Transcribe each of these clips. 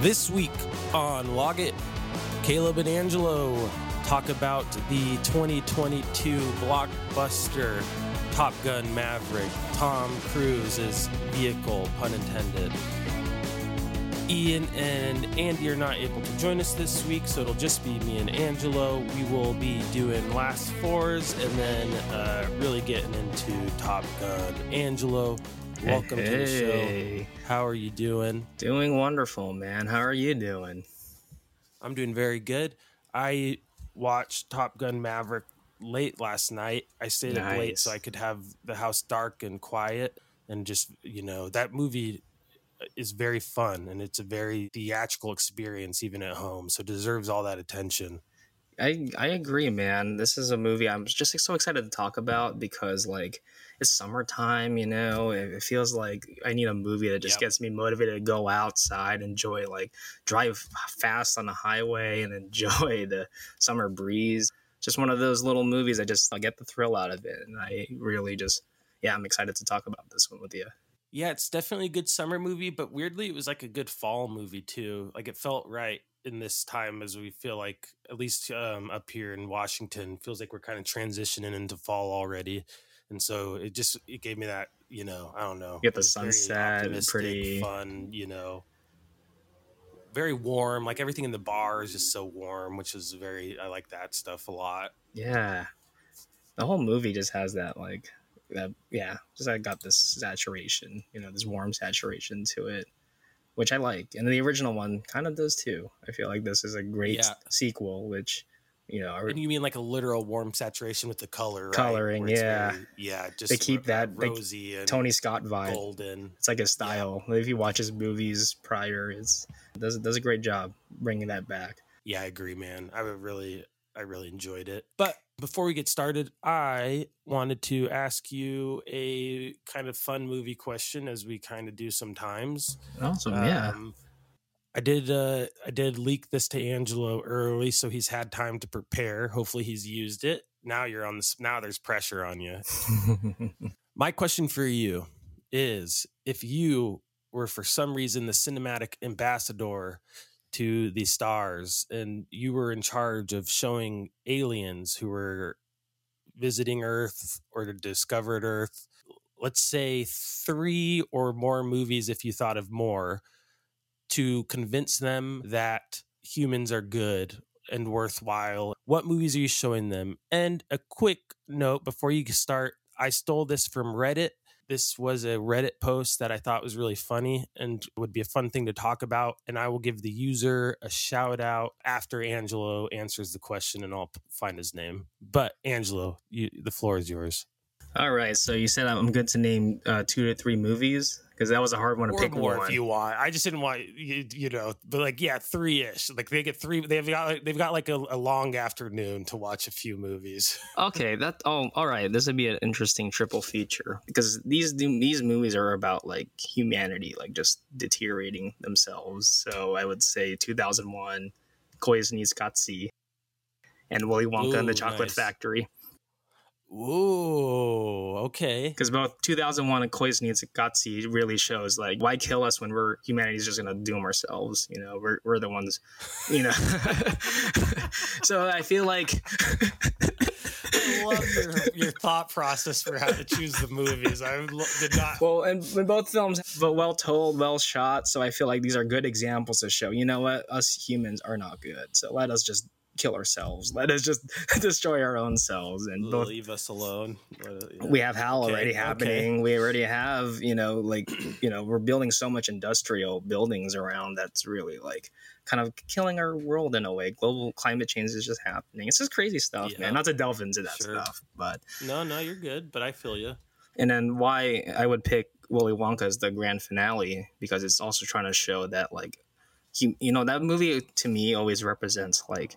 This week on Log It, Caleb and Angelo talk about the 2022 blockbuster Top Gun Maverick, Tom Cruise's vehicle, pun intended. Ian and Andy are not able to join us this week, so it'll just be me and Angelo. We will be doing last fours and then uh, really getting into Top Gun. Angelo, welcome hey, to the show. How are you doing? Doing wonderful, man. How are you doing? I'm doing very good. I watched Top Gun Maverick late last night. I stayed nice. up late so I could have the house dark and quiet and just, you know, that movie is very fun and it's a very theatrical experience even at home. So deserves all that attention. I I agree, man. This is a movie I'm just so excited to talk about because like it's summertime, you know. It, feels like I need a movie that just yep. gets me motivated to go outside, enjoy like drive fast on the highway and enjoy the summer breeze. Just one of those little movies I just I get the thrill out of it and I really just yeah, I'm excited to talk about this one with you. Yeah, it's definitely a good summer movie, but weirdly, it was like a good fall movie too. Like it felt right in this time as we feel like, at least um, up here in Washington, feels like we're kind of transitioning into fall already, and so it just it gave me that you know I don't know. get the sunset, pretty fun, you know, very warm. Like everything in the bar is just so warm, which is very I like that stuff a lot. Yeah, the whole movie just has that like that yeah just i got this saturation you know this warm saturation to it which i like and the original one kind of does too. I feel like this is a great yeah. sequel which you know and you mean like a literal warm saturation with the color right? coloring yeah. very, yeah just they keep that rosy like, tony scott vibe. golden. It's like a style. Yeah. if you watch his movies prior it's does does a great job bringing that back. Yeah i agree man. I would really i really enjoyed it. But before we get started, I wanted to ask you a kind of fun movie question, as we kind of do sometimes. Awesome, um, yeah. I did. Uh, I did leak this to Angelo early, so he's had time to prepare. Hopefully, he's used it. Now you're on this. Now there's pressure on you. My question for you is: If you were for some reason the cinematic ambassador to the stars and you were in charge of showing aliens who were visiting earth or discovered earth. Let's say three or more movies if you thought of more to convince them that humans are good and worthwhile. What movies are you showing them? And a quick note before you start i stole this from reddit this was a Reddit post that I thought was really funny and would be a fun thing to talk about. And I will give the user a shout out after Angelo answers the question and I'll find his name. But Angelo, you, the floor is yours. All right. So you said I'm good to name uh, two to three movies because that was a hard one to or pick more one. if you want. I just didn't want you, you know, but like yeah, three ish. Like they get three. They've got they've got like a, a, long afternoon to watch a few movies. okay, that oh, all right. This would be an interesting triple feature because these these movies are about like humanity, like just deteriorating themselves. So I would say 2001, Koyaanisqatsi, and Willy Wonka Ooh, and the Chocolate nice. Factory. Ooh, okay. Because both 2001 and Koyaanisqatsi really shows like why kill us when we're humanity's just gonna doom ourselves. You know, we're we're the ones. You know. so I feel like. I love your, your thought process for how to choose the movies. I did not. Well, and when both films, but well told, well shot. So I feel like these are good examples to show. You know what? Us humans are not good. So let us just kill ourselves. Let us just destroy our own selves and both, leave us alone. We have hell okay, already happening. Okay. We already have, you know, like, you know, we're building so much industrial buildings around that's really like kind of killing our world in a way. Global climate change is just happening. It's just crazy stuff, yeah. man. Not to delve into that sure. stuff, but no, no, you're good. But I feel you. And then why I would pick Willy Wonka as the grand finale because it's also trying to show that like, you, you know, that movie to me always represents like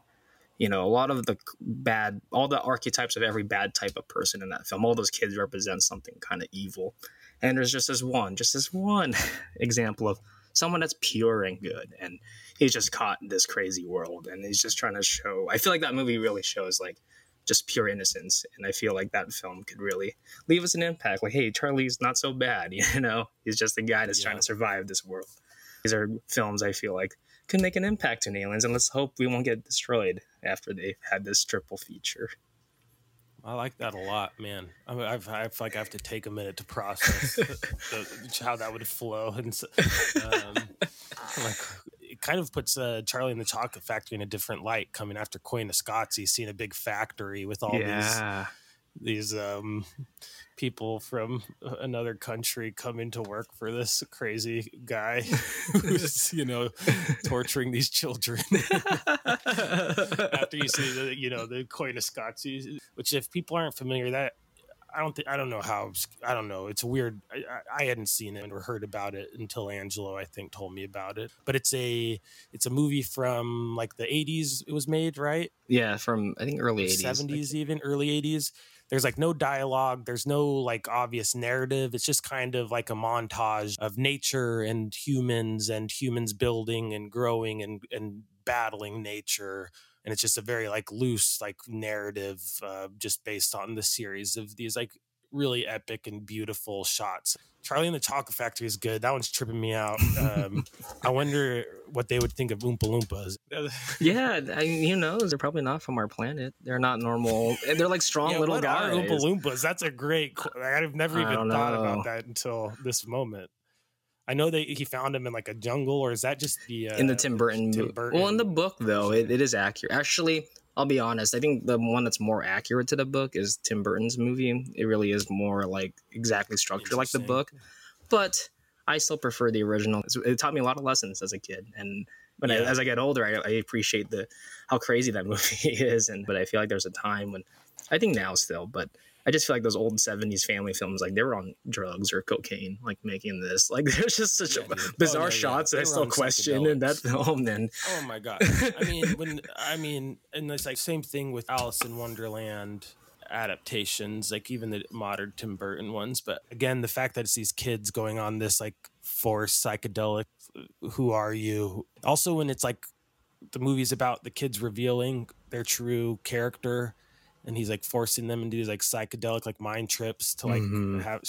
you know, a lot of the bad, all the archetypes of every bad type of person in that film, all those kids represent something kind of evil. And there's just this one, just this one example of someone that's pure and good. And he's just caught in this crazy world. And he's just trying to show, I feel like that movie really shows like just pure innocence. And I feel like that film could really leave us an impact. Like, hey, Charlie's not so bad. You know, he's just a guy that's yeah. trying to survive this world. These are films I feel like can make an impact in aliens, and let's hope we won't get destroyed after they've had this triple feature. I like that a lot, man. I, mean, I've, I feel like I have to take a minute to process the, how that would flow, and um, like it kind of puts uh, Charlie and the Chocolate Factory in a different light. Coming after Koyaanisqatsi, he's seen a big factory with all yeah. these these um, people from another country coming to work for this crazy guy who's you know torturing these children after you see the you know the Koyaanisqatsi which if people aren't familiar that I don't think I don't know how I don't know. It's weird. I, I, hadn't seen it or heard about it until Angelo I think told me about it. But it's a it's a movie from like the 80s. It was made right. Yeah, from I think early 80s, 70s, even early 80s there's like no dialogue there's no like obvious narrative it's just kind of like a montage of nature and humans and humans building and growing and and battling nature and it's just a very like loose like narrative uh, just based on the series of these like really epic and beautiful shots. Charlie and the Chocolate Factory is good. That one's tripping me out. Um, I wonder what they would think of Oompa Loompas. yeah, I who knows? They're probably not from our planet. They're not normal. They're like strong yeah, little guys. Oompa Loompas? That's a great. I've never even thought about that until this moment. I know that he found him in like a jungle, or is that just the uh, in the Tim Burton? Tim Burton? Well, in the book though, it, it is accurate. Actually, I'll be honest. I think the one that's more accurate to the book is Tim Burton's movie. It really is more like exactly structured like the book, but I still prefer the original. It taught me a lot of lessons as a kid, and but yeah. I, as I get older, I, I, appreciate the how crazy that movie is. And but I feel like there's a time when I think now still, but I just feel like those old '70s family films, like they were on drugs or cocaine, like making this. Like there's just such yeah, bizarre oh, yeah, shots that I still question in that film. And oh my god, I mean, when I mean, and it's like same thing with Alice in Wonderland adaptations, like even the modern Tim Burton ones. But again, the fact that it's these kids going on this like forced psychedelic, who are you? Also, when it's like the movie's about the kids revealing their true character and he's like forcing them into these like psychedelic like mind trips to like mm-hmm. have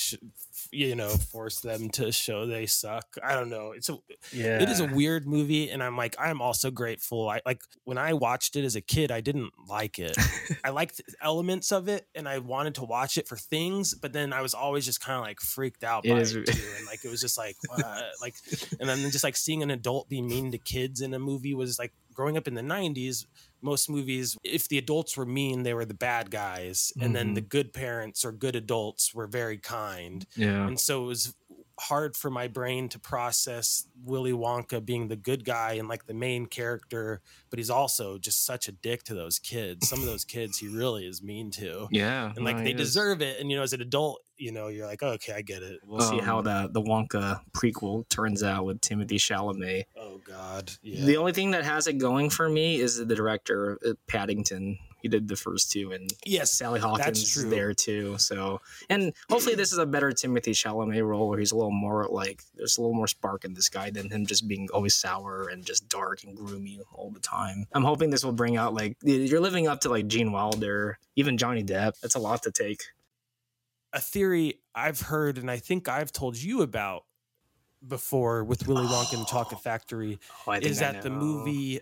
you know force them to show they suck. I don't know. It's a yeah it is a weird movie and i'm like i'm also grateful. I like when i watched it as a kid i didn't like it. I liked elements of it and i wanted to watch it for things but then i was always just kind of like freaked out by it, it too and like it was just like uh, like and then just like seeing an adult be mean to kids in a movie was like growing up in the 90s most movies, if the adults were mean, they were the bad guys, and mm-hmm. then the mm-hmm. good parents or good adults were very kind. Yeah, and so it was hard for my brain to process Willy Wonka being the good guy and like the main character, but he's also just such a dick to those kids. Some of those kids he really is mean to. Yeah. And like no, they deserve it. And you know, as an adult, you know, you're like, oh, okay, I get it. We'll um, see how um, the the Wonka prequel turns out with Timothy Chalamet. Oh God. Yeah. The only thing that has it going for me is the director uh, Paddington he did the first two, and yes, Sally Hawkins is there too. So, and hopefully this is a better Timothy Chalamet role where he's a little more like there's a little more spark in this guy than him just being always sour and just dark and gloomy all the time. I'm hoping this will bring out like you're living up to like Gene Wilder, even Johnny Depp. That's a lot to take. A theory I've heard, and I think I've told you about before with Willy Wonka and the Chocolate Factory, oh, is that the movie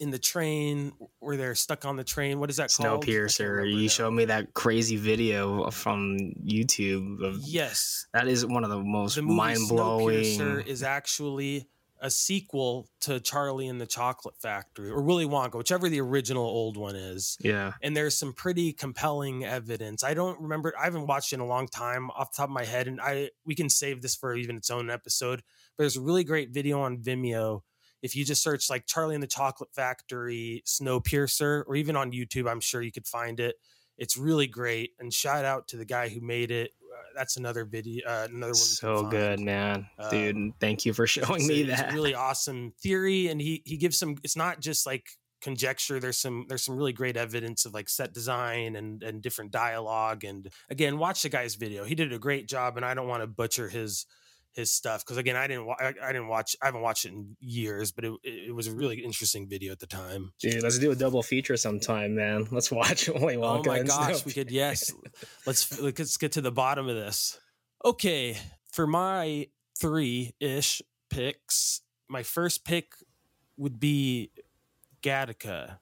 in the train where they're stuck on the train. What is that called? Snowpiercer. You showed me that crazy video from YouTube. Of, yes, that is one of the most the mind blowing. Snowpiercer is actually a sequel to Charlie and the Chocolate Factory or Willy Wonka, whichever the original old one is. Yeah. And there's some pretty compelling evidence. I don't remember I haven't watched it in a long time off the top of my head and I we can save this for even its own episode. But there's a really great video on Vimeo if you just search like Charlie and the Chocolate Factory Snowpiercer, or even on YouTube, I'm sure you could find it. It's really great. And shout out to the guy who made it. Uh, that's another video, uh, another one. So good, man, dude. Um, thank you for showing me that. really awesome theory, and he he gives some. It's not just like conjecture there's some there's some really great evidence of like set design and and different dialogue and again watch the guy's video he did a great job and i don't want to butcher his his stuff because again I didn't wa- I, I, didn't watch I haven't watched it in years but it, it was a really interesting video at the time. Dude, let's do a double feature sometime, man. Let's watch Willy Wonka. Oh my gosh, we could yes. let's let's get to the bottom of this. Okay, for my three ish picks, my first pick would be Gattaca.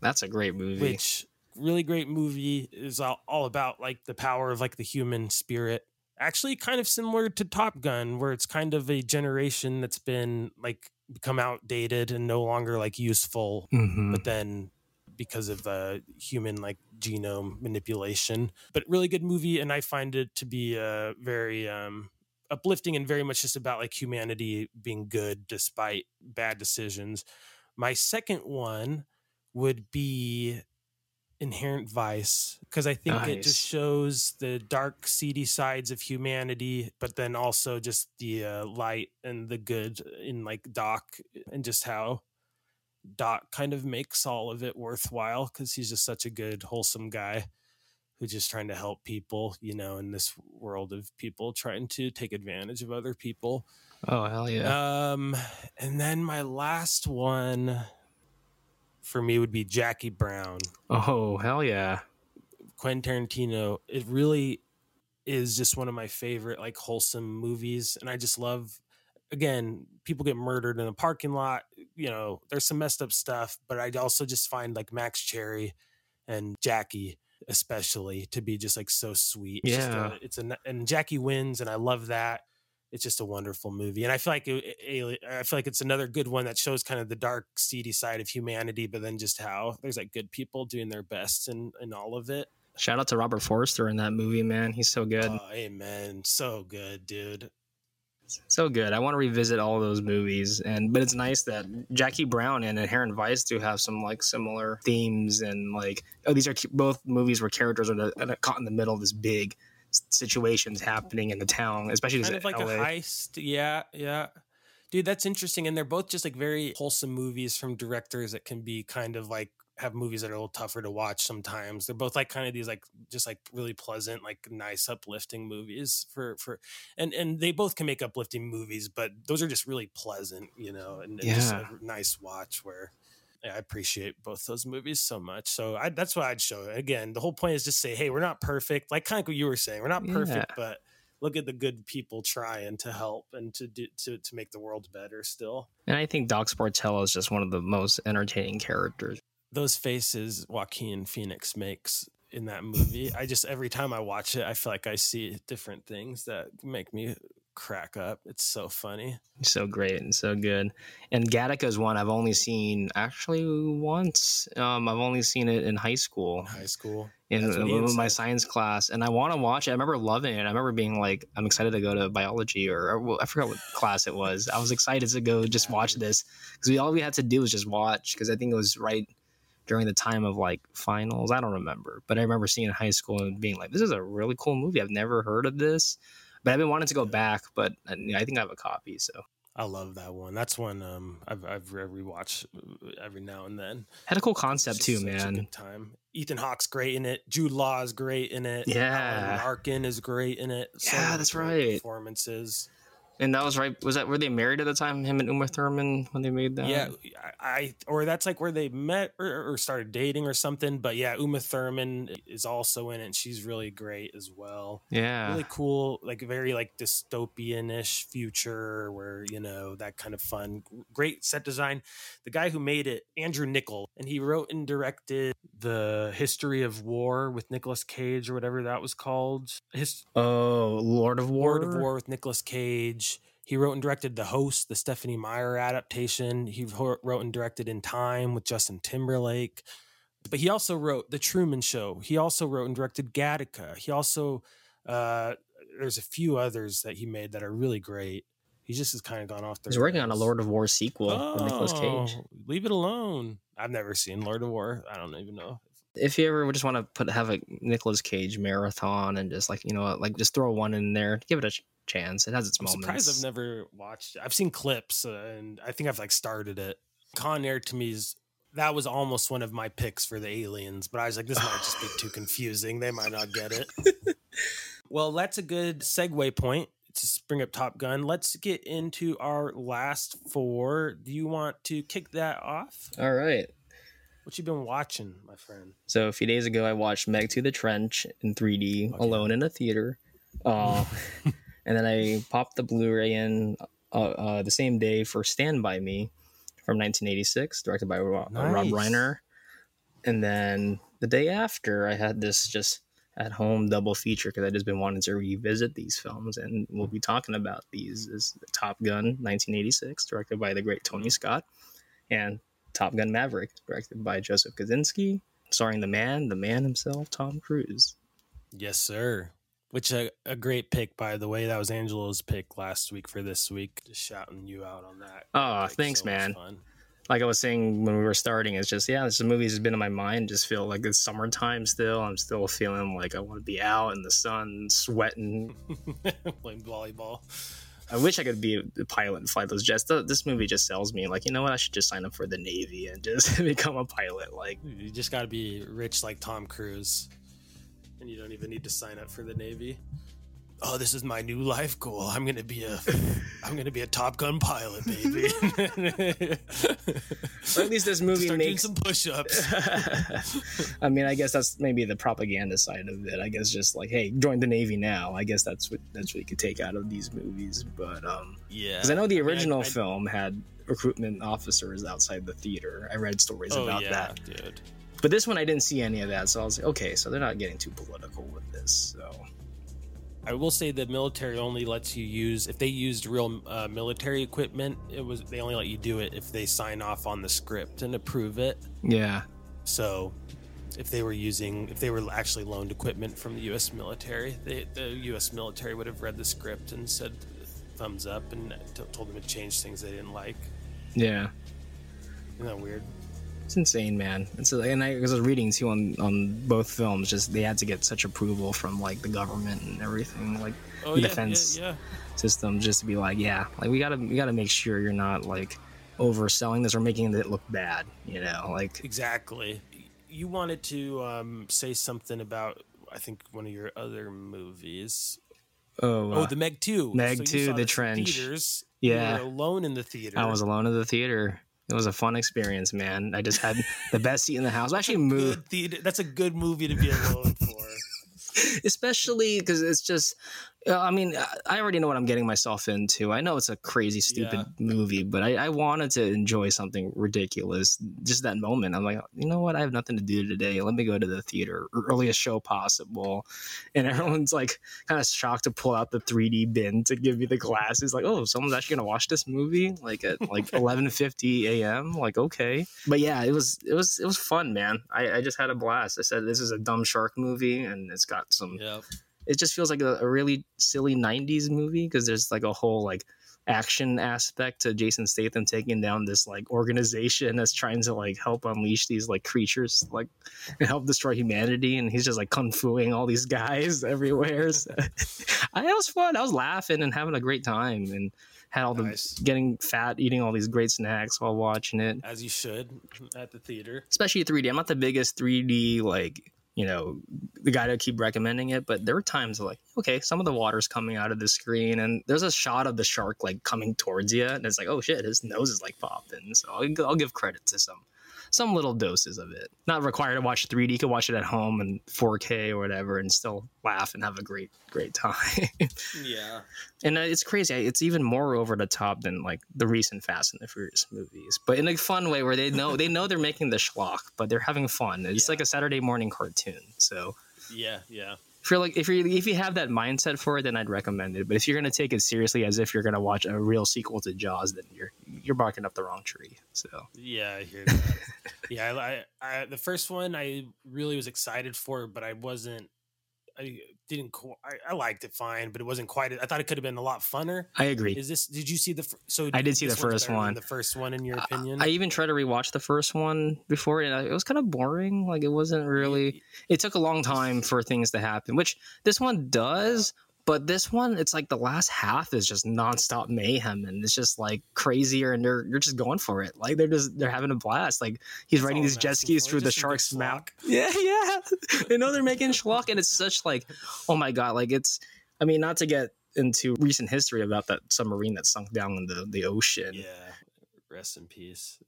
That's a great movie. Which really great movie is all, all about like the power of like the human spirit. Actually, kind of similar to Top Gun, where it's kind of a generation that's been like become outdated and no longer like useful. Mhm. But then because of uh, human like genome manipulation, but really good movie, and I find it to be uh, very um, uplifting and very much just about like humanity being good despite bad decisions. My second one would be Inherent Vice because I think it just shows the dark, seedy sides of humanity, but then also just the uh, light and the good in like Doc and just how Doc kind of makes all of it worthwhile because he's just such a good, wholesome guy who's just trying to help people, you know, in this world of people trying to take advantage of other people. oh hell yeah! Um, and then my last one for me would be Jackie Brown. oh hell yeah! Quentin Tarantino. It really is just one of my favorite like wholesome movies, and I just love. Again, people get murdered in a parking lot. You know, there's some messed up stuff, but I also just find like Max Cherry and Jackie, especially, to be just like so sweet. It's just a- Yeah. it's a and Jackie wins, and I love that. It's just a wonderful movie, and I feel like uh, it, it- I feel like it's another good one that shows kind of the dark, seedy side of humanity, but then just how there's like good people doing their best in in all of it. Shout out to Robert Forster in that movie, man. He's so good, Oh, amen. So good, dude. so good. I want to revisit all those movies, and but it's nice that Jackie Brown and Inherent Vice do have some like similar themes and like oh these are both movies where characters are uh, caught in the middle of this big situations happening in the town, especially Kind of like LA. a heist. Yeah, yeah. Dude, that's interesting. And they're both just like very wholesome movies from directors that can be kind of like have movies that are a little tougher to watch sometimes. They're both like kind of these like just like really pleasant, like nice uplifting movies for for and and they both can make uplifting movies, but those are just really pleasant, you know, and, and just a nice watch where yeah, I appreciate both those movies so much. So I, that's why I'd show it. Again, the whole point is just say, hey, we're not perfect. Like kind of what you were saying, we're not perfect, but look at the good people trying to help and to do to, to make the world better still. And I think Doc Sportello is just one of the most entertaining characters. Those faces Joaquin Phoenix makes in that movie, I just every time I watch it, I feel like I see different things that make me crack up. It's so funny. So great and so good. And Gattaca is one I've only seen actually once. Um, I've only seen it in high school. high school. in in my sines class, and I want to watch it. I remember loving it. I remember being like, I'm excited to go to biology, or, or well, I forgot what class it was. I was excited to go just watch this because we all we had to do was just watch because I think it was right during the time of like finals. I don't remember, but I remember seeing it in high school and being like, this is a really cool movie. I've never heard of this, but I've been wanting to go back, but I I think I have a copy. So I love that one. That's one um, I've I've re- rewatched uh, every now and then. had a cool concept too, man. good time. Ethan Hawke's great in it. Jude Law is great in it. Yeah. Alan Arkin is great in it. Yeah, that's right. Performances. And that was right. Was that were they married at the time? Him and Uma Thurman when they made that. Yeah, I, I or that's like where they met or, or started dating or something. But yeah, Uma Thurman is also in it. and She's really great as well. yeah. Really cool, like very like dystopian-ish future where you know that kind of fun. Great set design. The guy who made it, Andrew Niccol, and he wrote and directed the History of War with Nicolas Cage or whatever that was called. His Oh, Lord of War. Lord of War with Nicolas Cage. He wrote and directed The Host, the Stephenie Meyer adaptation. He wrote and directed In Time with Justin Timberlake. But he also wrote The Truman Show. He also wrote and directed Gattaca. He also, uh, there's a few others that he made that are really great. He just has kind of gone off the He's working on a. Lord of War sequel with Nicolas Cage. Oh, Leave it alone. I've never seen Lord of War. I don't even know. If you ever just want to put have a Nicolas Cage marathon and just like you know like just throw one in there, give it a chance. It has its I'm moments. surprised I've never watched it. I've seen clips uh, and I think I've like started it. Con Air to me is that was almost one of my picks for the aliens, but I was like, this might just be too confusing. They might not get it. well, that's a good segue point to bring up Top Gun. Let's get into our last four. Do you want to kick that off? All right. What you been watching, my friend? So a few days ago, I watched Meg 2 the Trench in 3D Okay. alone in a theater, uh, and then I popped the Blu-ray in uh, uh, the same day for Stand by Me from 1986, directed by Rob, Rob Reiner. And then the day after, I had this just at home double feature because I just been wanting to revisit these films, and we'll be talking about these is Top Gun 1986, directed by the great Tony Scott, and Top Gun Maverick, directed by Joseph Kosinski, starring the man, the man himself, Tom Cruise. Yes, sir. Which a, a great pick, by the way. That was Angelo's pick last week for this week. Just shouting you out on that. Oh, thanks, so man. like I was saying when we were starting, it's just yeah, this movie has been in my mind. Just feel like it's summertime still. I'm still feeling like I want to be out in the sun, sweating. Playing volleyball. I wish I could be a pilot and fly those jets. This movie just sells me. Like you know what? I should just sign up for the Navy and just become a pilot. Like You just got to be rich like Tom Cruise, and you don't even need to sign up for the Navy. Oh, this is my new life goal. I'm gonna be a, I'm gonna be a Top Gun pilot, baby. or at least this movie Start doing makes. some push-ups. I mean, I guess that's maybe the propaganda side of it. I guess just like, hey, join the Navy now. I guess that's what that's what you could take out of these movies. But um, Yeah, Because I know the mean, I- original I- film had recruitment officers outside the theater. I read stories Oh about yeah, that. dude. But this one, I didn't see any of that. So I was like, okay, so they're not getting too political with this. So I will say the military only lets you use if they used real uh, military equipment. It was they only let you do it if they sign off on the script and approve it. yeah, So, if they were using, if they were actually loaned equipment from the U.S. military, they, the U.S. military would have read the script and said thumbs up and t- told them to change things they didn't like. yeah, Isn't that weird? It's insane, man. It's and I was reading too on on both films. Just they had to get such approval from like the government and everything, like Oh the yeah, defense yeah, yeah. system, just to be like, yeah, like we gotta we gotta make sure you're not like overselling this or making it look bad. You know, like Exactly. You wanted to um, say something about, I think, one of your other movies. oh, Oh, uh, the Meg 2. Meg 2, saw The Trench. Theaters. Yeah. You were alone in the theater. I was alone in the theater. It was a fun experience, man. I just had the best seat in the house. I actually moved, theater. That's a good movie to be alone for. especially because it's just. Uh, I mean, I already know what I'm getting myself into. I know it's a crazy, stupid Yeah. movie, but I, I wanted to enjoy something ridiculous. Just that moment, I'm like, you know what? I have nothing to do today. Let me go to the theater, earliest show possible. And everyone's like, kind of shocked to pull out the 3D bin to give me the glasses. Like, oh, someone's actually gonna watch this movie like at like 11:50 a.m. Like, okay, but yeah, it was it was it was fun, man. I, I just had a blast. I said this is a dumb shark movie, and it's got some Yep. It just feels like a, a really silly 90s movie because there's like a whole like action aspect to jason statham taking down this like organization that's trying to like help unleash these like creatures like and help destroy humanity and he's just like kung fuing all these guys everywhere so, I, it was fun i was laughing and having a great time and had all the Nice. getting fat eating all these great snacks while watching it As you should at the theater. especially 3D. I'm not the biggest 3D like you know the guy to keep recommending it, but there were times like okay, some of the water's coming out of the screen, and there's a shot of the shark like coming towards you, and it's like oh shit, his nose is like popping. So I'll, I'll give credit to some some little doses of it. Not required to watch 3D. You can watch it at home in 4K or whatever, and still laugh and have a great great time. Yeah. and uh, it's crazy. It's even more over the top than like the recent Fast and the Furious movies, but in a fun way where they know they know they're making the schlock, but they're having fun. It's Yeah. like a Saturday morning cartoon. So Yeah. Yeah. If you're like if you if you have that mindset for it, then I'd recommend it. But if you're gonna take it seriously as if you're gonna watch a real sequel to Jaws, then you're you're barking up the wrong tree. So Yeah, I hear that. yeah, I, I, I, the first one I really was excited for, but I wasn't. I didn't. I, I liked it fine, but it wasn't quite. I thought it could have been a lot funner. I agree. Is this? Did you see the? So I did see the first one. The first one, in your opinion? I even tried to rewatch the first one before, and uh, it was kind of boring. Like it wasn't really. it took a long time for things to happen, which this one does. But this one, it's like the last half is just nonstop mayhem, and it's just like crazier, and they're you're just going for it. Like they're just they're having a blast. Like he's That's riding these jet skis through the just some good shark's mouth. Yeah, yeah. they know they're making schlock, and it's such like, oh my god, like it's. I mean, not to get into recent history about that submarine that sunk down in the the ocean Yeah. Rest in peace.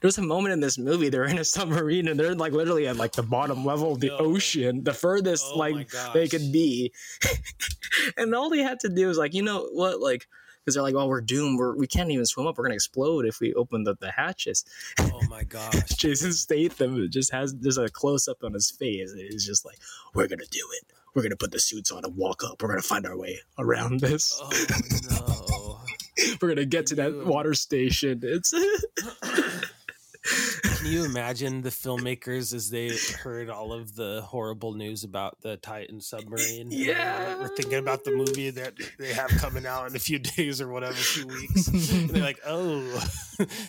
There's a moment in this movie they're in a submarine and they're like literally at like the bottom level of the No. ocean the furthest Oh like they could be and all they had to do is like you know what like because they're like, "Oh, we're doomed. We're we can't even swim up. We're gonna explode if we open the, the hatches." Oh my gosh! Jason Statham just has there's a close up on his face. He's just like, "We're gonna do it. We're gonna put the suits on and walk up. We're gonna find our way around this. Oh no! We're gonna get to that water station." It's Can you imagine the filmmakers as they heard all of the horrible news about the Titan submarine? Yeah. we're thinking about the movie that they have coming out in a few days or whatever, a few weeks. and they're like, "Oh,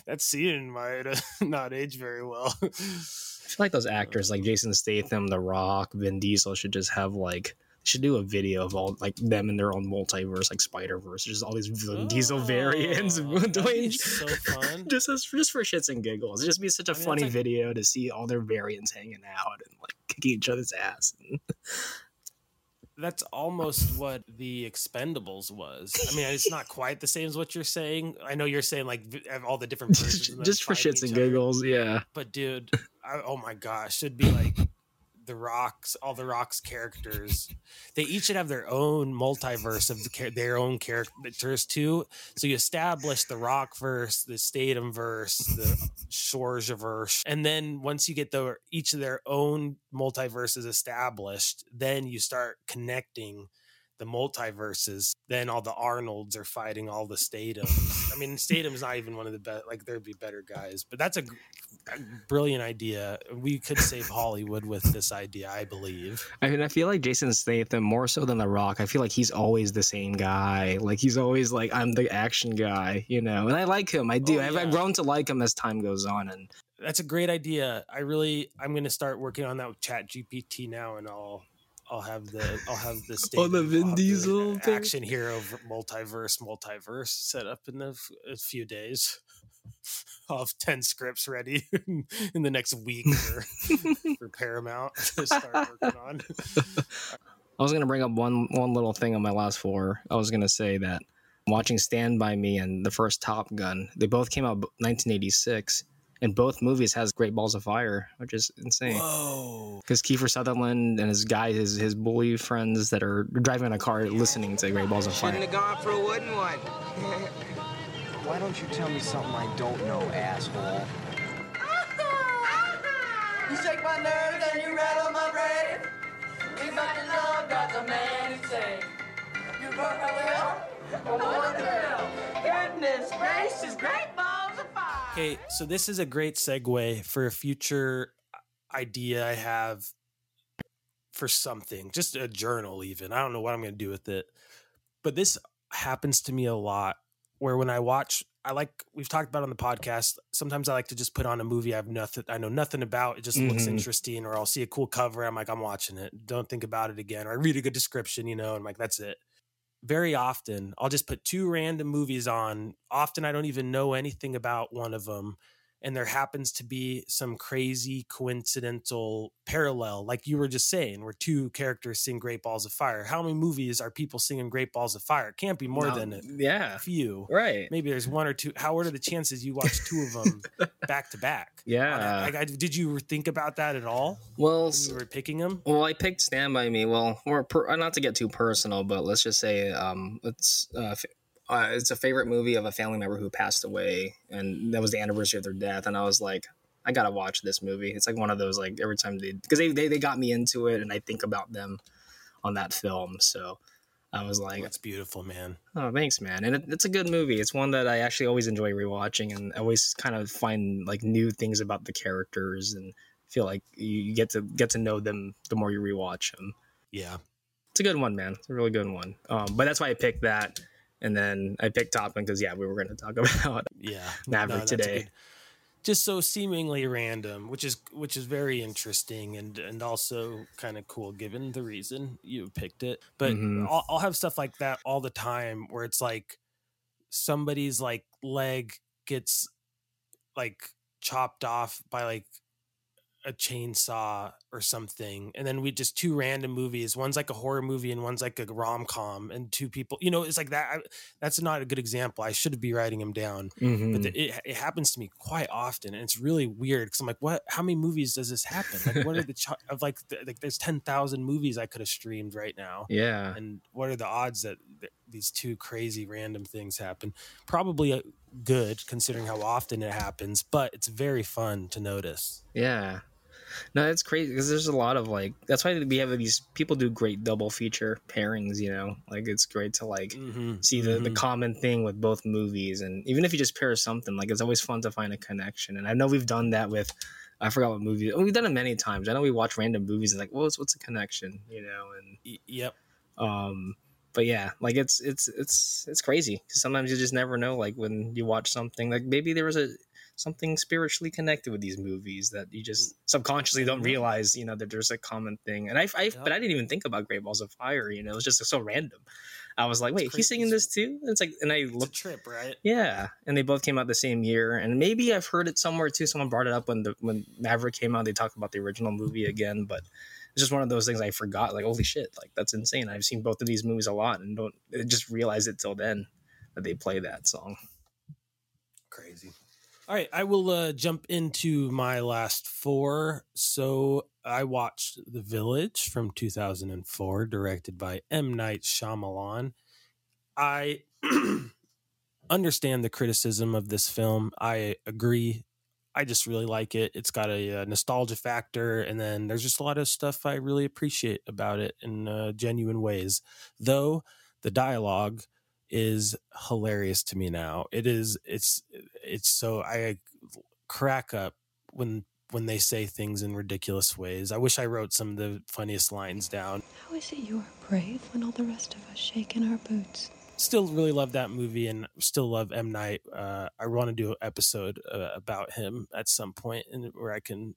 that scene might uh, not age very well." I feel like those actors like Jason Statham, The Rock, Vin Diesel should just have like should do a video of all like them in their own multiverse, like Spider Verse, just all these Vin Diesel oh, variants. Oh, doing so fun. just as, just for shits and giggles. It'd just be such a I mean, funny like- video to see all their variants hanging out and like kicking each other's ass. That's almost what the Expendables was. I mean, it's not quite the same as what you're saying. I know you're saying like all the different versions, just, for shits and each other. giggles, yeah. But dude, I, oh my gosh, should be like the rocks, all the rocks characters. They each should have their own multiverse of the, their own characters too. So you establish the rock verse, the Statham verse, the Shores verse, and then once you get the each of their own multiverses established, then you start connecting the multiverses. Then all the Arnolds are fighting all the Stathams. I mean, Statham's not even one of the best. Like there'd be better guys, but that's a a brilliant idea. We could save Hollywood with this idea, I believe. I mean, I feel like Jason Statham more so than The Rock. I feel like he's always the same guy. Like he's always like, I'm the action guy, you know. And I like him. I do. Oh, I've, I've grown to like him as time goes on. And That's a great idea. I really, I'm going to start working on that with Chat GPT now, and I'll, I'll have the, I'll have the state Oh, the Vin Diesel thing? action hero multiverse, multiverse set up in a, f- a few days. I'll have ten scripts ready in the next week for, for Paramount to start working on. I was gonna bring up one one little thing on my last four. I was gonna say that watching Stand by Me and the first Top Gun, they both came out 1986, and both movies has Great Balls of Fire, which is insane. Whoa! Because Kiefer Sutherland and his guy, his his bully friends that are driving in a car listening to Great Balls of Fire. Shouldn't Fire. have gone for a wooden one. Why don't you tell me something I don't know, asshole? You shake my nerves and you rattle my brain. We fucking love got the man insane. You burn my will, but what the hell? Goodness gracious, great Okay, so this is a great segue for a future idea I have for something, just a journal, even. I don't know what I'm going to do with it. But this happens to me a lot where when I watch, I like, we've talked about on the podcast, sometimes I like to just put on a movie I have nothing, I know nothing about. It just looks Mhm. interesting, or I'll see a cool cover. I'm like, I'm watching it. Don't think about it again. Or I read a good description, you know, and I'm like, that's it very often I'll just put two random movies on. Often I don't even know anything about one of them. And there happens to be some crazy coincidental parallel, like you were just saying, where two characters sing Great Balls of Fire. How many movies are people singing Great Balls of Fire? It can't be more No, than a yeah, few. right. Maybe there's one or two. How what are the chances you watch two of them back to back? Yeah. Like, I, did you think about that at all Well, when you were picking them? Well, I picked Stand By Me. Well, per, not to get too personal, but let's just say um, it's uh, uh, it's a favorite movie of a family member who passed away, and that was the anniversary of their death. And I was like, I gotta watch this movie. It's like one of those like every time they because they, they they got me into it, and I think about them on that film. So I was like, That's beautiful, man. oh, thanks, man. And it, it's a good movie. It's one that I actually always enjoy rewatching, and I always kind of find like new things about the characters, and feel like you, you get to get to know them the more you rewatch them Yeah. it's a good one, man. It's a really good one. Um, but that's why I picked that, and then I picked Top Gun because yeah, we were going to talk about. yeah Maverick a today. good- just so seemingly random which is which is very interesting and and also kind of cool given the reason you picked it but Mhm. I'll, I'll have stuff like that all the time where it's like somebody's like leg gets like chopped off by like a chainsaw or something and then we just two random movies one's like a horror movie and one's like a rom-com and two people you know it's like that I, that's not a good example i should be writing them down Mhm. but the, it, it happens to me quite often and it's really weird because i'm like what how many movies does this happen like what are the ch- of like, the, like there's 10,000 movies i could have streamed right now yeah, and what are the odds that these two crazy random things happen. Probably a good considering how often it happens, but it's very fun to notice. Yeah. No, that's crazy because there's a lot of like that's why we have these people do great double feature pairings, you know. Like it's great to like Mm-hmm. see the, the common thing with both movies and even if you just pair something, like it's always fun to find a connection. And I know we've done that with I forgot what movie we've done it many times. I know we watch random movies and like, well, what's what's a connection, you know, and Yep. um but yeah like it's it's it's it's crazy because sometimes you just never know like when you watch something like maybe there was a something spiritually connected with these movies that you just mm. subconsciously don't realize you know that there's a common thing and i, I Yep. but i didn't even think about great balls of fire you know it was just so random i was like wait he's singing this too and it's like and i It's a looked trip, right? yeah, and they both came out the same year, and maybe I've heard it somewhere too. Someone brought it up when the when Maverick came out. They talked about the original movie mm-hmm. again, but it's just one of those things I forgot. Like, holy shit, like that's insane. I've seen both of these movies a lot, and don't I just realize it till then that they play that song. Crazy. All right, I will uh, jump into my last four. So I watched The Village from 2004, directed by M. Night Shyamalan. I understand the criticism of this film. I agree. I just really like it. It's got a, uh nostalgia factor, and then there's just a lot of stuff I really appreciate about it in uh, genuine ways. Though the dialogue is hilarious to me now. It is. It's. It's so I crack up when when they say things in ridiculous ways. I wish I wrote some of the funniest lines down. How is it you are brave when all the rest of us shake in our boots? still really love that movie and still love M Night. Uh, I want to do an episode uh, about him at some point and where I can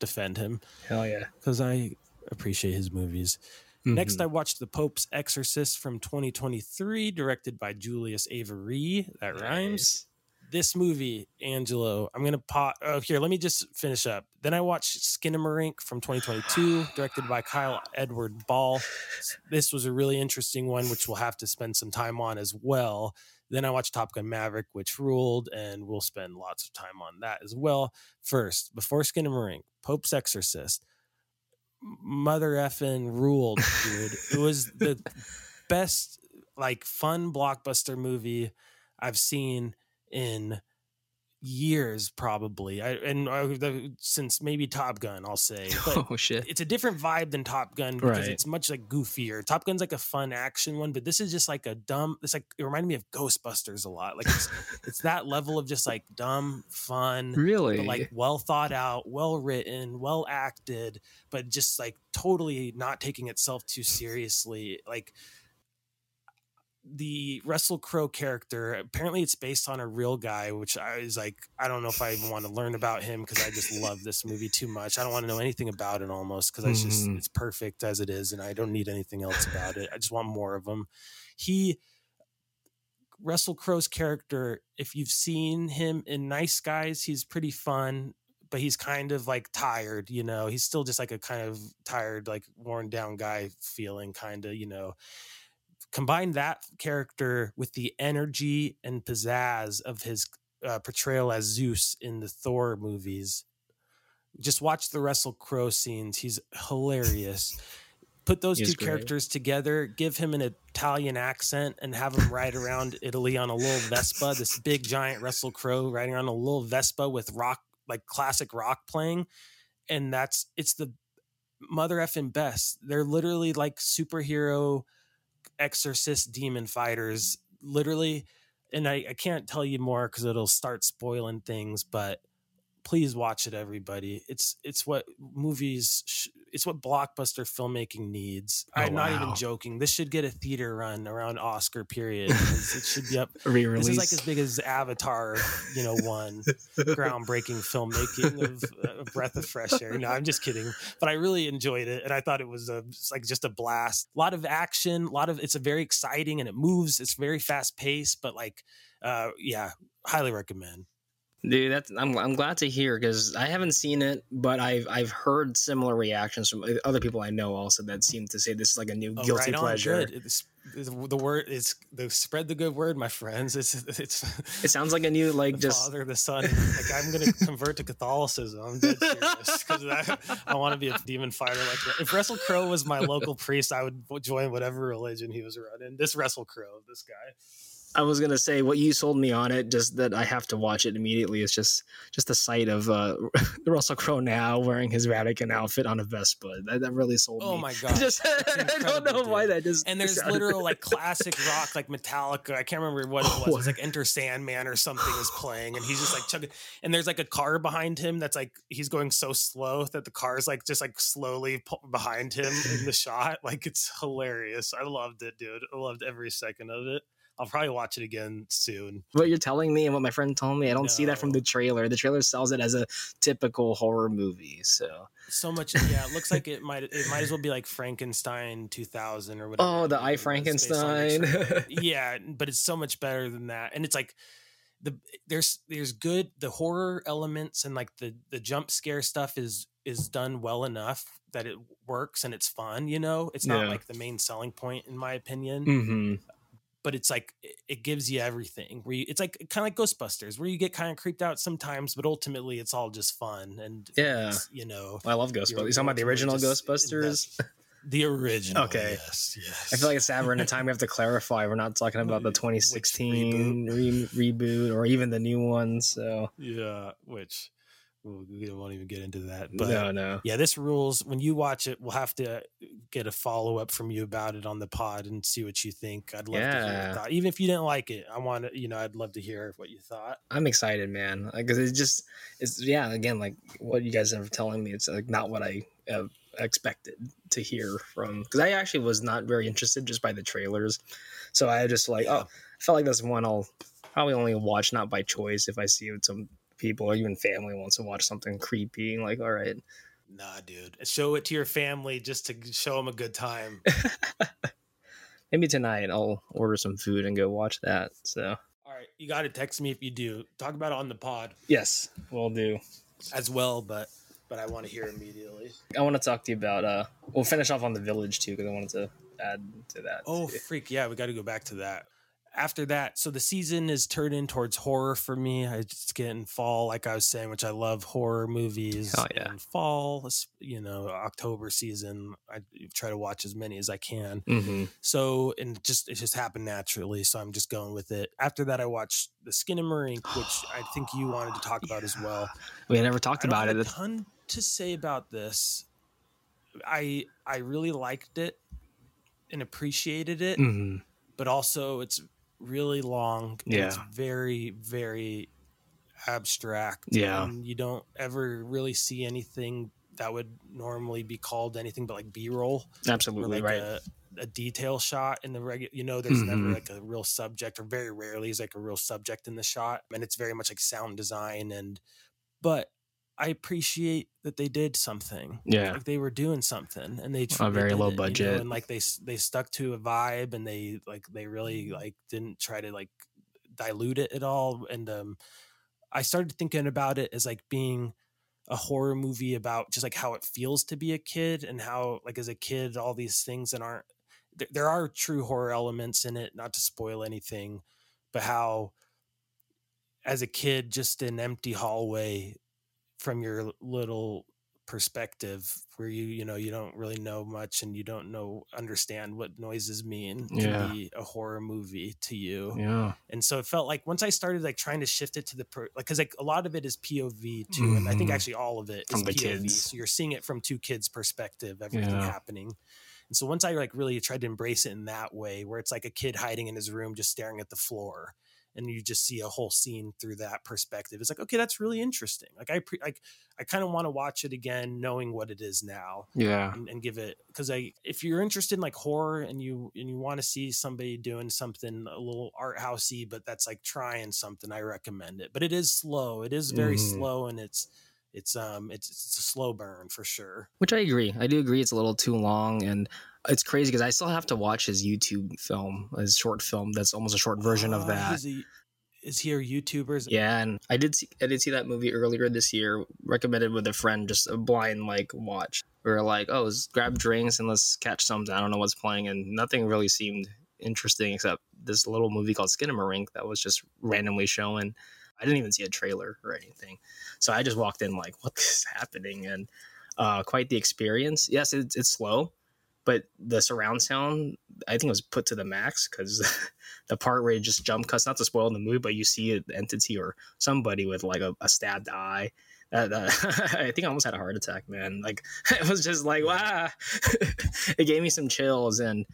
defend him Hell yeah! because I appreciate his movies. Next, I mm-hmm. watched The Pope's Exorcist from 2023, directed by Julius Avery. That rhymes. This movie, Angelo, I'm gonna pop. Oh, here, let me just finish up. Then I watched Skinamarink from 2022, directed by Kyle Edward Ball. This was a really interesting one, which we'll have to spend some time on as well. Then I watched Top Gun Maverick, which ruled, and we'll spend lots of time on that as well. First, before Skinamarink, Pope's Exorcist, mother effing ruled, dude. it was the best, like, fun blockbuster movie I've seen in years, probably. I and uh, the, since maybe Top Gun, I'll say. But oh shit! it's a different vibe than Top Gun because Right. it's much like goofier. Top Gun's like a fun action one, but this is just like a dumb. It's like it reminded me of Ghostbusters a lot. Like it's it's that level of just like dumb fun, Really? but like well thought out, well written, well acted, but just like totally not taking itself too seriously. Like the Russell Crowe character, apparently it's based on a real guy, which I was like, I don't know if I even want to learn about him because I just love this movie too much. I don't want to know anything about it almost because it's just Mhm. it's perfect as it is, and I don't need anything else about it. I just want more of him. He Russell Crowe's character, if you've seen him in Nice Guys, he's pretty fun, but he's kind of like tired, you know. He's still just like a kind of tired, like worn down guy feeling, kind of, you know. Combine that character with the energy and pizzazz of his uh, portrayal as Zeus in the Thor movies. Just watch the Russell Crowe scenes. He's hilarious. Put those He two characters together, give him an Italian accent, and have him ride around Italy on a little Vespa. This big giant Russell Crowe riding around a little Vespa with rock, like classic rock playing, and that's it's the mother effing best. They're literally like superhero exorcist demon fighters, literally. And I, I can't tell you more because it'll start spoiling things, but please watch it everybody. It's it's what movies sh- it's what blockbuster filmmaking needs. Oh, i'm not even joking. This should get a theater run around oscar period. it should be up Re-release. this is like as big as avatar you know one groundbreaking filmmaking of uh, a breath of fresh air. No i'm just kidding but i really enjoyed it and i thought it was a like just a blast. A lot of action a lot of it's a very exciting and it moves it's very fast paced but like uh yeah highly recommend Dude, that's I'm I'm glad to hear because I haven't seen it, but I've I've heard similar reactions from other people I know also that seem to say this is like a new Oh, guilty right pleasure. good. It's, it's- the word is the spread the good word, my friends. It's it's It sounds like a new like the just father, the son. Like I'm gonna convert to Catholicism. I'm dead serious because I, I want to be a demon fighter like that. If Russell Crowe was my local priest, I would join whatever religion he was running. This Russell Crowe, this guy. I was gonna say what you sold me on it, just that I have to watch it immediately. It's just just the sight of uh, Russell Crowe now wearing his Vatican outfit on a Vespa. That, that really sold Oh me. Oh my god! just I don't know incredible, why that just And there's literal like classic rock, like Metallica. I can't remember what it was. It was like Enter Sandman or something is playing, and he's just like chugging. And there's like a car behind him that's like he's going so slow that the car's like just like slowly behind him in the shot. Like it's hilarious. I loved it, dude. I loved every second of it. I'll probably watch it again soon. what you're telling me and what my friend told me. I don't see that from the trailer. The trailer sells it as a typical horror movie. So So much, yeah. It looks like it might it might as well be like Frankenstein 2000 or whatever. oh, the I was based on Frankenstein. Yeah, but it's so much better than that. And it's like the there's there's good the horror elements and like the the jump scare stuff is is done well enough that it works and it's fun. You know, it's not Yeah. like the main selling point in my opinion. hmm But it's like it- gives you everything. Where you, it's like kind of like Ghostbusters, where you get kind of creeped out sometimes, but ultimately it's all just fun and Yeah. you know I love Ghostbusters. You're talking about the original Ghostbusters? The original. Okay. Yes. Yes. I feel like it's we're in a time we have to clarify. We're not talking about the Which 2016 re- reboot or even the new one. So yeah. Which well, we won't even get into that. But no, no. yeah, this rules. When you watch it, we'll have to get a follow up from you about it on the pod and see what you think. I'd love to hear your thought. Even if you didn't like it, I want to. You know, I'd love to hear what you thought. I'm excited, man. Because it's just, it's yeah. Again, like what you guys are telling me, it's like not what I uh, expected to hear from. Because I actually was not very interested just by the trailers. So I just like, Yeah. oh, I felt like that's one I'll probably only watch not by choice if I see it some people or even family wants to watch something creepy. Like, all right, Nah, dude. Show it to your family just to show them a good time. maybe tonight I'll order some food and go watch that. So All right, you got to text me if you do. Talk about it on the pod yes, we'll do. as well, but but I want to hear immediately. I want to talk to you about. uh We'll finish off on the village too because I wanted to add to that. Oh, too. freak. Yeah, we got to go back to that. After that, so the season is turning towards horror for me. I just get in fall, like I was saying, which I love horror movies. Oh, yeah. And fall, you know, October season, I try to watch as many as I can. Mhm. So, and just it just happened naturally. So I'm just going with it. After that, I watched The Skinamarink, which I think you wanted to talk about as well. we never talked I about it. a ton to say about this. I I really liked it and appreciated it Mhm. but also it's really long. and It's Yeah. very, very abstract. Yeah. And you don't ever really see anything that would normally be called anything but like B roll Absolutely like right. a, a detail shot in the regular, you know, there's never Mhm. like a real subject or very rarely is like a real subject in the shot. And it's very much like sound design. And, but I appreciate that they did something yeah, like they were doing something and they A very low it, you know, budget. and like they they stuck to a vibe and they like they really like didn't try to like dilute it at all and um i started thinking about it as like being a horror movie about just like how it feels to be a kid and how like as a kid all these things that aren't there, there are true horror elements in it not to spoil anything but how as a kid just an empty hallway from your little perspective where you you know you don't really know much and you don't know understand what noises mean Yeah. be a horror movie to you yeah, and so it felt like once i started like trying to shift it to the per, like because like a lot of it is pov too and i think Mhm. actually all of it is From the pov kids. so you're seeing it from two kids perspective everything Yeah. happening and so once i like really tried to embrace it in that way where it's like a kid hiding in his room just staring at the floor and you just see a whole scene through that perspective it's like okay that's really interesting like i pre- like i kind of want to watch it again knowing what it is now yeah, and, and give it because I if you're interested in like horror and you and you want to see somebody doing something a little art housey but that's like trying something I recommend it but it is slow it is very Mhm. slow and it's it's um it's it's a slow burn for sure Which I agree. I do agree. It's a little too long, and it's crazy because I still have to watch his YouTube film, his short film. That's almost a short version of that. Is that. he's a- is he a YouTuber? Yeah, and I did see I did see that movie earlier this year, recommended with a friend, just a blind like watch. We were like, oh, let's grab drinks and let's catch something. I don't know what's playing, and nothing really seemed interesting except this little movie called Skinamarink that was just randomly showing. I didn't even see a trailer or anything, so I just walked in like, what is happening? And uh, quite the experience. Yes, it's, it's slow, but the surround sound I think it was put to the max because the part where it just jump cuts, not to spoil the movie, but you see an entity or somebody with like a, a stabbed eye. That, that I think I almost had a heart attack, man. Like it was just like wow, it gave me some chills and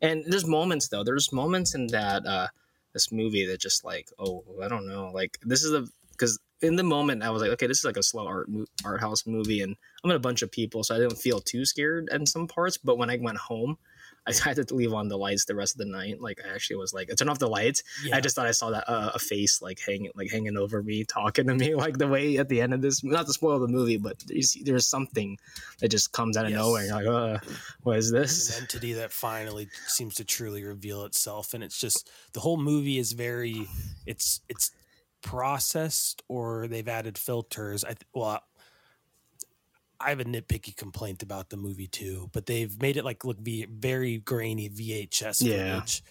and there's moments though. There's moments in that uh this movie that just like oh I don't know like this is a because in the moment I was like okay this is like a slow art art house movie and I'm with a bunch of people so I didn't feel too scared in some parts but when I went home I had to leave on the lights the rest of the night. Like I actually was like, I turned off the lights. Yeah. I just thought I saw that uh, a face like hanging, like hanging over me, talking to me, like the way at the end of this. Not to spoil the movie, but there's, there's something that just comes out of yes. nowhere. You're like, uh, what is this? An entity that finally seems to truly reveal itself, and it's just the whole movie is very, it's it's processed or they've added filters. I well, I have a nitpicky complaint about the movie too, but they've made it like look v- very grainy VHS footage. Yeah.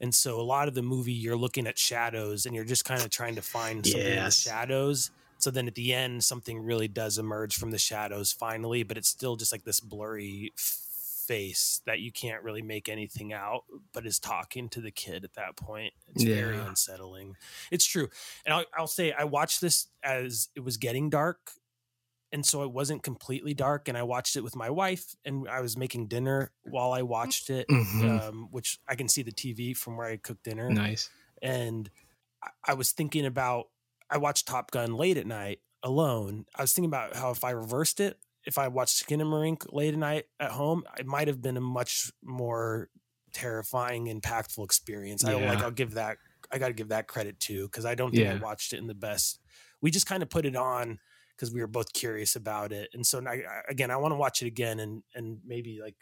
And so a lot of the movie you're looking at shadows and you're just kind of trying to find something yes. in the shadows. So then at the end something really does emerge from the shadows finally, but it's still just like this blurry face that you can't really make anything out, but is talking to the kid at that point. It's yeah. very unsettling. It's true. And I'll, I'll say I watched this as it was getting dark and so it wasn't completely dark and i watched it with my wife and i was making dinner while i watched it mm-hmm. um, which i can see the tv from where i cook dinner nice and I, was thinking about i watched top gun late at night alone i was thinking about how if i reversed it if i watched skinamarink late at night at home it might have been a much more terrifying impactful experience yeah. i like i'll give that i gotta give that credit too because i don't think yeah. i watched it in the best we just kind of put it on because we were both curious about it. And so now, again, I want to watch it again and and maybe like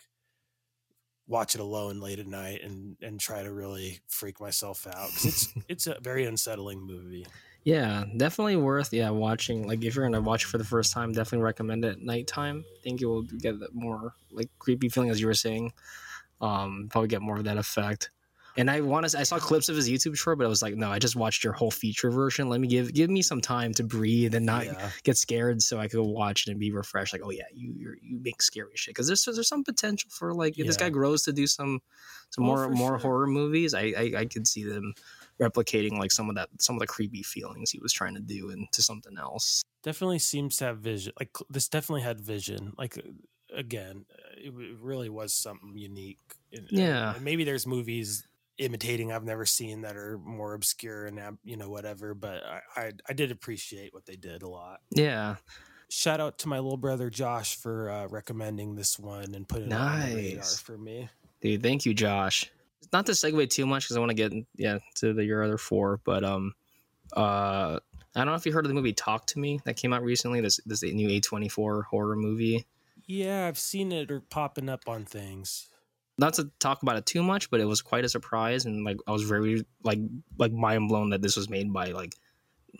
watch it alone late at night and and try to really freak myself out because it's it's a very unsettling movie. Yeah, definitely worth yeah watching. Like if you're gonna watch it for the first time, definitely recommend it at nighttime. I think you'll get that more like creepy feeling as you were saying. Um, probably get more of that effect. And I want to. I saw clips of his YouTube short, but I was like, no, I just watched your whole feature version. Let me give give me some time to breathe and not yeah. get scared, so I could watch it and be refreshed. Like, oh yeah, you you you make scary shit because there's there's some potential for like if yeah. this guy grows to do some some oh, more more sure. horror movies. I, I I could see them replicating like some of that some of the creepy feelings he was trying to do into something else. Definitely seems to have vision. Like this definitely had vision. Like again, it really was something unique. yeah, and maybe there's movies imitating I've never seen that are more obscure and you know whatever. But I, I, I did appreciate what they did a lot. Yeah. Shout out to my little brother Josh for uh, recommending this one and putting nice. it on the radar for me. Dude, thank you, Josh. Not to segue too much because I want to get yeah to the, your other four, but um, uh, I don't know if you heard of the movie Talk to Me that came out recently. This this new A twenty four horror movie. Yeah, I've seen it or popping up on things not to talk about it too much, but it was quite a surprise, and like I was very like like mind blown that this was made by like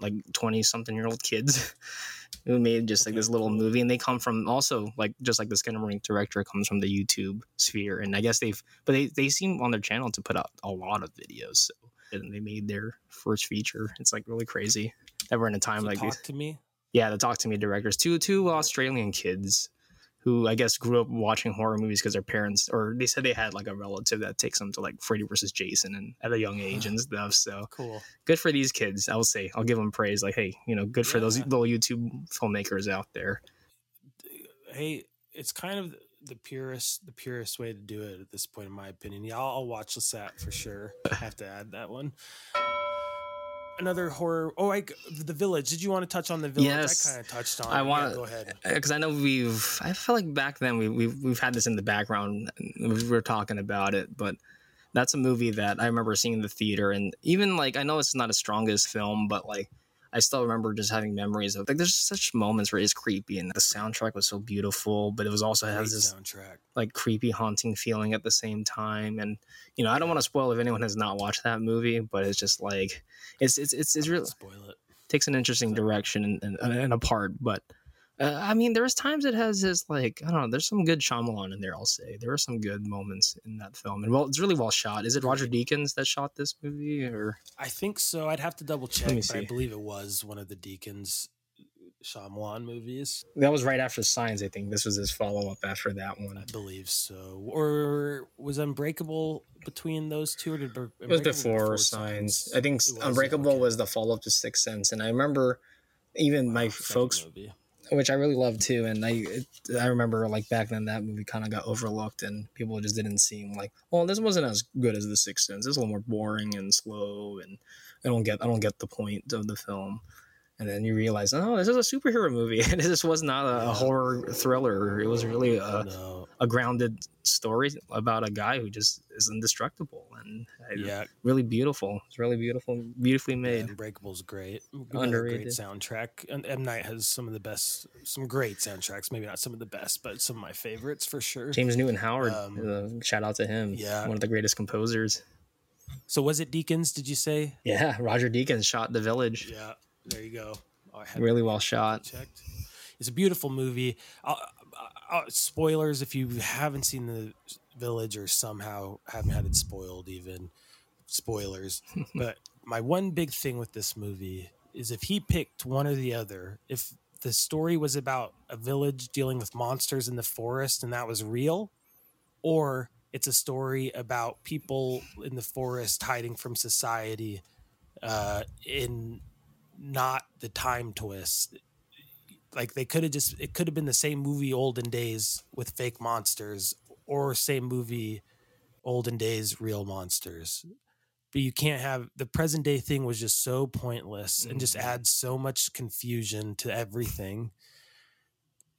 like twenty something year old kids who made just like this little movie, and they come from also like just like the Skinamarink director comes from the YouTube sphere, and I guess they've but they they seem on their channel to put out a lot of videos, so and they made their first feature. It's like really crazy that we're in a time so like talk to me. Yeah, the talk to me directors, two two Australian kids who I guess grew up watching horror movies because their parents, or they said they had like a relative that takes them to like Freddy versus Jason and at a young age and stuff. So cool. Good for these kids. I will say, I'll give them praise. Like, hey, you know, good yeah. for those little YouTube filmmakers out there. Hey, it's kind of the purest, the purest way to do it at this point, in my opinion. Yeah, I'll, I'll watch the set for sure. I have to add that one another horror. Oh, like the village. Did you want to touch on the village? Yes, I kind of touched on. It. I want to yeah, go ahead because I know we've. I feel like back then we we've we've had this in the background. We were talking about it, but that's a movie that I remember seeing in the theater, and even like I know it's not a strongest film, but like I still remember just having memories of like there's such moments where it's creepy and the soundtrack was so beautiful, but it was also Great has this soundtrack. like creepy haunting feeling at the same time and you know i don't want to spoil if anyone has not watched that movie but it's just like it's it's it's, it's really Spoil it. takes an interesting direction and, and, and apart but uh, I mean, there's times it has his like I don't know. There's some good Shyamalan in there. I'll say there are some good moments in that film, and well, it's really well shot. Is it Roger Deakins that shot this movie, or I think so. I'd have to double check, but I believe it was one of the Deakins Shyamalan movies. that was right after Signs? I think this was his follow up after that one. I believe so. Or was Unbreakable between those two, or did Bre- It was Unbreakable before Signs. I think was, yeah, Unbreakable okay. was the follow up to Sixth Sense, and I remember even my Wow, second folks movie. Which I really love too. And I I remember like back then that movie kind of got overlooked and people just didn't seem like, well, this wasn't as good as The Sixth Sense. It's a little more boring and slow, and I don't get I don't get the point of the film. And then you realize, oh, this is a superhero movie. And this was not a, Yeah. horror thriller. It was really a, no, a grounded story about a guy who just is indestructible and yeah, really beautiful. It's really beautiful, beautifully yeah, made. Unbreakable's great. Another Great Underrated. soundtrack. And M Night has some of the best, some great soundtracks. Maybe not some of the best, but some of my favorites for sure. James Newton Howard, Um, uh, shout out to him. yeah. one of the greatest composers. So was it Deakins? Did you say? Yeah, Roger Deakins shot The Village. Yeah, there you go. Oh, I had Really well shot. checked. It's a beautiful movie. Uh, uh, spoilers if you haven't seen the village or somehow haven't had it spoiled, even spoilers. but my one big thing with this movie is if he picked one or the other, if the story was about a village dealing with monsters in the forest and that was real, or it's a story about people in the forest hiding from society uh, in not the time twist. Like they could have just it could have been the same movie olden days with fake monsters or same movie olden days real monsters. But you can't have the present day thing was just so pointless and just mm-hmm. adds so much confusion to everything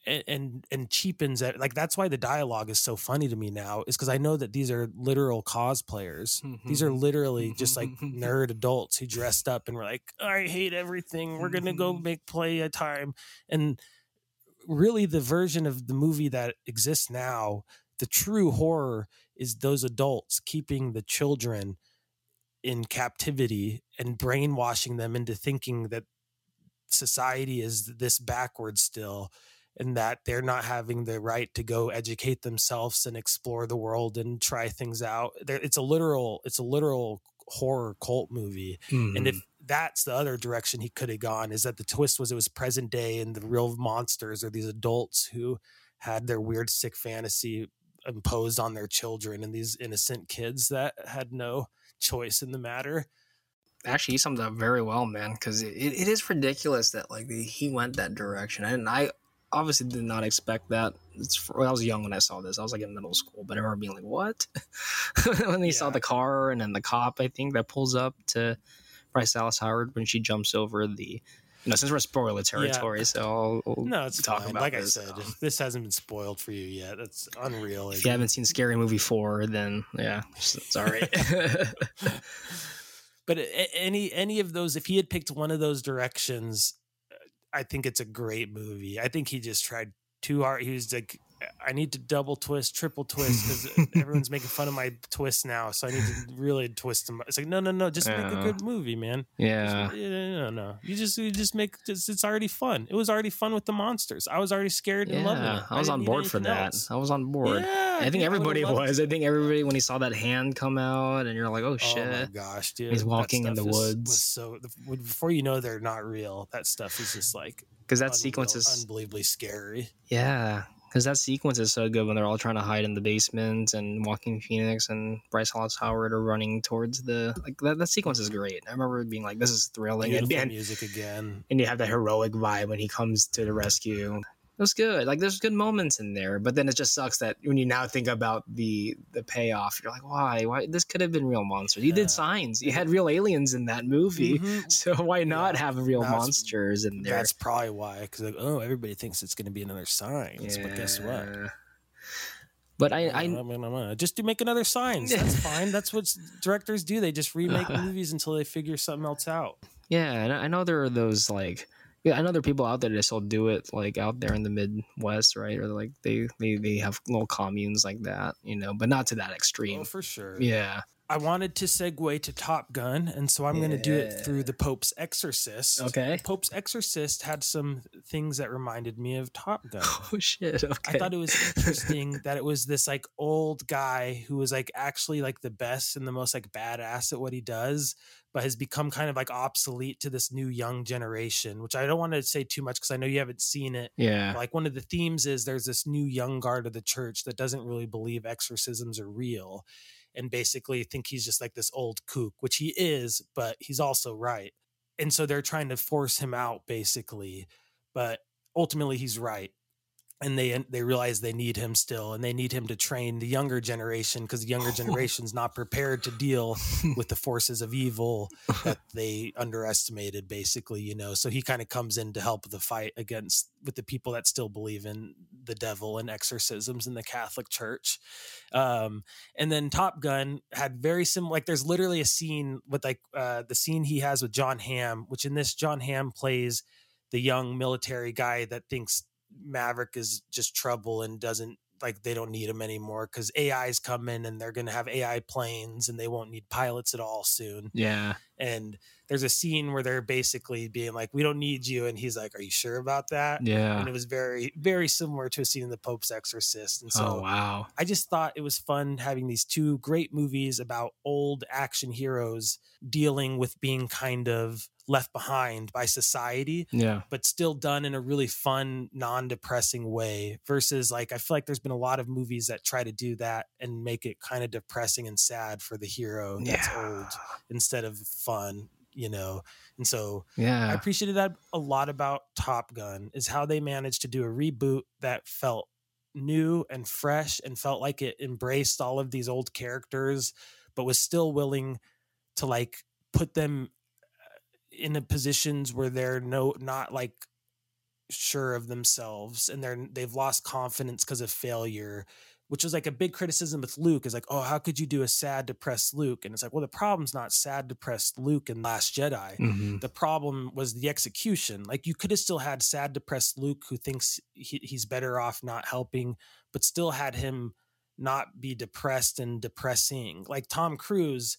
and and, and cheapens it like that's why the dialogue is so funny to me now is because i know that these are literal cosplayers. These are mm-hmm. literally just like mm-hmm. nerd adults who dressed up and were like i hate everything. We're gonna go mm-hmm. make play a time. And really the version of the movie that exists now the true horror is those adults keeping the children in captivity and brainwashing them into thinking that society is this backward still and that they're not having the right to go educate themselves and explore the world and try things out. There- it's a literal it's a literal horror cult movie. And if mm-hmm. that's the other direction he could have gone is that the twist was it was present day and the real monsters are these adults who had their weird sick fantasy imposed on their children and these innocent kids that had no choice in the matter. Actually, he summed up very well, man. Because it, it is ridiculous that like he went that direction, and I obviously did not expect that. It's I was young when I saw this. I was like in middle school, but I remember being like, "What?" when he saw the car and then the cop, I think that pulls up to Bryce Dallas Howard when she jumps over the. You know, since we're spoiler territory, so I'll, I'll no it's talk fine. about like this. i said if this hasn't been spoiled for you yet that's unreal if you haven't seen Scary Movie four, then yeah, sorry. but any any of those if he had picked one of those directions i think it's a great movie. I think he just tried too hard he was like i need to double twist triple twist because everyone's making fun of my twists now so i need to really twist them it's like no no no just make a good movie man yeah, Just- no no you just you just make just, it's already fun it was already fun with the monsters i was already scared and loving it I was didn't on board for that. else. I was on board. Yeah, I think everybody loved was. I think everybody when he saw that hand come out, and you're like, "Oh Oh my shit!" gosh, dude! He's walking in the is- woods. So before you know they're not real, that stuff is just like Because that unreal- sequence is unbelievably scary. yeah. Because that sequence is so good when they're all trying to hide in the basement, and Joaquin Phoenix and Bryce Dallas Howard are running towards the like that. That sequence is great. I remember being like, "This is thrilling," and, Beautiful and music again. and you have that heroic vibe when he comes to the rescue. It was good. Like there's good moments in there, but then it just sucks that when you now think about the the payoff, you're like, why? Why this could have been real monsters? You Yeah. did signs. You had real aliens in that movie, Mhm. so why not Yeah. have real That's- monsters in there? That's probably why, because like, oh, everybody thinks it's going to be another Signs, but guess what? But I, I I mean, uh, just to make another Signs. That's fine. That's what directors do. They just remake movies until they figure something else out. Yeah, and I I know there are those like yeah, I know there are people out there that still do it like out there in the Midwest, right? Or like they they they have little communes like that, you know, but not to that oh, extreme. Oh, for sure. yeah. I wanted to segue to Top Gun, and so I'm going to do it through the Pope's Exorcist. Okay. Pope's Exorcist had some things that reminded me of Top Gun. Oh shit. Okay. I thought it was interesting that it was this like old guy who was like actually like the best and the most like badass at what he does, but has become kind of like obsolete to this new young generation, which I don't want to say too much because I know you haven't seen it. Yeah. Like one of the themes is there's this new young guard of the church that doesn't really believe exorcisms are real and basically think he's just like this old kook, which he is, but he's also right. And so they're trying to force him out basically, but ultimately he's right. And they they realize they need him still, and they need him to train the younger generation because the younger generation's not prepared to deal with the forces of evil that they underestimated basically you know so he kind of comes in to help the fight against with the people that still believe in the devil and exorcisms in the catholic church um and then top gun had very similar like there's literally a scene with like uh the scene he has with john hamm which in this john hamm plays the young military guy that thinks maverick is just trouble and doesn't like they don't need him anymore because AI's coming and they're gonna have AI planes and they won't need pilots at all soon Yeah. And there's a scene where they're basically being like we don't need you and he's like are you sure about that Yeah. and it was very very similar to a scene in the pope's exorcist and oh, so oh wow. i just thought it was fun having these two great movies about old action heroes dealing with being kind of left behind by society Yeah. but still done in a really fun, non-depressing way. Versus like I feel like there's been a lot of movies that try to do that and make it kind of depressing and sad for the hero that's old instead of fun, you know. And so yeah I appreciated that a lot about Top Gun is how they managed to do a reboot that felt new and fresh and felt like it embraced all of these old characters but was still willing to like put them uh, in a positions where they're no not like sure of themselves and they're they've lost confidence because of failure which was like a big criticism with Luke is like oh how could you do a sad depressed Luke and it's like well the problem's not sad depressed Luke in Last Jedi Mhm. the problem was the execution. Like you could have still had sad, depressed Luke who thinks he, he's better off not helping, but still had him not be depressed and depressing. Like Tom Cruise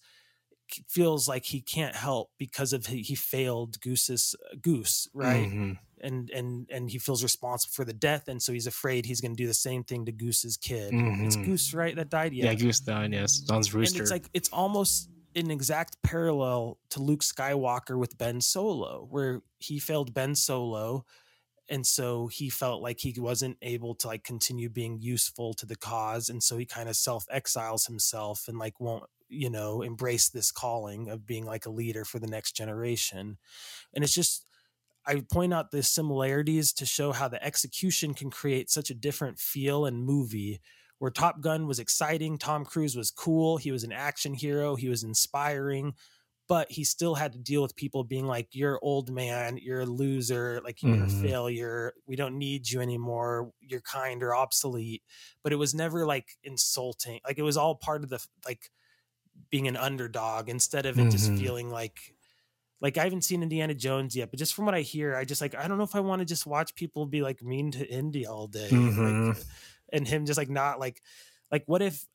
feels like he can't help because of he, he failed Goose's Goose, right? Mhm. And and and he feels responsible for the death, and so he's afraid he's going to do the same thing to Goose's kid. It's Mhm. Goose, right? That died. Yeah. Goose died. Yes. Don's rooster. And it's like it's almost an exact parallel to Luke Skywalker with Ben Solo, where he failed Ben Solo, and so he felt like he wasn't able to like continue being useful to the cause, and so he kind of self exiles himself and like won't you know embrace this calling of being like a leader for the next generation, and it's just. I point out the similarities to show how the execution can create such a different feel and movie where Top Gun was exciting, Tom Cruise was cool, he was an action hero, he was inspiring, but he still had to deal with people being like, You're old man, you're a loser, like you're Mhm. a failure, we don't need you anymore, you're kind or obsolete. But it was never like insulting. Like it was all part of the like being an underdog instead of it just Mhm. feeling like like I haven't seen Indiana Jones yet, but just from what I hear, I just like I don't know if I want to just watch people be like mean to Indy all day. Mhm. Like, and him just like not like like what if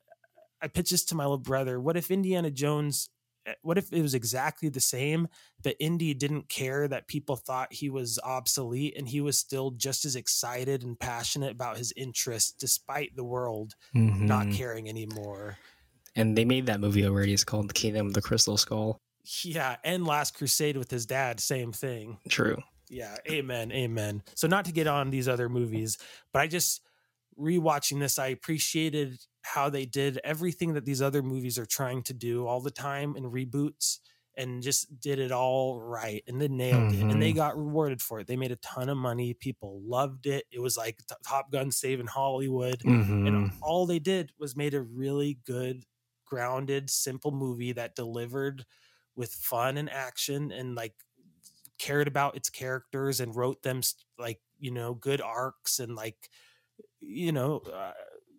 I pitched this to my little brother? What if Indiana Jones eh, what if it was exactly the same, but Indy didn't care that people thought he was obsolete and he was still just as excited and passionate about his interests despite the world not Mhm. caring anymore. And they made that movie already. It's called The Kingdom of the Crystal Skull. Yeah, and Last Crusade with his dad, same thing. True. Yeah, amen, amen. So not to get on these other movies, but I just rewatching this, I appreciated how they did everything that these other movies are trying to do all the time in reboots and just did it all right and then nailed it and they Mhm. got rewarded for it. They made a ton of money, people loved it. It was like Top Gun saving Hollywood Mhm. and all they did was made a really good grounded simple movie that delivered with fun and action and like cared about its characters and wrote them like you know good arcs and like you know uh,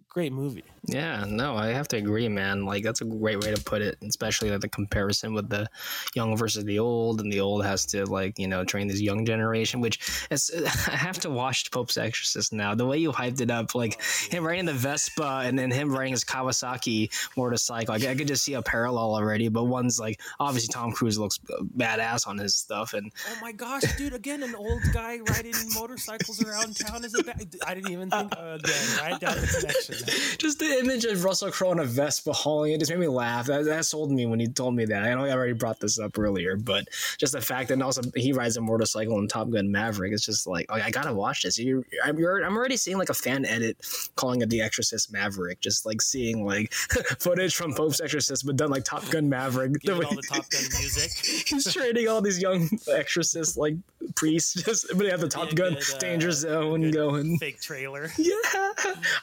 great movie. Yeah, no, I have to agree, man. Like that's a great way to put it, especially like the comparison with the young versus the old, and the old has to like you know train this young generation. Which is, I have to watch Pope's Exorcist now. The way you hyped it up, like him riding the Vespa and then him riding his Kawasaki motorcycle, like, I could just see a parallel already. But one's like obviously Tom Cruise looks badass on his stuff, and Oh my gosh, dude! Again, an old guy riding motorcycles around town is a bad. I didn't even think uh, again. Right down the connection. just the image of Russell Crowe in a Vespa hauling it just made me laugh. That, that sold me when he told me that. I know I already brought this up earlier, but just the fact that also he rides a motorcycle in Top Gun Maverick it's just like, oh, I gotta watch this. You're, I'm, you're, I'm already seeing like a fan edit calling it The Exorcist Maverick, just like seeing like footage from Pope's Exorcist, but done like Top Gun Maverick. It all the Top Gun music. He's training all these young exorcists like priests, just, but they have the Top Be a Gun good, uh, Danger Zone going. Fake trailer. Yeah,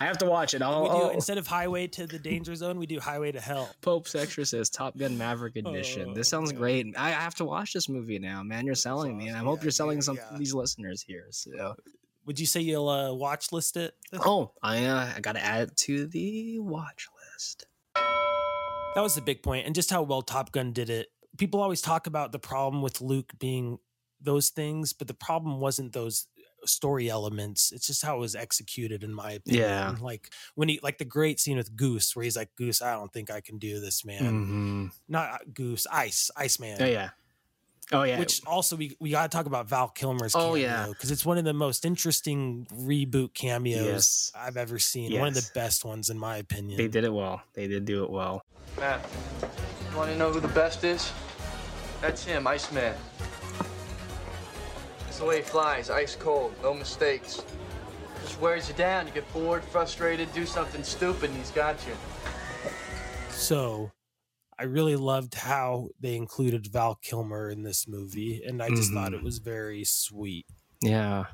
I have to watch it. We do I'll- instead of Highway to the Danger Zone, we do Highway to Hell. Pope's Exorcist Top Gun Maverick edition. this sounds great. I have to watch this movie now, man. You're selling me, and I hope you're selling you- some yeah. these listeners here. So, Would you say you'll uh, watch list it? oh, I uh, I gotta add it to the watch list. That was the big point, and just how well Top Gun did it. People always talk about the problem with Luke being those things, but the problem wasn't those story elements. It's just how it was executed, in my opinion. Yeah. Like when he, like the great scene with Goose, where he's like, "Goose, I don't think I can do this, man." Mm-hmm. Not uh, Goose, Ice, Iceman. Oh yeah, oh yeah. Which also we we got to talk about Val Kilmer's cameo Oh, yeah. because it's one of the most interesting reboot cameos Yes. I've ever seen. One of the best ones in my opinion. they did it well. They did do it well. Matt, you want to know who the best is? That's him, Iceman. That's the way he flies, ice cold, no mistakes. Just wears you down. You get bored, frustrated, do something stupid, and he's got you. So I really loved how they included Val Kilmer in this movie, and I just thought it Mhm. was very sweet. Yeah,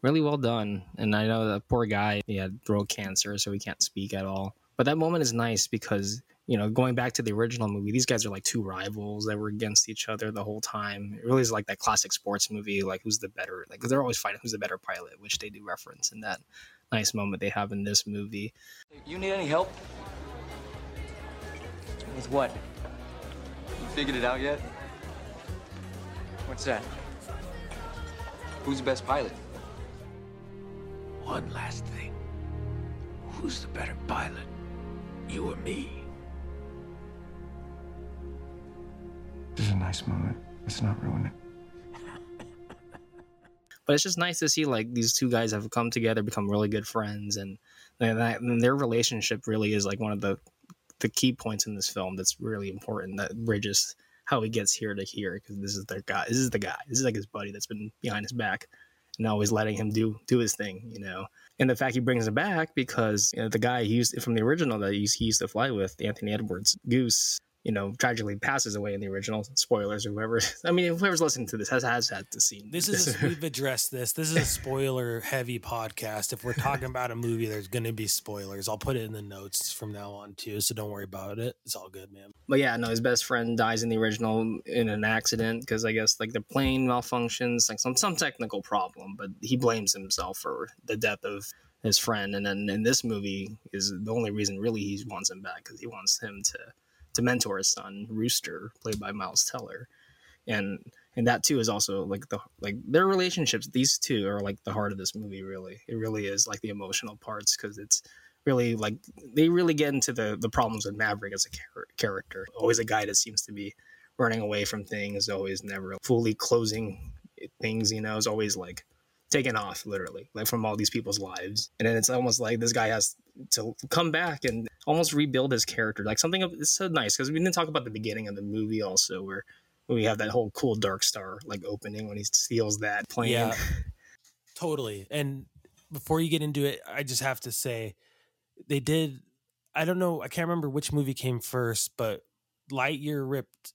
really well done. And I know that poor guy, he had throat cancer, so he can't speak at all. But that moment is nice because, you know, going back to the original movie, these guys are like two rivals that were against each other the whole time. It really is like that classic sports movie, like who's the better, like 'cause they're always fighting who's the better pilot, which they do reference in that nice moment they have in this movie. You need any help? With what? You figured it out yet? What's that? Who's the best pilot? One last thing. Who's the better pilot? You or me? This is a nice moment. Let's not ruin it. but it's just nice to see like these two guys have come together become really good friends and, and, that, and their relationship really is like one of the the key points in this film that's really important that bridges how he gets here to here because this is their guy this is the guy this is like his buddy that's been behind his back and always letting him do do his thing you know and the fact he brings him back because you know, the guy he used from the original that he used, he used to fly with anthony edwards goose you know tragically passes away in the original spoilers or whoever i mean whoever's listening to this has has had to see This is a, we've addressed this. This is a spoiler heavy podcast. If we're talking about a movie, there's going to be spoilers. I'll put it in the notes from now on too, so don't worry about it. It's all good, man. But yeah, no, his best friend dies in the original in an accident because I guess like the plane malfunctions, like some some technical problem. But he blames himself for the death of his friend, and then in this movie is the only reason really he wants him back because he wants him to to mentor his son Rooster, played by Miles Teller, and and that too is also like the like their relationships. These two are like the heart of this movie. Really, it really is like the emotional parts because it's really like they really get into the the problems with Maverick as a char- character. Always a guy that seems to be running away from things, always never fully closing things. You know, is always like taken off literally like from all these people's lives and then it's almost like this guy has to come back and almost rebuild his character like something of- it's so nice because we didn't talk about the beginning of the movie also where we have that whole cool dark star like opening when he steals that plane Yeah. Totally. And before you get into it, I just have to say they did I don't know, I can't remember which movie came first, but Lightyear ripped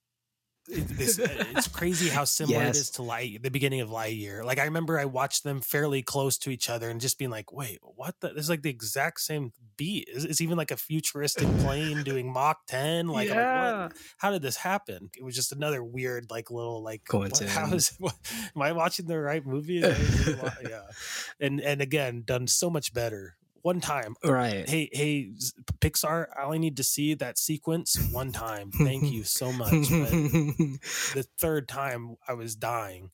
it- this, it's crazy how similar Yes. it is to Light the beginning of Lightyear Like I remember I watched them fairly close to each other and just being like, "Wait, what? The, this is like the exact same beat. It's, it's even like a futuristic plane doing Mach ten. Like, I'm like, what? how did this happen? It was just another weird, like little, like what- How is? What, am I watching the right movie? Yeah, and and again, done so much better. One time. Right. Hey, hey, Pixar, I only need to see that sequence one time. Thank you so much. But the third time, I was dying.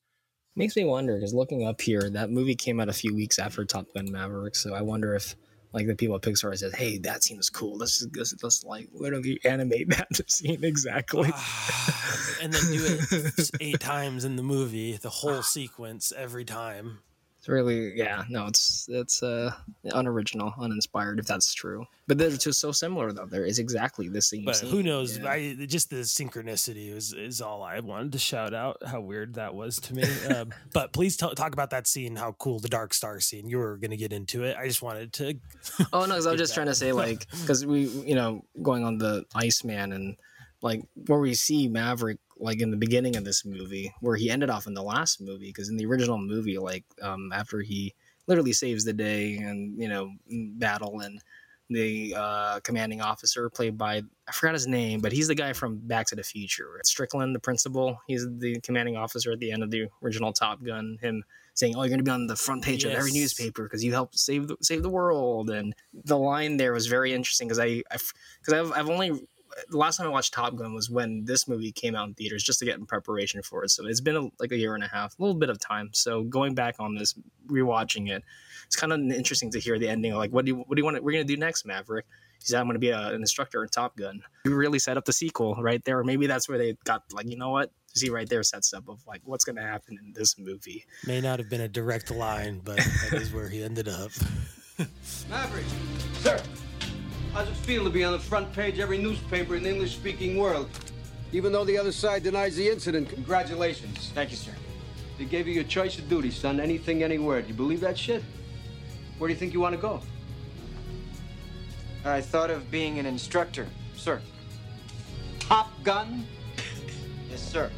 Makes me wonder because looking up here, that movie came out a few weeks after Top Gun Maverick. So I wonder if like the people at Pixar said, "Hey, that scene was cool. Let's just let's, let's like literally animate that scene exactly." Ah, and then do it eight times in the movie, the whole sequence every time. It's really yeah no it's it's uh unoriginal uninspired if that's true but they're just so similar though there is exactly the same But scene. who knows? Yeah. I just the synchronicity is is all I wanted to shout out. How weird that was to me. um, but please t- talk about that scene. How cool the Dark Star scene. You were going to get into it. I just wanted to. oh no 'cause i was just trying to say like because we you know going on the iceman and like where we see maverick like in the beginning of this movie where he ended off in the last movie because in the original movie like um after he literally saves the day and you know battle and the uh, commanding officer played by I forgot his name, but he's the guy from Back to the Future. Strickland, the principal. He's the commanding officer at the end of the original Top Gun. Him saying, "Oh, you're going to be on the front page of every newspaper because you helped save the, save the world." And the line there was very interesting because I because I've, I've only the last time I watched Top Gun was when this movie came out in theaters just to get in preparation for it. So it's been a, like a year and a half, a little bit of time. So going back on this, rewatching it, it's kind of interesting to hear the ending. Like, what do you what do you want? To, we're gonna do next, Maverick. He said, "I'm gonna be a, an instructor in Top Gun." You really set up the sequel right there. Or maybe that's where they got like, you know what? See right there sets up of like what's gonna happen in this movie. May not have been a direct line, but that is where he ended up. Maverick. Sir. How's it feel to be on the front page of every newspaper in the English speaking world? Even though the other side denies the incident, congratulations. Thank you, sir. They gave you your choice of duty, son. Anything, anywhere. Do you believe that shit? Where do you think you want to go? I thought of being an instructor, sir. Top Gun? Yes, sir.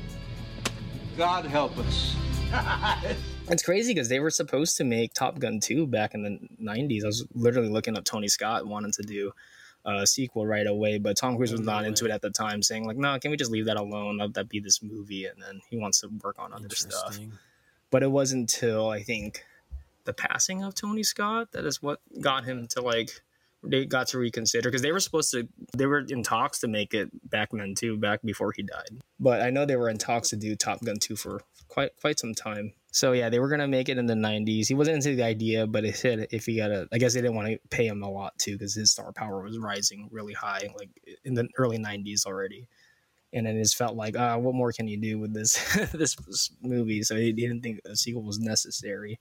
God help us. It's crazy because they were supposed to make Top Gun 2 back in the 90s. I was literally looking up Tony Scott wanting to do a sequel right away, but Tom Cruise was oh, No not way. into it at the time, saying like, "No, can we just leave that alone? Let that be this movie." And then he wants to work on other stuff. But it wasn't until I think the passing of Tony Scott that is what got him to like they got to reconsider because they were supposed to they were in talks to make it back then too back before he died but i know they were in talks to do top gun 2 for quite quite some time so yeah they were gonna make it in the 90s he wasn't into the idea but it said if he got a i guess they didn't want to pay him a lot too because his star power was rising really high like in the early 90s already. And then it just felt like uh, what more can you do with this this movie? So he didn't think a sequel was necessary.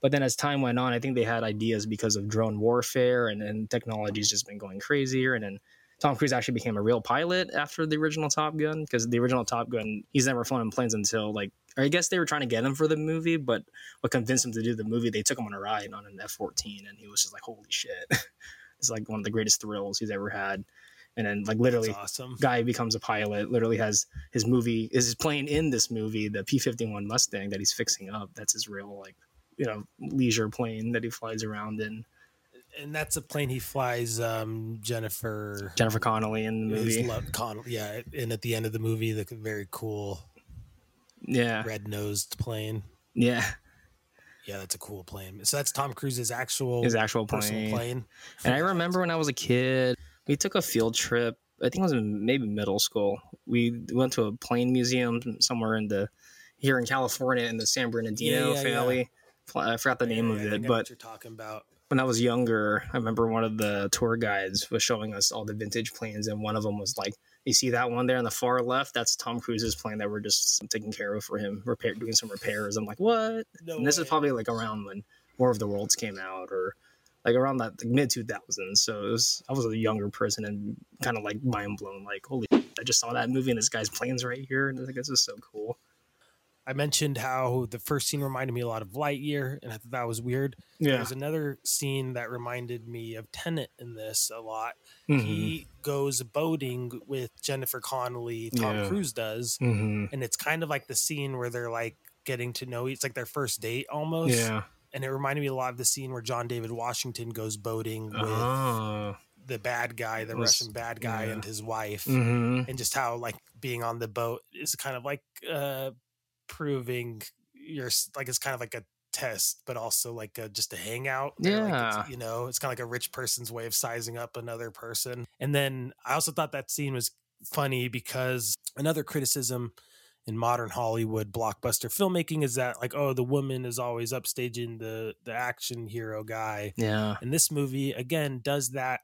But then as time went on, I think they had ideas because of drone warfare and then technology's just been going crazier. And then Tom Cruise actually became a real pilot after the original Top Gun because the original Top Gun, he's never flown in planes until like, or I guess they were trying to get him for the movie, but what convinced him to do the movie, they took him on a ride on an F 14 and he was just like, holy shit. it's like one of the greatest thrills he's ever had. And then like literally awesome. guy becomes a pilot literally has his movie is his plane in this movie the p-51 mustang that he's fixing up that's his real like you know leisure plane that he flies around in And that's a plane he flies. Um, Jennifer. jennifer connelly in the movie lo- Con- yeah, and at the end of the movie, the very cool yeah red nosed plane. yeah Yeah, that's a cool plane. So that's Tom Cruise's actual his actual personal plane. plane. and i remember when i was a kid we took a field trip i think it was in maybe middle school we went to a plane museum somewhere in the here in california in the san bernardino Yeah, yeah, family i forgot the name Yeah, of it think I know but you're talking about. when I was younger, I remember one of the tour guides was showing us all the vintage planes, and one of them was like, "You see that one there on the far left? That's Tom Cruise's plane that we're just taking care of for him, repair, doing some repairs." I'm like, "What?" No and this is probably like around when War of the Worlds came out, or like around that like, mid 2000s. So it was I was a younger person and kind of like mind blown, like, "Holy!" I just saw that movie, and this guy's plane's right here, and I think this is so cool. I mentioned how the first scene reminded me a lot of Lightyear, and I thought that was weird. There's another scene that reminded me of Tenet in this a lot. Mhm. He goes boating with Jennifer Connelly, Tom Yeah. Cruise does, Mhm. and it's kind of like the scene where they're like getting to know it's like their first date almost. Yeah. And it reminded me a lot of the scene where John David Washington goes boating with Oh. the bad guy, the Was- Russian bad guy, yeah. and his wife, Mhm. and just how like being on the boat is kind of like uh proving you're like it's kind of like a test, but also like a, just a hangout. They're like, Yeah. it's, you know, it's kind of like a rich person's way of sizing up another person. And then I also thought that scene was funny because another criticism in modern Hollywood blockbuster filmmaking is that like, oh, the woman is always upstaging the the action hero guy. Yeah. And this movie again does that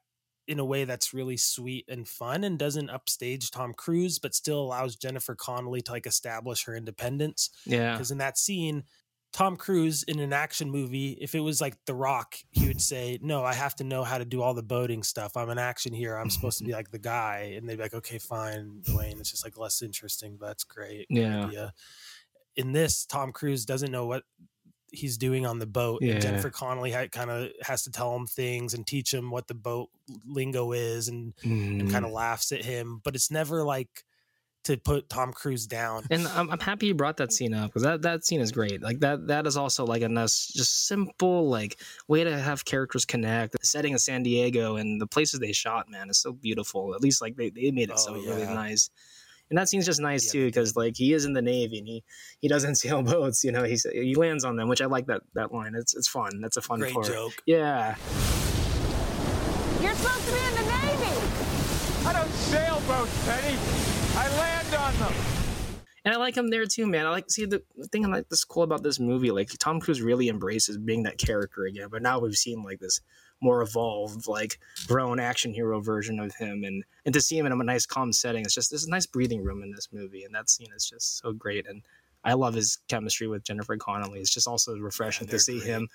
in a way that's really sweet and fun and doesn't upstage Tom Cruise, but still allows Jennifer Connelly to like establish her independence. Yeah. Because in that scene, Tom Cruise in an action movie, if it was like The Rock, he would say, No, I have to know how to do all the boating stuff. I'm an action hero. I'm supposed to be like the guy. And they'd be like, Okay, fine, Dwayne. It's just like less interesting, but that's great. Yeah. idea." In this, Tom Cruise doesn't know what he's doing on the boat. Yeah. And Jennifer Connelly kind of has to tell him things and teach him what the boat lingo is and, and Mm. kind of laughs at him. But it's never like to put Tom Cruise down. And I'm, I'm happy you brought that scene up because that, that scene is great. Like that that is also like a nice, just simple like way to have characters connect. The setting of San Diego and the places they shot, man, is so beautiful. At least like they, they made it Oh, so really nice. And that scene's just nice Yeah, too because like he is in the Navy and he he doesn't sail boats. You know, he's he lands on them, which I like that that line. It's it's fun. That's a fun Great part. joke. Yeah. You're supposed to be in the Navy! I don't sail boats, Penny. I land on them. And I like him there too, man. I like see the, the thing I like this cool about this movie. Like Tom Cruise really embraces being that character again, but now we've seen like this more evolved, like grown action hero version of him, and and to see him in a nice calm setting, it's just there's a nice breathing room in this movie, and that scene is just so great. And I love his chemistry with Jennifer Connelly. It's just also refreshing to see great. him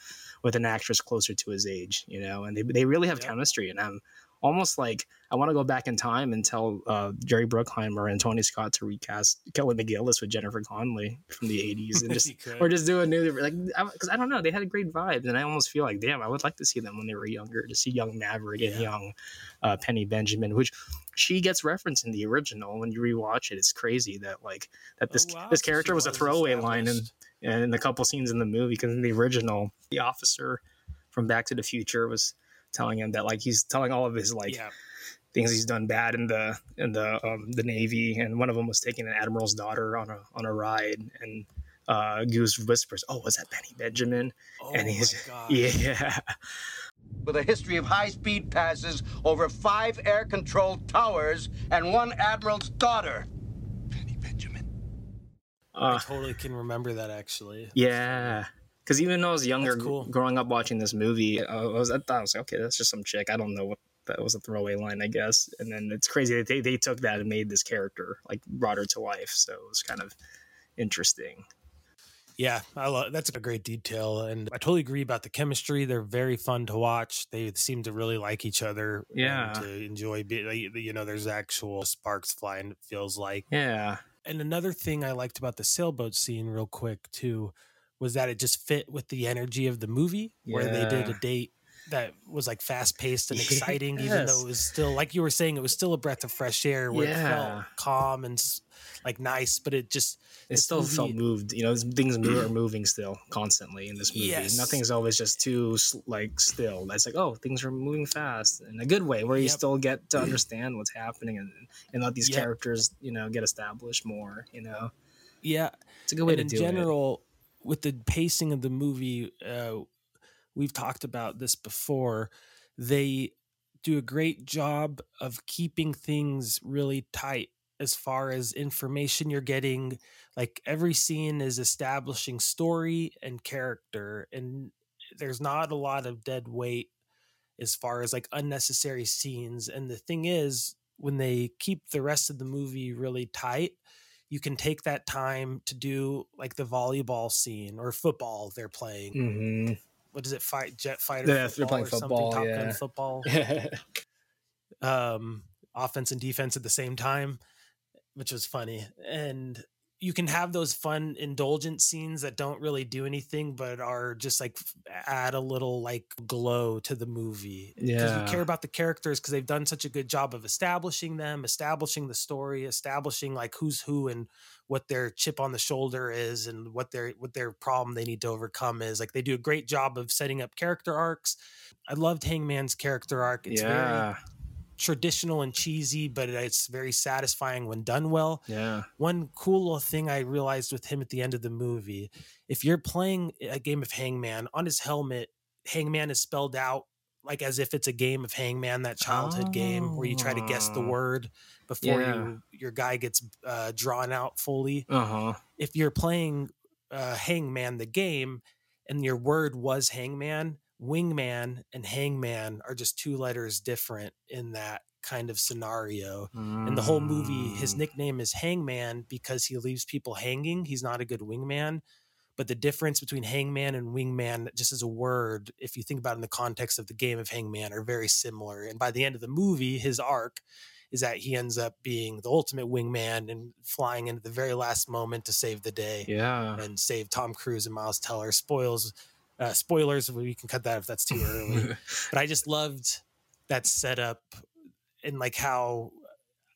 with an actress closer to his age, you know. And they they really have Yep. chemistry, and I'm almost like I want to go back in time and tell uh, Jerry Bruckheimer and Tony Scott to recast Kelly McGillis with Jennifer Connelly from the '80s, and just or just do a new like because I, don't know, they had a great vibe, and I almost feel like damn, I would like to see them when they were younger, to see young Maverick and Yeah. young uh, Penny Benjamin, which she gets referenced in the original. When you rewatch it, it's crazy that like that this Oh, wow, this character she was a throwaway line in established. in a couple scenes in the movie because in the original, the officer from Back to the Future was telling him that like he's telling all of his like yeah. things he's done bad in the in the um, the Navy, and one of them was taking an admiral's daughter on a on a ride, and uh, Goose whispers, "Oh, was that Penny Benjamin?" Oh and he's God. yeah, With a history of high speed passes over five air controlled towers and one admiral's daughter. Penny Benjamin. I uh, totally can remember that actually. yeah. Because even though I was younger, cool. growing up watching this movie, I was I thought I was like, okay, that's just some chick. I don't know what that was a throwaway line, I guess. And then it's crazy that they they took that and made this character like brought her to life. So it was kind of interesting. Yeah, I love that's a great detail, and I totally agree about the chemistry. They're very fun to watch. They seem to really like each other. Yeah. to enjoy. You know, there's actual sparks flying. It feels like. Yeah, And another thing I liked about the sailboat scene, real quick too, was that it just fit with the energy of the movie, where they did a date that was like fast paced and exciting, even though it was still like you were saying, it was still a breath of fresh air, where it felt calm and like nice, but it just it still felt moved. You know, things move, are moving still constantly in this movie. Yes. Nothing's always just too like still. It's like oh, things are moving fast in a good way, where you Yep. still get to understand what's happening and and let these Yep. characters you know get established more. You know, yeah. it's a good way and to in do general with the pacing of the movie uh, we've talked about this before they do a great job of keeping things really tight as far as information you're getting. Like every scene is establishing story and character and there's not a lot of dead weight as far as like unnecessary scenes. And the thing is when they keep the rest of the movie really tight you can take that time to do like the volleyball scene or football they're playing. it. hmm What is it? Fight jet fighter. Yeah, they're playing or football, Top yeah. Gun football. Mm-hmm. Um, offense and defense at the same time, which was funny. And you can have those fun indulgent scenes that don't really do anything but are just like add a little like glow to the movie because Yeah. you care about the characters because they've done such a good job of establishing them establishing the story establishing like who's who and what their chip on the shoulder is and what their what their problem they need to overcome is like they do a great job of setting up character arcs i loved hangman's character arc it's very yeah, traditional and cheesy, but it's very satisfying when done well. Yeah. One cool little thing I realized with him at the end of the movie if you're playing a game of Hangman, on his helmet, Hangman is spelled out like as if it's a game of Hangman, that childhood game where you try to guess the Oh. word before Yeah. you, your guy gets uh, drawn out fully. Uh huh. If you're playing uh, Hangman, the game, and your word was Hangman, Wingman and Hangman are just two letters different in that kind of scenario. And the whole movie, his Mm. nickname is Hangman because he leaves people hanging. He's not a good wingman. But the difference between hangman and wingman, just as a word, if you think about it in the context of the game of hangman, are very similar. And by the end of the movie, his arc is that he ends up being the ultimate wingman and flying into the very last moment to save the day Yeah. and save Tom Cruise and Miles Teller. Spoils, uh, spoilers. We can cut that if that's too early. but I just loved that setup and like how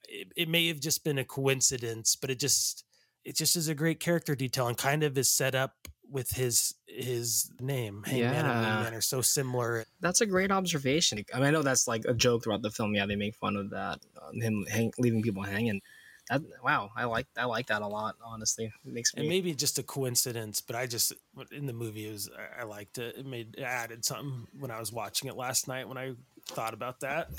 it, it may have just been a coincidence, but it just it just is a great character detail and kind of is set up with his his name. Hangman Yeah. and Wingman are so similar. That's a great observation. I mean, I know that's like a joke throughout the film. Yeah, they make fun of that, uh, him hang, leaving people hanging. That, wow, I like I like that a lot. Honestly, it makes me. And maybe just a coincidence, but I just in the movie it was I- I liked it. It made it added something when I was watching it last night when I thought about that.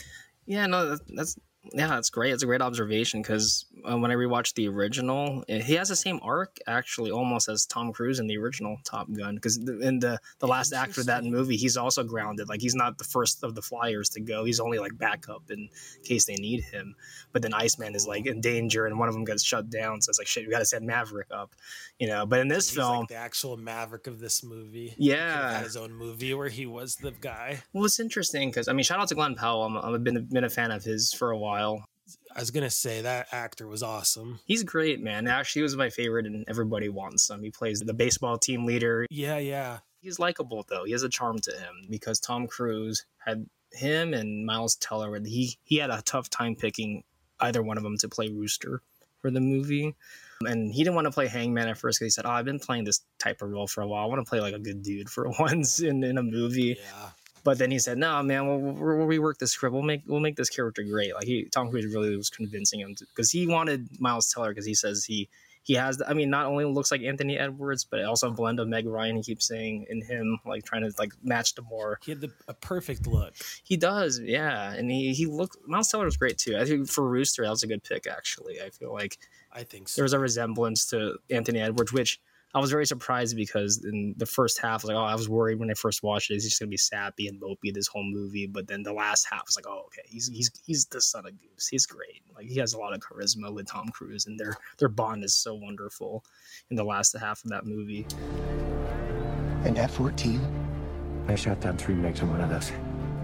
Yeah, no, that's yeah, that's great. It's a great observation because uh, when I rewatched the original, eh, he has the same arc actually, almost as Tom Cruise in the original Top Gun. Because in the the last act of that movie, he's also grounded. Like he's not the first of the flyers to go. He's only like backup in case they need him. But then Iceman is like in danger, and one of them gets shut down. So it's like shit, we got to send Maverick up, you know. But in this He's film, like the actual maverick of this movie. Yeah, his own movie where he was the guy. well, it's interesting because I mean, shout out to Glenn Powell. I'm, I've been been a fan of his for a while. I was gonna say that actor was awesome. He's great, man. Actually, he was my favorite, and everybody wants some. He plays the baseball team leader. Yeah, yeah. He's likable though. He has a charm to him because Tom Cruise had him and Miles Teller. He he had a tough time picking either one of them to play Rooster for the movie. And he didn't want to play Hangman at first because he said, "Oh, I've been playing this type of role for a while. I want to play like a good dude for once in, in a movie." Yeah. But then he said, "No, man, we'll, we'll, we'll rework this script. We'll make we'll make this character great." Like he, Tom Cruise really was convincing him because he wanted Miles Teller because he says he he has. I mean, not only looks like Anthony Edwards, but also a blend of Meg Ryan. He keeps saying in him, like trying to like match the more. He had the, a perfect look. He does, yeah, and he he looked. Miles Teller was great too. I think for Rooster, that was a good pick actually. I feel like I think so. there was a resemblance to Anthony Edwards, which I was very surprised because in the first half, I was like, oh, I was worried when I first watched it. He's just gonna be sappy and mopey this whole movie. But then the last half was like, oh, okay, he's he's he's the son of Goose. He's great. Like he has a lot of charisma with Tom Cruise, and their their bond is so wonderful in the last half of that movie. And at 14, I shot down three MiGs in one of those.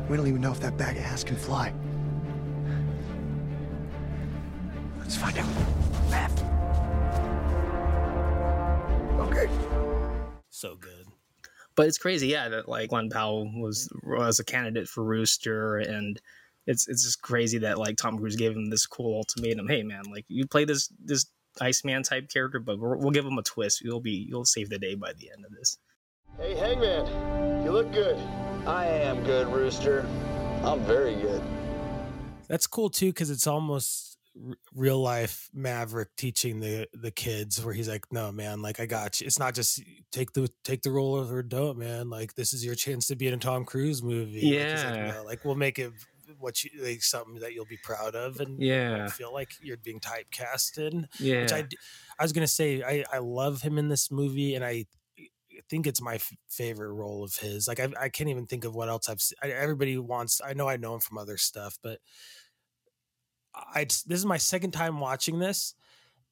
we don't even know if that bag of ass can fly. Let's find out. Okay. so good. But it's crazy, yeah, that like Glenn Powell was was a candidate for Rooster, and it's it's just crazy that like Tom Cruise gave him this cool ultimatum. Hey, man, like you play this this Iceman type character, but we're, we'll give him a twist. You'll be you'll save the day by the end of this. Hey, Hangman, you look good. I am good, Rooster. I'm very good. That's cool too because it's almost r- real life Maverick teaching the the kids where he's like, "No, man, like I got you. It's not just take the take the role of or don't, man. Like this is your chance to be in a Tom Cruise movie. Like, like, Yeah. "No, like we'll make it what you like something that you'll be proud of and Yeah. feel like you're being typecast in. Yeah, Which I I was gonna say I I love him in this movie and I. think it's my f- favorite role of his. Like I, I can't even think of what else I've seen. I, everybody wants. I know I know him from other stuff, but I this is my second time watching this,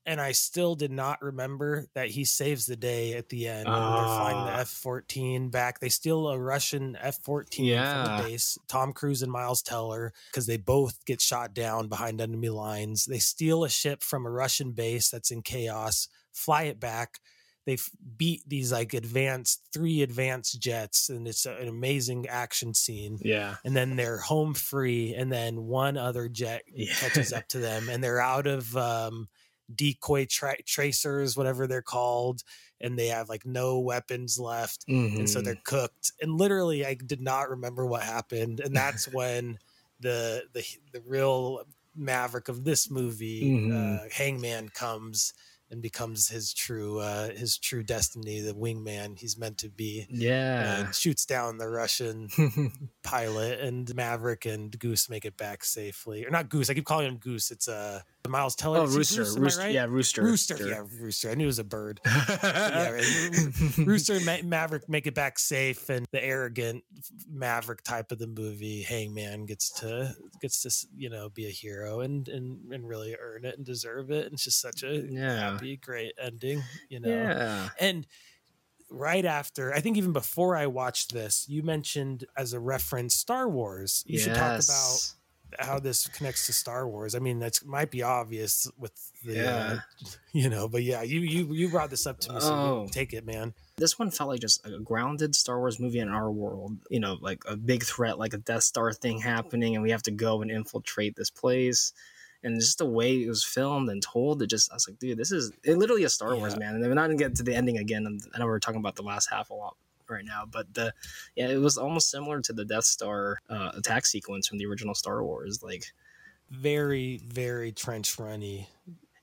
and I still did not remember that he saves the day at the end. when they're flying the Ah. F fourteen back. They steal a Russian F fourteen from the base. Tom Cruise and Miles Teller because they both get shot down behind enemy lines. They steal a ship from a Russian base that's in chaos. Fly it back. They beat these like advanced three advanced jets, and it's an amazing action scene yeah, and then they're home free and then one other jet Yeah. catches up to them and they're out of um, decoy tra- tracers whatever they're called and they have like no weapons left and so they're cooked and literally i did not remember what happened and that's when the the the real maverick of this movie, Mhm. uh, Hangman, comes and becomes his true uh, his true destiny, the wingman he's meant to be. Yeah. Shoots down the Russian pilot, and Maverick and Goose make it back safely. Or not Goose, I keep calling him Goose. It's uh, Miles Teller. Oh, Rooster. Goose? Rooster. right? Yeah, Rooster. Rooster. Rooster. Yeah, Rooster. I knew it was a bird. yeah, right. Rooster and Ma- Maverick make it back safe, and the arrogant Maverick type of the movie, Hangman, gets to gets to you know be a hero and and and really earn it and deserve it. And it's just such a Yeah. Happy, great ending, you know. Yeah. And right after, I think even before I watched this, you mentioned as a reference Star Wars. You should talk about how this connects to Star Wars. I mean, that might be obvious with the, Yeah. uh, you know, but yeah, you you you brought this up to me, so Oh. take it, man. this one felt like just a grounded Star Wars movie in our world. You know, like a big threat, like a Death Star thing happening, and we have to go and infiltrate this place. And just the way it was filmed and told, it just I was like, dude, this is it literally a Star Wars, Yeah. man. And we're not get to the ending again. and I know we're talking about the last half a lot right now, but the yeah, it was almost similar to the Death Star uh, attack sequence from the original Star Wars. Like Very very trench runny.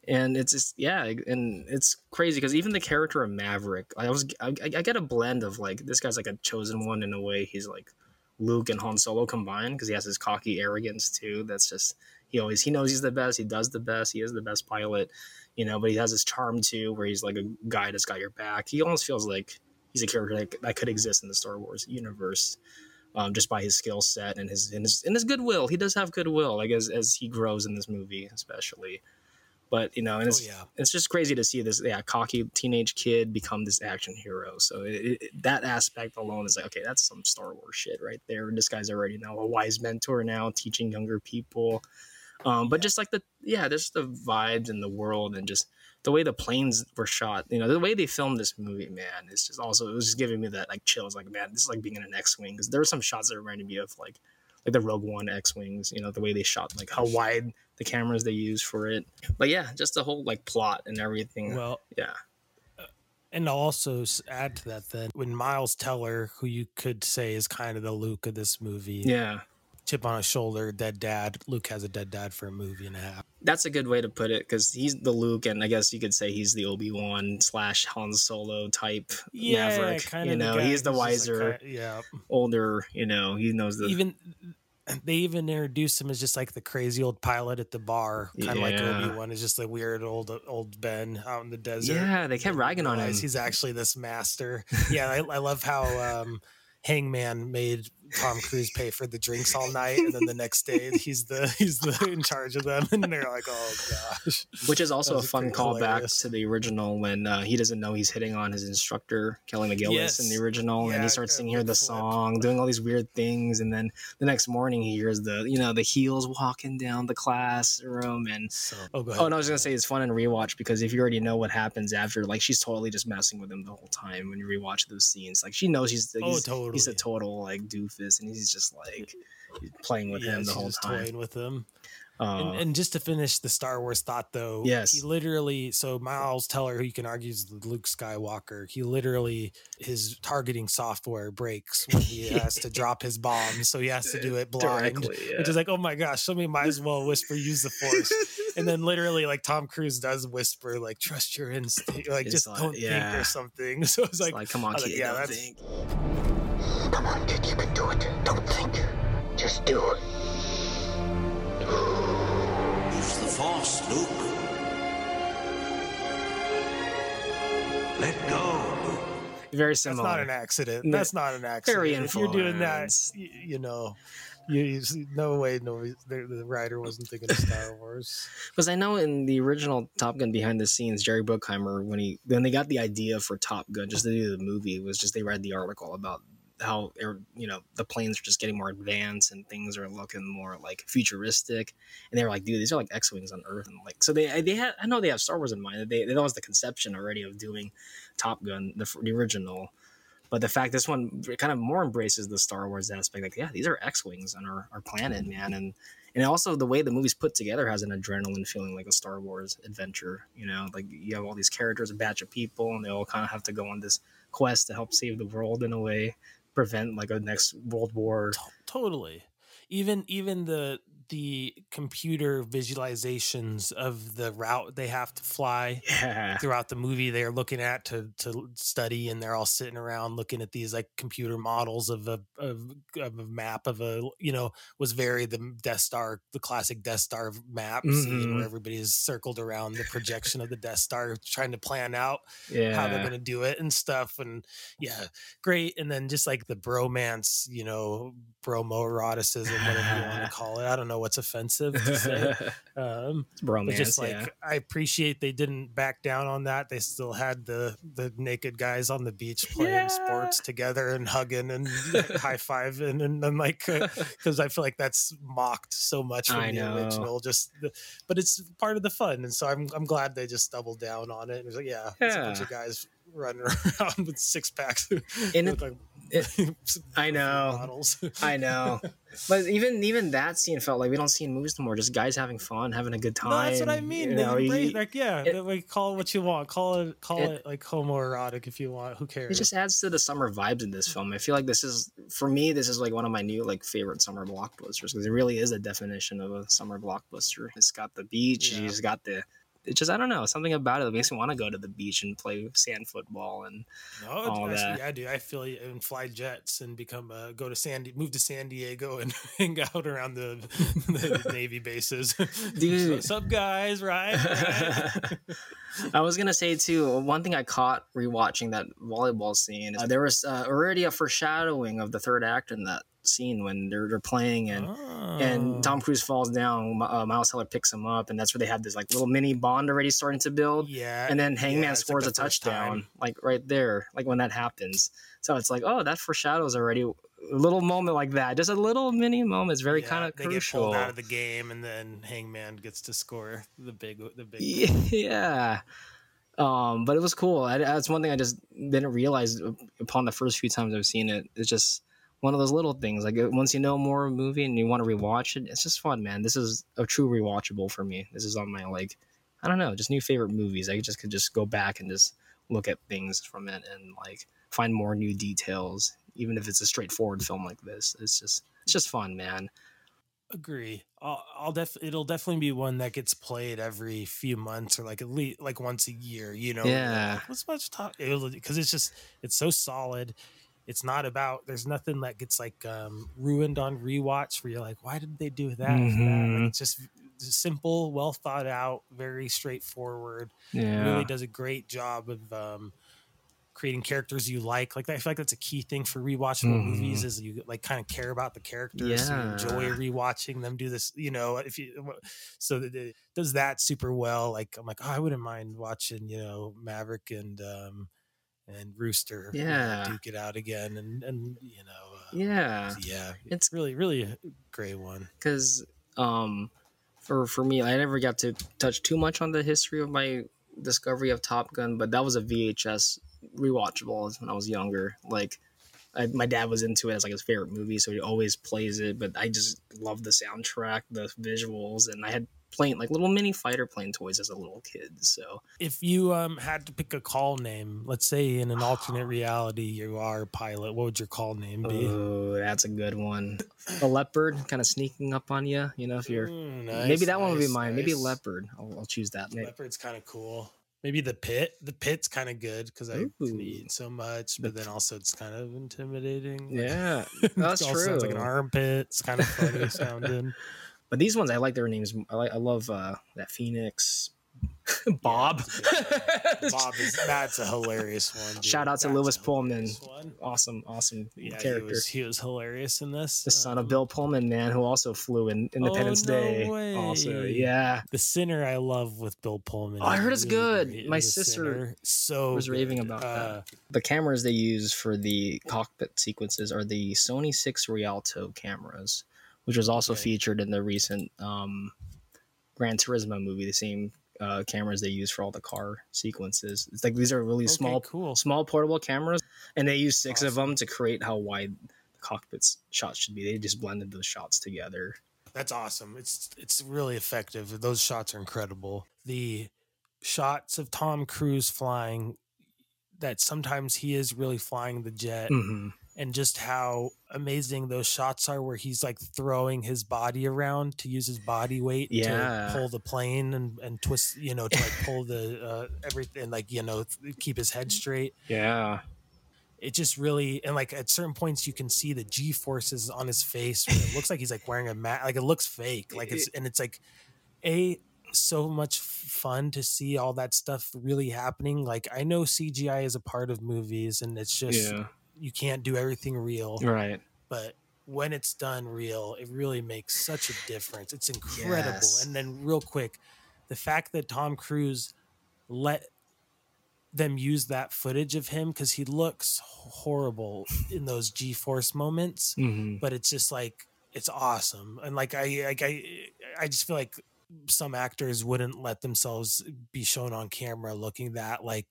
and it's just yeah and it's crazy because even the character of maverick i was I, I get a blend of like this guy's like a chosen one in a way he's like luke and han solo combined because he has his cocky arrogance too that's just he always he knows he's the best he does the best he is the best pilot you know but he has his charm too where he's like a guy that's got your back. He almost feels like he's a character that, that could exist in the star wars universe um, just by his skill set and his, and his and his goodwill. He does have goodwill like as, as he grows in this movie especially. But you know and it's oh yeah, it's just crazy to see this yeah cocky teenage kid become this action hero. So it, it, that aspect alone is like okay that's some star wars shit right there. This guy's already now a wise mentor now teaching younger people um, but just like the yeah just the vibes and the world and just the way the planes were shot you know the way they filmed this movie man it's just also it was just giving me that like chills like man this is like being in an x-wing because there were some shots that reminded me of like like the rogue one x-wings you know the way they shot like how wide the cameras they use for it. But yeah just the whole like plot and everything. Well, yeah. and I'll also add to that then when Miles Teller, who you could say is kind of the Luke of this movie, yeah chip on his shoulder, dead dad. Luke has a dead dad for a movie and a half. that's a good way to put it because he's the luke and i guess you could say he's the obi-wan slash han solo type maverick kind you of. know he's the wiser yeah. older you know he knows the even they even introduced him as just like the crazy old pilot at the bar, kind of like Obi Wan is just the weird old old Ben out in the desert. yeah they kept ragging on him He's actually this master. Yeah, I, I love how um, Hangman made Tom Cruise pay for the drinks all night, and then the next day he's the he's the in charge of them, and they're like, oh gosh. which is also a fun callback to the original when uh, he doesn't know he's hitting on his instructor Kelly McGillis Yes. in the original, and he starts singing her the flip. song, doing all these weird things, and then the next morning he hears the you know the heels walking down the classroom, and So, oh, go ahead. oh no, I was gonna say it's fun and rewatch because if you already know what happens after, like she's totally just messing with him the whole time when you rewatch those scenes, like she knows he's Oh, he's, he's a total like doofus, and he's just like playing with yeah, him the whole time. toying with him. Uh, and, and just to finish the Star Wars thought, though, Yes. he literally. So Miles Teller, who you can argue is Luke Skywalker, he literally his targeting software breaks when he has to drop his bomb, so he has to do it blind. Directly, yeah. Which is like, oh my gosh, somebody might as well whisper, use the force. and then literally, like Tom Cruise does whisper, like trust your instinct, like It's just like- don't think or something. So it's it's like, like, come on, kid, like, yeah, don't that's- think. Come on, kid, you can do it. Don't think. Just do it. Use the Force, Luke. Let go, Luke. Very similar. that's not an accident. No, That's not an accident. very if you're doing that, you, you know. You, you see- no way, no, the, the writer wasn't thinking of Star Wars. Because I know in the original Top Gun behind the scenes, Jerry Bruckheimer, when he when they got the idea for Top Gun just to do the movie, was just they read the article about how er, you know the planes are just getting more advanced and things are looking more like futuristic, and they were like, dude, these are like X wings on Earth, and like so they they had I know they have Star Wars in mind. They that was the conception already of doing Top Gun, the, the original. But the fact this one kind of more embraces the Star Wars aspect, like yeah, these are X wings on our, our planet, mm-hmm. man, and and also the way the movie's put together has an adrenaline feeling like a Star Wars adventure. You know, like you have all these characters, a batch of people, and they all kind of have to go on this quest to help save the world in a way, prevent like a next world war. To- totally. even even the the computer visualizations of the route they have to fly Yeah. throughout the movie they're looking at to to study and they're all sitting around looking at these like computer models of a of, of a map of a you know was very the Death Star the classic Death Star map Mhm. where everybody is circled around the projection of the Death Star trying to plan out Yeah. how they're going to do it and stuff and yeah great and then just like the bromance you know bromo eroticism whatever you want to call it i don't know what's offensive to say um just like yeah. i appreciate they didn't back down on that they still had the the naked guys on the beach playing Yeah. sports together and hugging and high-fiving and then like because i feel like that's mocked so much from I the know. original just the, but it's part of the fun and so i'm, I'm glad they just doubled down on it it was like yeah, it's a bunch of guys running around with six packs it- like it- I know. models. I know. But even even that scene felt like we don't see in movies anymore. Just guys having fun, having a good time. No, that's what I mean. you know, embrace- you- like, yeah, it- like call it what you want. Call it, call it- it, like homoerotic if you want. Who cares? it just adds to the summer vibes in this film. I feel like this is for me. This is like one of my new like favorite summer blockbusters because it really is a definition of a summer blockbuster. It's got the beach. Yeah. Just got the. It just I don't know something about it that makes me want to go to the beach and play sand football and no, all that. yeah, dude. I feel you and fly jets and become uh, go to San move to San Diego and hang out around the, the Navy bases. Dude. what's up, guys? Right? right? I was gonna say too. One thing I caught rewatching that volleyball scene is uh, there was uh, already a foreshadowing of the third act in that scene when they're, they're playing and Oh. and Tom Cruise falls down. Uh, Miles Teller picks him up, and that's where they have this like little mini bond already starting to build. Yeah, And then Hangman yeah, it's like scores a touchdown, time. like right there, like when that happens. So it's like, oh, that foreshadows already a little moment like that. Just a little mini moment. It's very Yeah, kind of they get crucial. pulled out of the game, and then Hangman gets to score the big, the big. yeah. Um, but it was cool. I, that's one thing I just didn't realize upon the first few times I've seen it. It's just one of those little things. Like uh, once you know more of a movie and you want to rewatch it, it's just fun, man. This is a true rewatchable for me. This is on my like, I don't know, just new favorite movies. I just could just go back and just look at things from it and like find more new details, even if it's a straightforward film like this. It's just it's just fun, man. Agree. I'll, I'll def. It'll definitely be one that gets played every few months or like at least like once a year. You know. Yeah. Like, Let's watch talk because it's just it's so solid. It's not about. There's nothing that gets like um, ruined on rewatch where you're like, why did they do that? for that? Like, it's just simple, well thought out, very straightforward. Yeah. Really does a great job of um, creating characters you like. Like I feel like that's a key thing for rewatchable movies is you like kind of care about the characters. Yeah. Enjoy rewatching them do this. You know, if you so that it does that super well. Like I'm like, oh, I wouldn't mind watching. You know, Maverick and um and Rooster. Yeah. duke it out again, and and you know, uh, Yeah. yeah, It's- it's really really a great one. because um for for me i never got to touch too much on the history of my discovery of top gun but that was a vhs rewatchable when i was younger like I, my dad was into it as like his favorite movie so he always plays it but i just love the soundtrack the visuals and i had plane like little mini fighter plane toys as a little kid so If you um had to pick a call name, let's say in an alternate reality you are a pilot, what would your call name be? oh that's a good one a leopard kind of sneaking up on you you know if you're Mm, nice, maybe that one would be nice, mine maybe nice. leopard I'll, I'll choose that Maybe- Leopard's kind of cool. Maybe the pit. The pit's kind of good because I eat so much, but then also it's kind of intimidating. Yeah, that's all sounds like an armpit. It's kind of funny sounding. But these ones, I like their names. I like. I love uh, that Phoenix, Bob. Bob is that's a hilarious one. dude. Shout out to That's Lewis Pullman. hilarious one. Awesome, awesome Yeah, character. he was he was hilarious in this. the son of Um, Bill Pullman, man, who also flew in Independence Oh, no Day. Also, yeah, The Sinner I love with Bill Pullman. Oh, I heard it's really good. great My The sister Sinner. so was raving about Uh, that. The cameras they use for the cockpit sequences are the Sony Six Rialto cameras, which was also Okay. featured in the recent um, Gran Turismo movie. The same uh, cameras they use for all the car sequences. It's like these are really Okay, small, cool. small portable cameras, and they use six of them to create how wide the cockpit's shots should be. They just blended those shots together. That's awesome. It's it's really effective. Those shots are incredible. The shots of Tom Cruise flying that sometimes he is really flying the jet hmm and just how amazing those shots are where he's like throwing his body around to use his body weight Yeah. to pull the plane and, and twist you know to like pull the uh everything like you know th- keep his head straight Yeah. it just really and like at certain points you can see the g forces on his face it looks like he's like wearing a mat like it looks fake like it's and it's like a so much fun to see all that stuff really happening like i know cgi is a part of movies and it's just Yeah. You can't do everything real Right. but when it's done real it really makes such a difference it's incredible Yes. and then real quick the fact that tom cruise let them use that footage of him because he looks horrible in those g-force moments Mhm. but it's just like it's awesome and like i like i i just feel like some actors wouldn't let themselves be shown on camera looking that like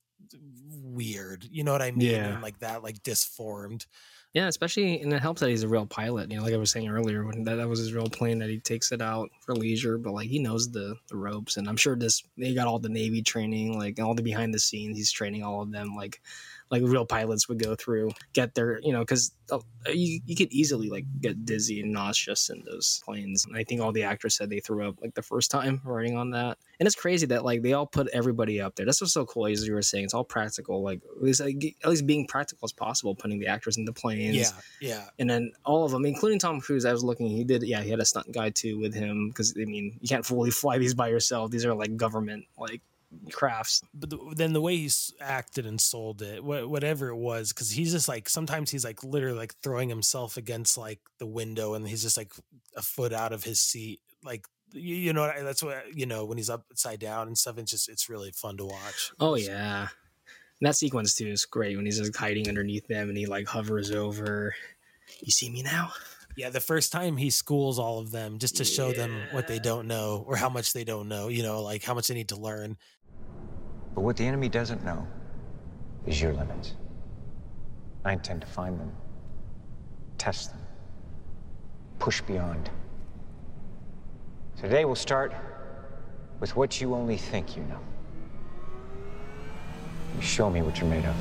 weird you know what i mean Yeah. and like that like disformed Yeah, especially and it helps that he's a real pilot. You know, like I was saying earlier, when that, that was his real plane that he takes it out for leisure, but like he knows the, the ropes, and I'm sure this they got all the Navy training, like all the behind the scenes. He's training all of them, like like real pilots would go through, get their you know, because oh, you you could easily like get dizzy and nauseous in those planes. And I think all the actors said they threw up like the first time writing on that, and it's crazy that like they all put everybody up there. That's what's so cool, as you were saying. It's all practical, like at least, like, at least being practical as possible, putting the actors in the planes yeah yeah and then all of them, including Tom Cruise. I was looking; he did, yeah, he had a stunt guy too with him because I mean, you can't fully fly these by yourself. These are like government like crafts. but the, then the way he's acted and sold it wha- whatever it was because he's just like sometimes he's like literally like throwing himself against like the window and he's just like a foot out of his seat like you, you know what I- that's what you know when he's upside down and stuff it's just it's really fun to watch Oh yeah, and that sequence too is great when he's just hiding underneath them and he like hovers over. You see me now? yeah the first time he schools all of them just to show them what they don't know or how much they don't know you know like how much they need to learn But what the enemy doesn't know is your limits. I intend to find them, test them, push beyond. Today we'll start with what you only think you know. You show me what you're made of.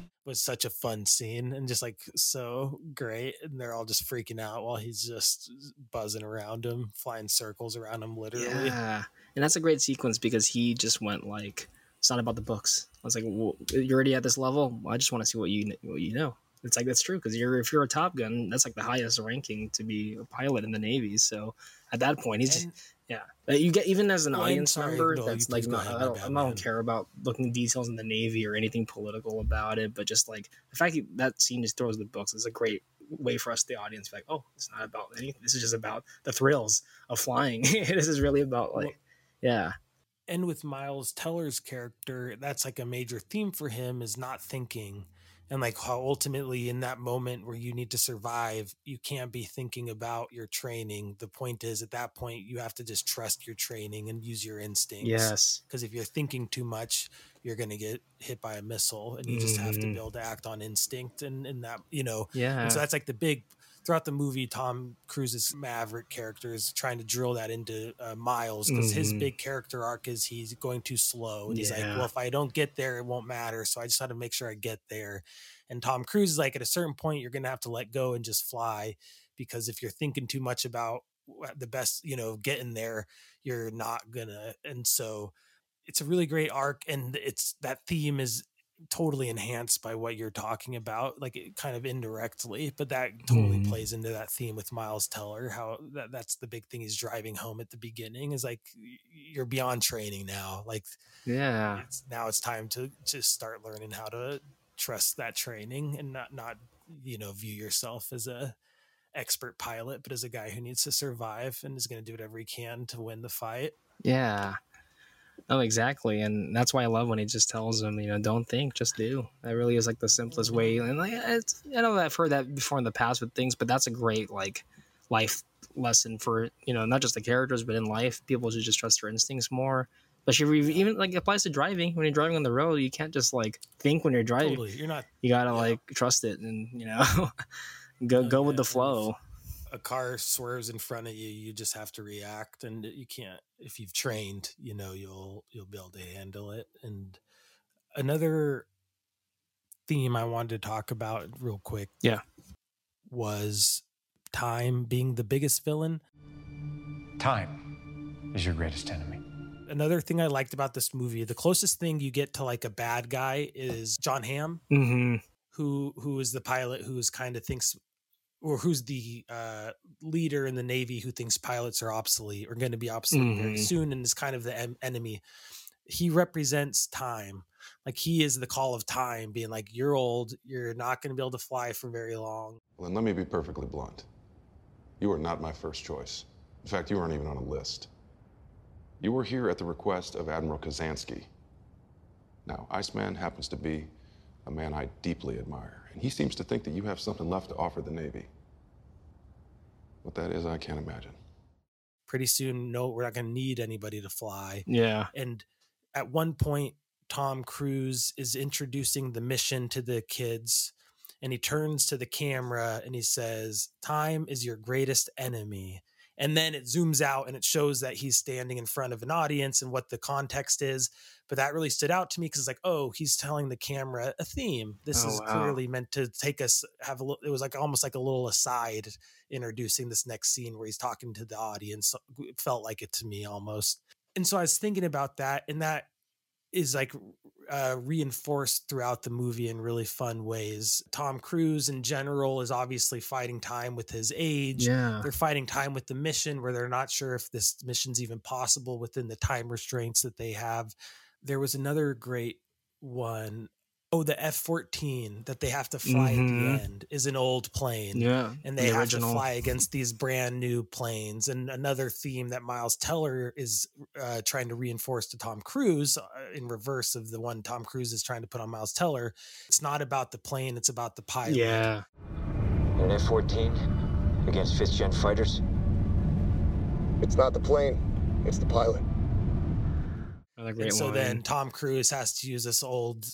It was such a fun scene and just like so great and they're all just freaking out while he's just buzzing around him flying circles around him literally Yeah, and that's a great sequence because he just went like, "It's not about the books." I was like, well, "You're already at this level. I just want to see what you what you know." It's like that's true because you're if you're a Top Gun, that's like the highest ranking to be a pilot in the Navy. So at that point, he's And- just yeah. You get even as an Well, audience sorry, member, no, that's like not, I don't, bad, I don't care about looking details in the Navy or anything political about it, but just like the fact that that scene just throws the books is a great way for us, the audience, to be like, oh, it's not about anything. This is just about the thrills of flying. this is really about like, yeah, and with miles teller's character that's like a major theme for him is not thinking. And like how ultimately in that moment where you need to survive you can't be thinking about your training. The point is at that point you have to just trust your training and use your instincts. Yes, because if you're thinking too much you're going to get hit by a missile and you just have to be Mhm. able to act on instinct and, and that you know. Yeah, and so that's like the big throughout the movie tom cruise's maverick character is trying to drill that into uh, miles because his Mhm. big character arc is he's going too slow and he's like well if i don't get there it won't matter so i just had to make sure i get there. And tom cruise is like at a certain point you're going to have to let go and just fly because if you're thinking too much about the best you know getting there you're not gonna. And so it's a really great arc and it's that theme is totally enhanced by what you're talking about like it kind of indirectly but that totally Mhm. plays into that theme with miles teller how that, that's the big thing he's driving home at the beginning is like you're beyond training now like yeah, it's now it's time to just start learning how to trust that training and not not you know view yourself as a expert pilot but as a guy who needs to survive and is going to do whatever he can to win the fight yeah. Oh, exactly, and that's why I love when he just tells them, you know, don't think, just do. That really is like the simplest way. And like, it's, I know I've heard that before in the past with things, but that's a great like life lesson for you know not just the characters, but in life, people should just trust their instincts more. but you- even like applies to driving. When you're driving on the road, you can't just like think when you're driving. totally you're not You gotta Yeah. like trust it, and you know, go go yeah, with the flow. A car swerves in front of you you just have to react and you can't if you've trained you know you'll you'll be able to handle it and another theme I wanted to talk about real quick. Yeah. Was time being the biggest villain. Time is your greatest enemy. Another thing I liked about this movie, the closest thing you get to like a bad guy is Jon Hamm, Mm-hmm. who who is the pilot who's kind of thinks or who's the uh, leader in the Navy who thinks pilots are obsolete or going to be obsolete very Mhm. soon and is kind of the em- enemy. He represents time. Like he is the call of time, being like, you're old, you're not going to be able to fly for very long. Well, then let me be perfectly blunt. You are not my first choice. In fact, you weren't even on a list. You were here at the request of Admiral Kazansky. Now, Iceman happens to be a man I deeply admire, and he seems to think that you have something left to offer the Navy. What that is, I can't imagine. Pretty soon, no, we're not going to need anybody to fly. Yeah. And at one point, Tom Cruise is introducing the mission to the kids, and he turns to the camera and he says, Time is your greatest enemy. And then it zooms out and it shows that he's standing in front of an audience and what the context is. But that really stood out to me because it's like, oh, he's telling the camera a theme. This Oh, is wow. clearly meant to take us have a little. It was like almost like a little aside introducing this next scene where he's talking to the audience. It felt like it to me almost. And so I was thinking about that, and that is like uh, reinforced throughout the movie in really fun ways. Tom Cruise in general is obviously fighting time with his age. Yeah. They're fighting time with the mission where they're not sure if this mission's even possible within the time restraints that they have. There was another great one. Oh, the F 14 that they have to fly at Mhm. the end is an old plane Yeah. and the they have original. to fly against these brand new planes. And another theme that Miles Teller is uh, trying to reinforce to Tom Cruise, uh, in reverse of the one Tom Cruise is trying to put on Miles Teller, it's not about the plane; it's about the pilot. Yeah. An F 14 against fifth gen fighters? It's not the plane, it's the pilot. Another great And so line. then Tom Cruise has to use this old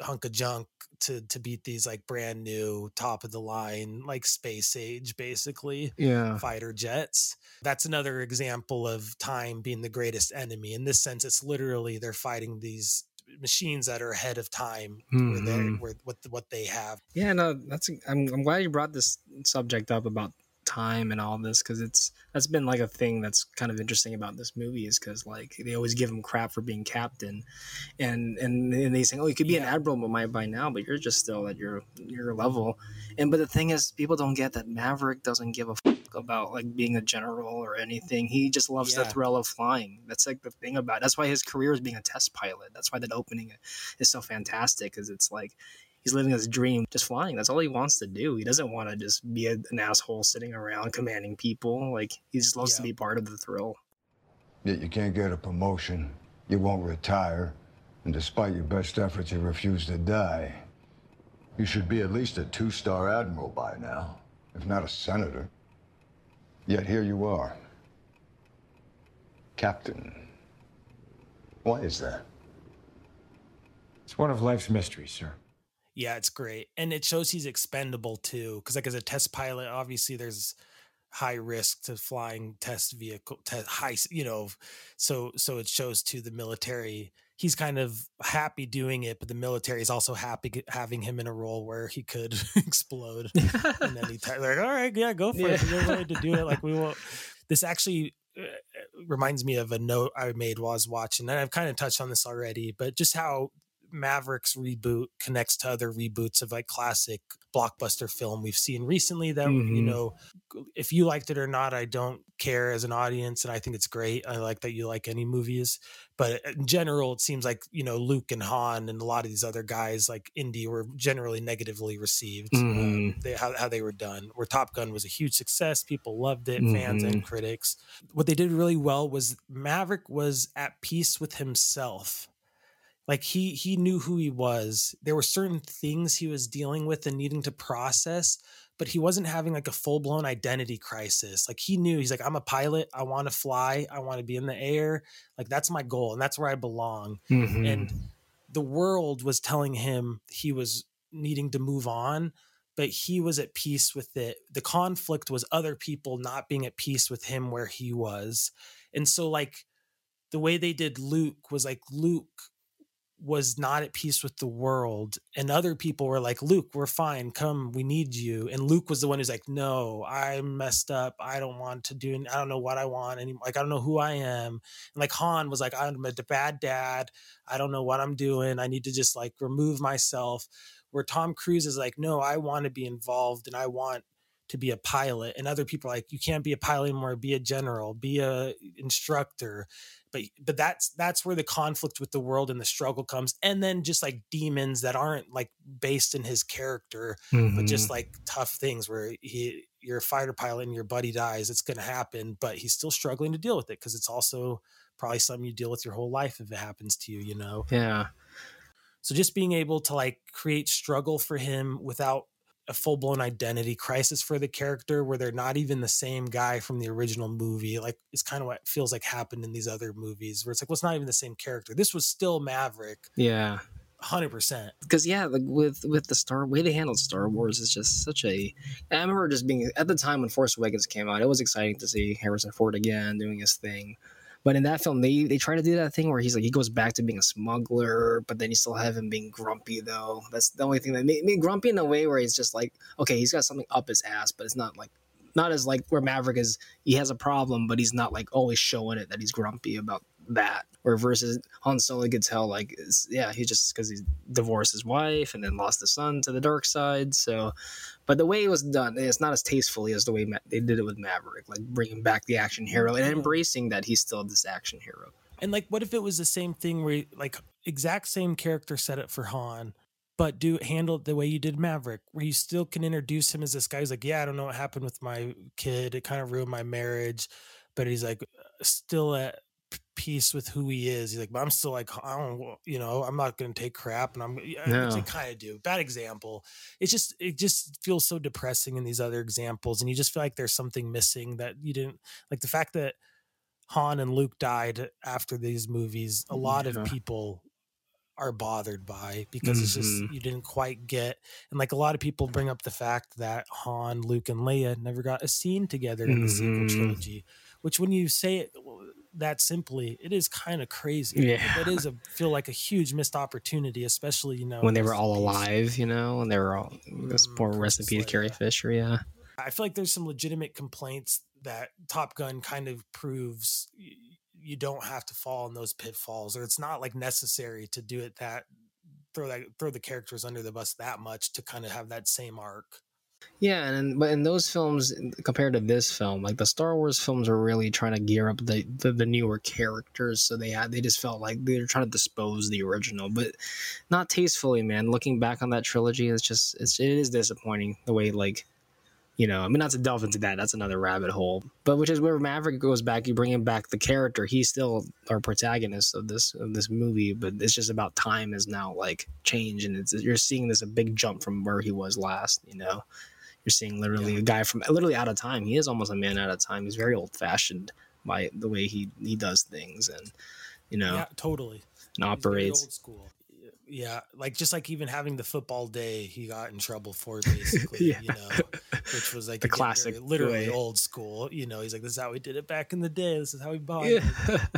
hunk of junk to to beat these like brand new top of the line like space age basically Yeah. fighter jets. That's another example of time being the greatest enemy. In this sense, it's literally they're fighting these machines that are ahead of time where they mm-hmm. where what what they have. Yeah, no, that's. I'm, I'm glad you brought this subject up about time and all this because it's that's been like a thing that's kind of interesting about this movie is because like they always give him crap for being captain, and and, and they say, oh, you could be an admiral by by now, but you're just still at your your level. And but the thing is, people don't get that Maverick doesn't give a fuck about like being a general or anything. He just loves the thrill of flying. That's like the thing about. It. That's why his career is being a test pilot. That's why that opening is so fantastic because it's like he's living his dream just flying that's all he wants to do he doesn't want to just be a, an asshole sitting around commanding people like he just loves to be part of the thrill Yet you can't get a promotion, you won't retire, and despite your best efforts, you refuse to die. You should be at least a two star admiral by now, if not a senator. Yet here you are. Captain. Why is that? It's one of life's mysteries, sir. Yeah, it's great. And it shows he's expendable too. Cause like as a test pilot, obviously there's high risk to flying test vehicle te- high you know so so it shows to the military he's kind of happy doing it but the military is also happy having him in a role where he could explode and then he they're like all right yeah go for it you're willing to do it like we will this actually uh, reminds me of a note i made while i was watching and i've kind of touched on this already but just how Mavericks reboot connects to other reboots of like classic blockbuster film we've seen recently that you Mhm. know if you liked it or not I don't care as an audience and I think it's great I like that you like any movies but in general it seems like you know Luke and Han and a lot of these other guys like Indy were generally negatively received um, Mhm. they, how, how they were done where Top Gun was a huge success people loved it fans and Mhm. critics what they did really well was Maverick was at peace with himself like he he knew who he was. There were certain things he was dealing with and needing to process but he wasn't having like a full-blown identity crisis. Like he knew he's like i'm a pilot. I want to fly. I want to be in the air. Like that's my goal and that's where i belong. Mhm. and the world was telling him he was needing to move on but he was at peace with it. The conflict was other people not being at peace with him where he was. And so like the way they did luke was like luke was not at peace with the world and other people were like luke we're fine come we need you and luke was the one who's like no i'm messed up i don't want to do i don't know what i want anymore like i don't know who i am and like han was like i'm a bad dad i don't know what i'm doing i need to just like remove myself where tom cruise is like no i want to be involved and i want to be a pilot and other people like you can't be a pilot anymore be a general be a instructor but but that's that's where the conflict with the world and the struggle comes and then just like demons that aren't like based in his character Mm-hmm. but just like tough things where he you're a fighter pilot and your buddy dies it's going to happen but he's still struggling to deal with it because it's also probably something you deal with your whole life if it happens to you you know Yeah. so just being able to like create struggle for him without a full blown identity crisis for the character where they're not even the same guy from the original movie. Like it's kind of what feels like happened in these other movies where it's like, well, it's not even the same character. This was still Maverick, Yeah. hundred percent. because yeah, like with with the Star way they handled Star Wars is just such a. I remember just being at the time when Force Awakens came out, it was exciting to see Harrison Ford again doing his thing. But in that film, they they try to do that thing where he's like he goes back to being a smuggler, but then you still have him being grumpy though. That's the only thing that made me grumpy in a way where he's just like, okay, he's got something up his ass, but it's not like not as like where Maverick is. He has a problem, but he's not like always showing it that he's grumpy about that. Where versus Han Solo could tell like yeah he just because he divorced his wife and then lost his son to the dark side. So, but the way it was done, eh, it's not as tastefully as the way Ma- they did it with Maverick, like bringing back the action hero and mm-hmm. embracing that he's still this action hero. And like, what if it was the same thing where like exact same character set it for Han, but do handle it the way you did Maverick, where you still can introduce him as this guy who's like, yeah, I don't know what happened with my kid. It kind of ruined my marriage, but he's like still at peace with who he is. He's like, but I'm still like, I don't, you know, I'm not going to take crap, and I'm, yeah. I kind of do. Bad example. It's just, it just feels so depressing in these other examples, and you just feel like there's something missing that you didn't like. The fact that Han and Luke died after these movies, a lot Yeah. of people are bothered by because it's just Mhm. you didn't quite get and like a lot of people bring up the fact that Han, Luke, and Leia never got a scene together in the sequel Mhm. trilogy. Which when you say it that simply, it is kind of crazy. Yeah. That is a feel like a huge missed opportunity, especially, you know, when they were all alive, you know, and they were all this Mm, poor recipe to Leia. Carrie Fisher, yeah. I feel like there's some legitimate complaints that Top Gun kind of proves you don't have to fall in those pitfalls, or it's not like necessary to do it that throw that throw the characters under the bus that much to kind of have that same arc. Yeah, and in, but in those films compared to this film, like the Star Wars films were really trying to gear up the, the, the newer characters, so they had they just felt like they were trying to dispose the original, but not tastefully, man. Looking back on that trilogy, it's just it's it is disappointing the way like you know, I mean, not to delve into that, that's another rabbit hole. But which is where Maverick goes back. You bring him back the character. He's still our protagonist of this of this movie, but it's just about time is now like change, and it's you're seeing this a big jump from where he was last. You know, you're seeing literally a guy from literally out of time. He is almost a man out of time. He's very old fashioned by the way he he does things, and you know, Yeah, totally. and He's operates. old school. Yeah, like just like even having the football day, he got in trouble for basically, Yeah. you know, which was like The classic very- literally way. old school. You know, he's like, "This is how we did it back in the day. This is how we bought." Yeah.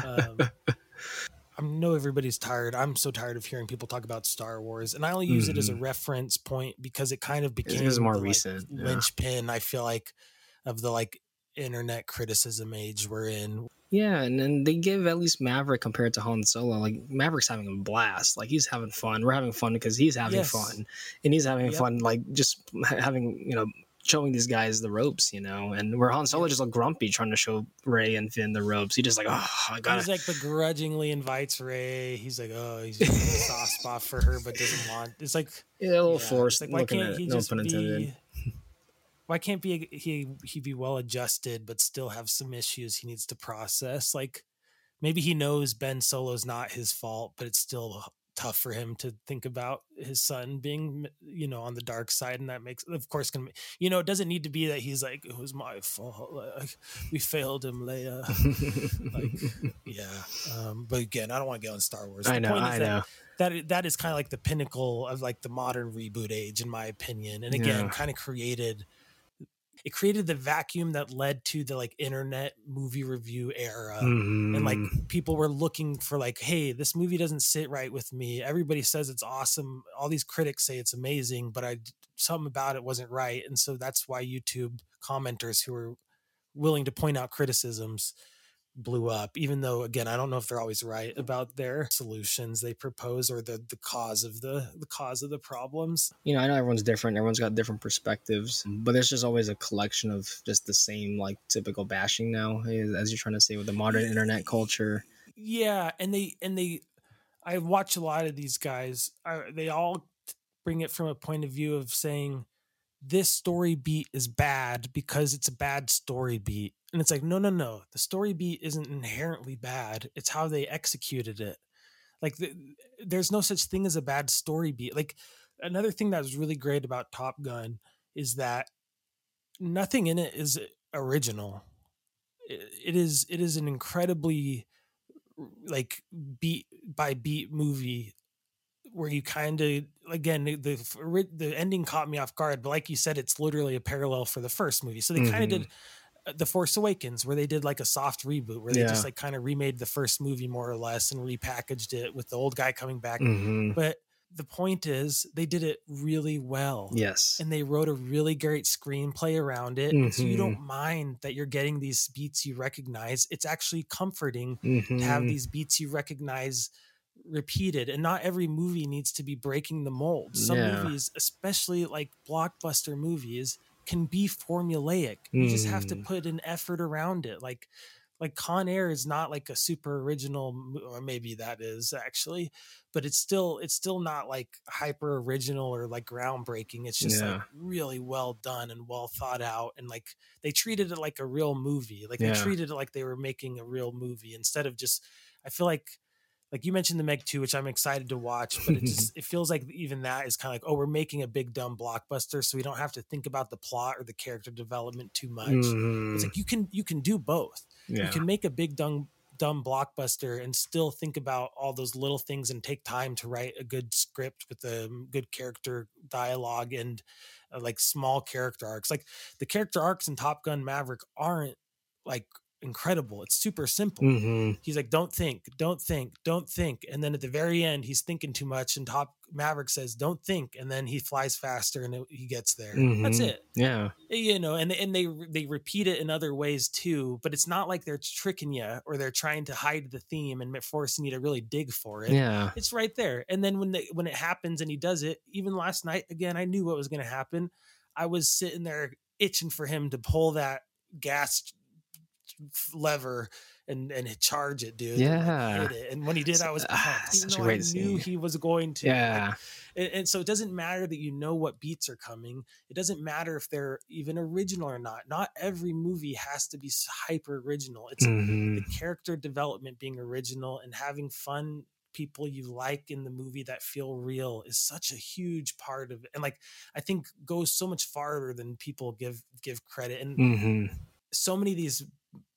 um, I know everybody's tired. I'm so tired of hearing people talk about Star Wars, and I only use it as a Mhm. reference point because it kind of became is more the, like, recent, yeah. linchpin. I feel like of the like internet criticism age we're in. Yeah, and then they give at least Maverick compared to Han Solo. Like Maverick's having a blast. Like he's having fun. We're having fun because he's having Yes. fun, and he's having Yep. fun. Like just having you know showing these guys the ropes. You know, and where Han Solo just look grumpy trying to show Rey and Finn the ropes. He just like oh I got He's like begrudgingly invites Rey. He's like, oh, he's a soft spot for her, but doesn't want. It's like yeah, a little yeah, forced. like why can't at he it, no just be? Why can't be he he be well adjusted but still have some issues he needs to process? Like maybe he knows Ben Solo's not his fault, but it's still tough for him to think about his son being you know on the dark side and that makes of course can you know it doesn't need to be that he's like it was my fault like we failed him leia like yeah um but again i don't want to get on star wars I know, point I that- know. that that is kind of like the pinnacle of like the modern reboot age in my opinion and again Yeah. kind of created it created the vacuum that led to the like internet movie review era and like Mhm. people were looking for like hey this movie doesn't sit right with me. Everybody says it's awesome. All these critics say it's amazing but i something about it wasn't right. And so that's why youtube commenters who were willing to point out criticisms blew up even though again i don't know if they're always right about their solutions they propose or the the cause of the the cause of the problems you know, I know everyone's different. Everyone's got different perspectives, but there's just always a collection of just the same like typical bashing now, eh, as you're trying to say with the modern internet culture. yeah and they and they i watch a lot of these guys I, they all bring it from a point of view of saying this story beat is bad because it's a bad story beat. And it's like no no no the story beat isn't inherently bad. It's how they executed it. Like the, there's no such thing as a bad story beat. Like another thing that was really great about top gun is that nothing in it is original. It, it is it is an incredibly like beat by beat movie where you kind of again the, the the ending caught me off guard but like you said it's literally a parallel for the first movie so they kind of did the force awakens where they did like a soft reboot where they just like kind of remade the first movie more or less and repackaged it with the old guy coming back Mhm. but the point is they did it really well Yes. and they wrote a really great screenplay around it and so you don't mind that you're getting these beats you recognize it's actually comforting to have Mhm. these beats you recognize repeated and not every movie needs to be breaking the mold. Some Yeah. movies especially like blockbuster movies can be formulaic. You just have to Mm. put an effort around it. Like like con air is not like a super original or maybe that is actually but it's still it's still not like hyper original or like groundbreaking. It's just like really well done and well thought out and like they treated it like a real movie. Like they treated it like they were making a real movie instead of just i feel like like you mentioned the meg 2 which i'm excited to watch but it just it feels like even that is kind of like oh we're making a big dumb blockbuster so we don't have to think about the plot or the character development too much it's Mhm. like you can you can do both Yeah. you can make a big dumb dumb blockbuster and still think about all those little things and take time to write a good script with a good character dialogue and uh, like small character arcs like the character arcs in top gun maverick aren't like incredible it's super simple Mhm. he's like don't think don't think don't think and then at the very end he's thinking too much and top maverick says don't think and then he flies faster and it, he gets there that's Mhm. it Yeah. you know and and they they repeat it in other ways too but it's not like they're tricking you or they're trying to hide the theme and forcing you to really dig for it Yeah. it's right there and then when they when it happens and he does it even last night again i knew what was going to happen i was sitting there itching for him to pull that gas lever and and charge it dude and, Yeah. hit it. and when he did i was Ah, pumped, even such a though i knew scene. he was going to Like, Yeah. and, and so it doesn't matter that you know what beats are coming. It doesn't matter if they're even original or not. Not every movie has to be hyper original. It's Mhm. the character development being original and having fun people you like in the movie that feel real is such a huge part of it and like i think goes so much farther than people give give credit and Mhm. so many of these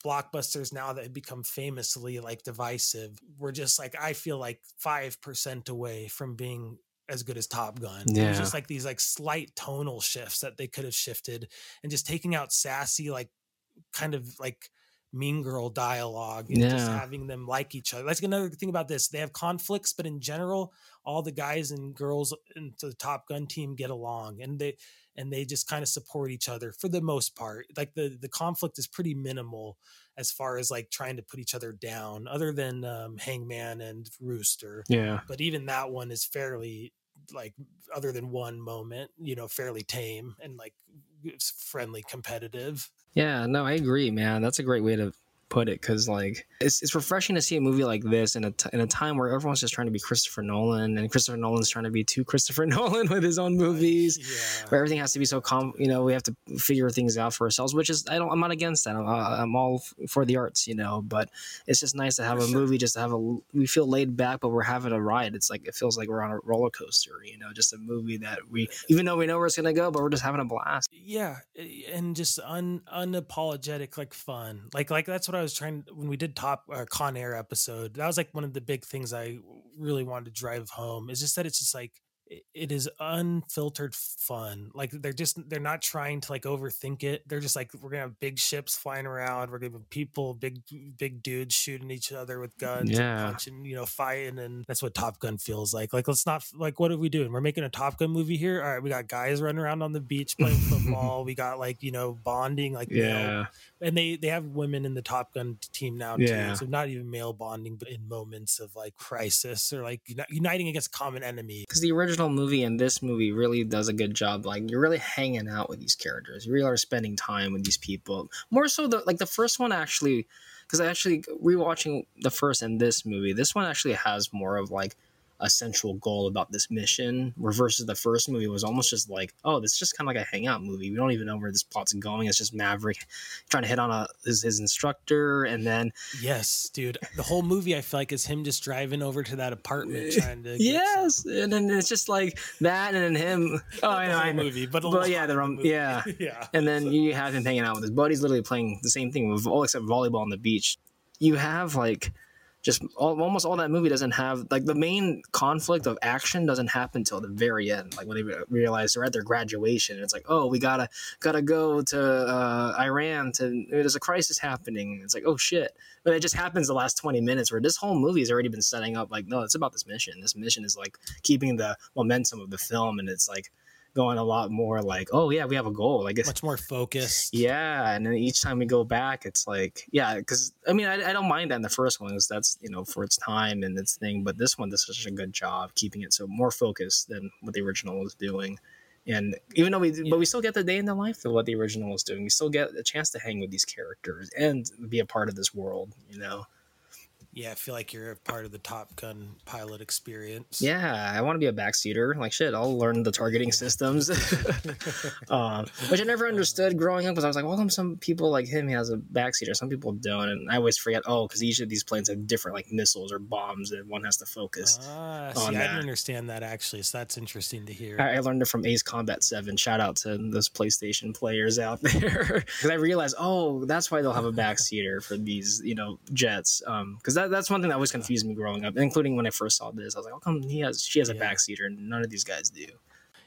blockbusters now that have become famously like divisive we're just like i feel like 5% away from being as good as top gun. There's Yeah. just like these like slight tonal shifts that they could have shifted and just taking out sassy like kind of like mean girl dialogue and just having them like each other. That's another thing about this they have conflicts but in general all the guys and girls into the top gun team get along and they and they just kind of support each other for the most part like the the conflict is pretty minimal as far as like trying to put each other down other than um, hangman and rooster Yeah. but even that one is fairly like other than one moment you know fairly tame and like it's friendly competitive Yeah, no, I agree, man. That's a great way to put it because, like, it's, it's refreshing to see a movie like this in a, t- in a time where everyone's just trying to be Christopher Nolan and Christopher Nolan's trying to be too Christopher Nolan with his own movies, where everything has to be so calm. You know, we have to figure things out for ourselves, which is I don't. I'm not against that. I'm, I'm all for the arts, you know. But it's just nice to have For a sure. movie, just to have a. We feel laid back, but we're having a ride. It's like it feels like we're on a roller coaster. You know, just a movie that we, even though we know where it's gonna go, but we're just having a blast. yeah eh, and just un unapologetic like fun like like that's what i was trying when we did top uh, con air episode that was like one of the big things i really wanted to drive home is just that it's just like it- it is unfiltered fun. Like they're just they're not trying to like overthink it. They're just like we're gonna have big ships flying around. We're gonna have people, big big dudes shooting each other with guns, Yeah. and punching, you know, fighting, and that's what Top Gun feels like. Like let's not like what are we doing? We're making a Top Gun movie here. All right, we got guys running around on the beach playing football. we got like you know bonding, like male- Yeah. and they they have women in the Top Gun team now too. So not even male bonding, but in moments of like crisis or like uniting against a common enemy. because the original movie and this movie really does a good job like you're really hanging out with these characters. You really are spending time with these people. More so the like the first one actually because i actually rewatching the first and this movie this one actually has more of like a central goal about this mission where versus the first movie was almost just like oh this is just kind of like a hangout movie we don't even know where this plot's going it's just maverick trying to hit on a his, his instructor and then Yes, dude. The whole movie I feel like is him just driving over to that apartment trying to get yes and then it's just like that and then him oh i know i know movie, but a but yeah the the movie. yeah Yeah. and then you have him hanging out with his buddies literally playing the same thing with all except volleyball on the beach you have like just all, almost all that movie doesn't have like the main conflict of action doesn't happen till the very end like when they realize they're at their graduation. And it's like oh we gotta gotta go to uh, iran to there's a crisis happening. It's like oh shit. But it just happens the last 20 minutes where this whole movie has already been setting up like no it's about this mission. This mission is like keeping the momentum of the film. And it's like going a lot more like oh yeah we have a goal like it's much more focused. yeah, and then each time we go back, it's like, yeah, because I mean, I, I don't mind that in the first one, is that's you know for its time and its thing, but this one does such a good job keeping it so more focused than what the original was doing. And even though we, but we still get the day in the life of what the original was doing. We still get a chance to hang with these characters and be a part of this world, you know. Yeah, I feel like you're a part of the Top Gun pilot experience. Yeah, I want to be a backseater. Like shit, I'll learn the targeting systems, um, which I never understood growing up. Because I was like, well, some people like him he has a backseater, some people don't, and I always forget. Oh, because each of these planes have different like missiles or bombs, and one has to focus Ah, on see, I didn't understand that actually, so that's interesting to hear. I, I learned it from Ace Combat Seven. Shout out to those PlayStation players out there, because I realized, oh, that's why they'll have a backseater for these, you know, jets. Because that, that's one thing that always confused me growing up, including when I first saw this. I was like, how come he has she has a backseater and none of these guys do?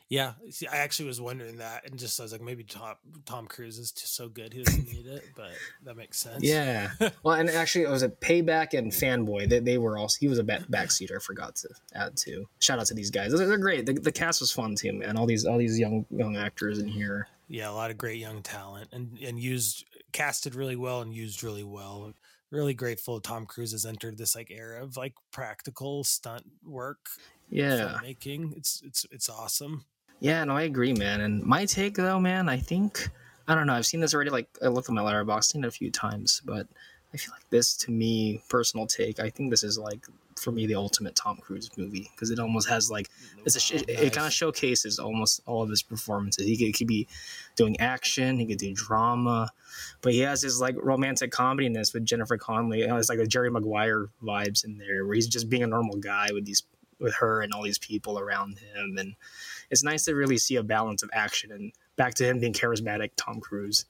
Yeah, see, I actually was wondering that, and just I was like, maybe Tom Tom Cruise is just so good he doesn't need it, but that makes sense. Yeah. well, and actually, it was a Payback and Fanboy. They, they were also he was a back, backseater. I forgot to add to. Shout out to these guys. They're, they're great. The, the cast was fun too, man. All these all these young young actors in here. yeah, a lot of great young talent, and and used casted really well and used really well. Really grateful Tom Cruise has entered this like era of like practical stunt work. Yeah. making It's it's it's awesome. Yeah, no, I agree, man. And my take though, man, I think I don't know. I've seen this already. Like I looked at my Letterboxd, seen it a few times, but I feel like this, to me, personal take. I think this is like for me the ultimate Tom Cruise movie because it almost has like it's a sh- it, nice. kind of showcases almost all of his performances. He could, he could be doing action, he could do drama, but he has his like romantic comediness with Jennifer Connelly. You It's like a Jerry Maguire vibes in there, where he's just being a normal guy with these with her and all these people around him, and it's nice to really see a balance of action and back to him being charismatic Tom Cruise.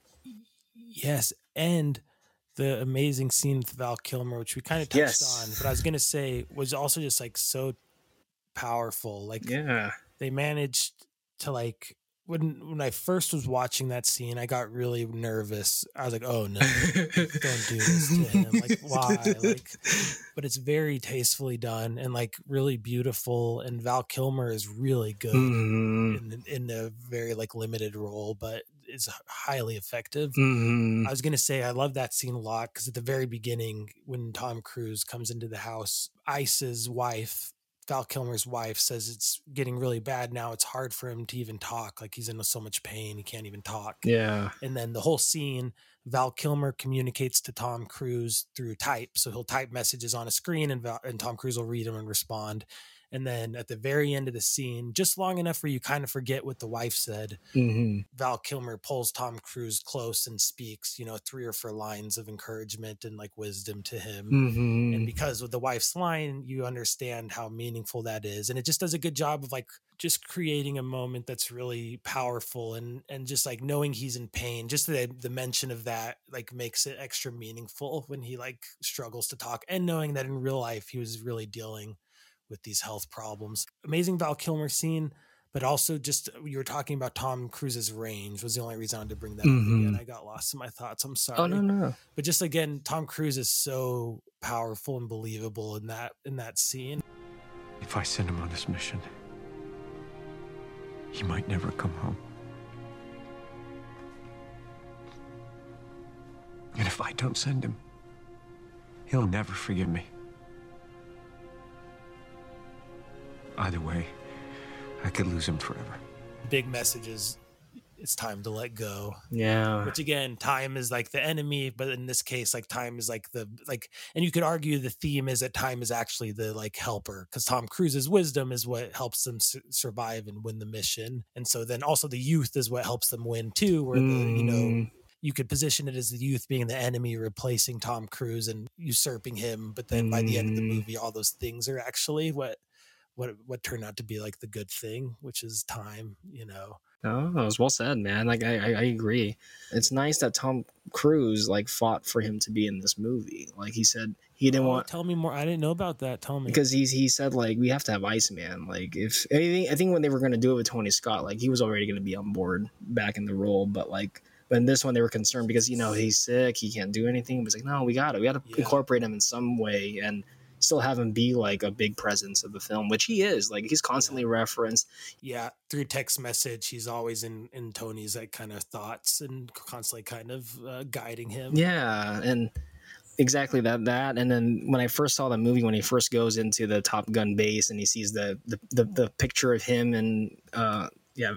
Yes, and the amazing scene with Val Kilmer, which we kind of touched Yes. on, but I was gonna say was also just like so powerful. Like, Yeah. they managed to like when when I first was watching that scene, I got really nervous. I was like, "Oh no, don't do this to him! Like, why?" Like, but it's very tastefully done and like really beautiful. And Val Kilmer is really good Mhm. in in a very like limited role, but is highly effective. Mhm. I was gonna say I love that scene a lot because at the very beginning, when Tom Cruise comes into the house, Ice's wife, Val Kilmer's wife, says it's getting really bad now. It's hard for him to even talk. Like he's in so much pain, he can't even talk. Yeah. And then the whole scene, Val Kilmer communicates to Tom Cruise through type. So he'll type messages on a screen, and Val, and Tom Cruise will read them and respond. And then at the very end of the scene, just long enough where you kind of forget what the wife said, Mhm. Val Kilmer pulls Tom Cruise close and speaks, you know, three or four lines of encouragement and like wisdom to him. Mhm. And because with the wife's line, you understand how meaningful that is. And it just does a good job of like just creating a moment that's really powerful and and just like knowing he's in pain. Just the the mention of that like makes it extra meaningful when he like struggles to talk and knowing that in real life he was really dealing with these health problems. Amazing Val Kilmer scene, but also just you were talking about Tom Cruise's range was the only reason I wanted to bring that up again. Mhm. I got lost in my thoughts. I'm sorry. Oh no no. But just again, Tom Cruise is so powerful and believable in that in that scene. If I send him on this mission, he might never come home. And if I don't send him, he'll never forgive me. Either way, I could lose him forever. Big message is it's time to let go. Yeah. Which again, time is like the enemy, but in this case, like time is like the like, and you could argue the theme is that time is actually the like helper because Tom Cruise's wisdom is what helps them su- survive and win the mission, and so then also the youth is what helps them win too. Where the you know Mm. you could position it as the youth being the enemy, replacing Tom Cruise and usurping him, but then by the end of the Mm. movie, all those things are actually what what what turned out to be like the good thing, which is time. You know. No, that was well said, man. Like I, I, agree. It's nice that Tom Cruise like fought for him to be in this movie. Like he said he didn't Oh, want Tell me more. I didn't know about that. Tell me. because he's he said like we have to have Iceman. Like if anything, I think when they were gonna do it with Tony Scott, like he was already gonna be on board back in the role, but like. But in this one, they were concerned because you know he's sick, he can't do anything. But it's like, no, we got it. We got to incorporate him in some way and still have him be like a big presence of the film, which he is. Like he's constantly referenced. yeah through text message he's always in in tony's like kind of thoughts and constantly kind of uh, guiding him Yeah, and exactly that that and then when I first saw the movie when he first goes into the Top Gun base and he sees the the, the, the picture of him and uh yeah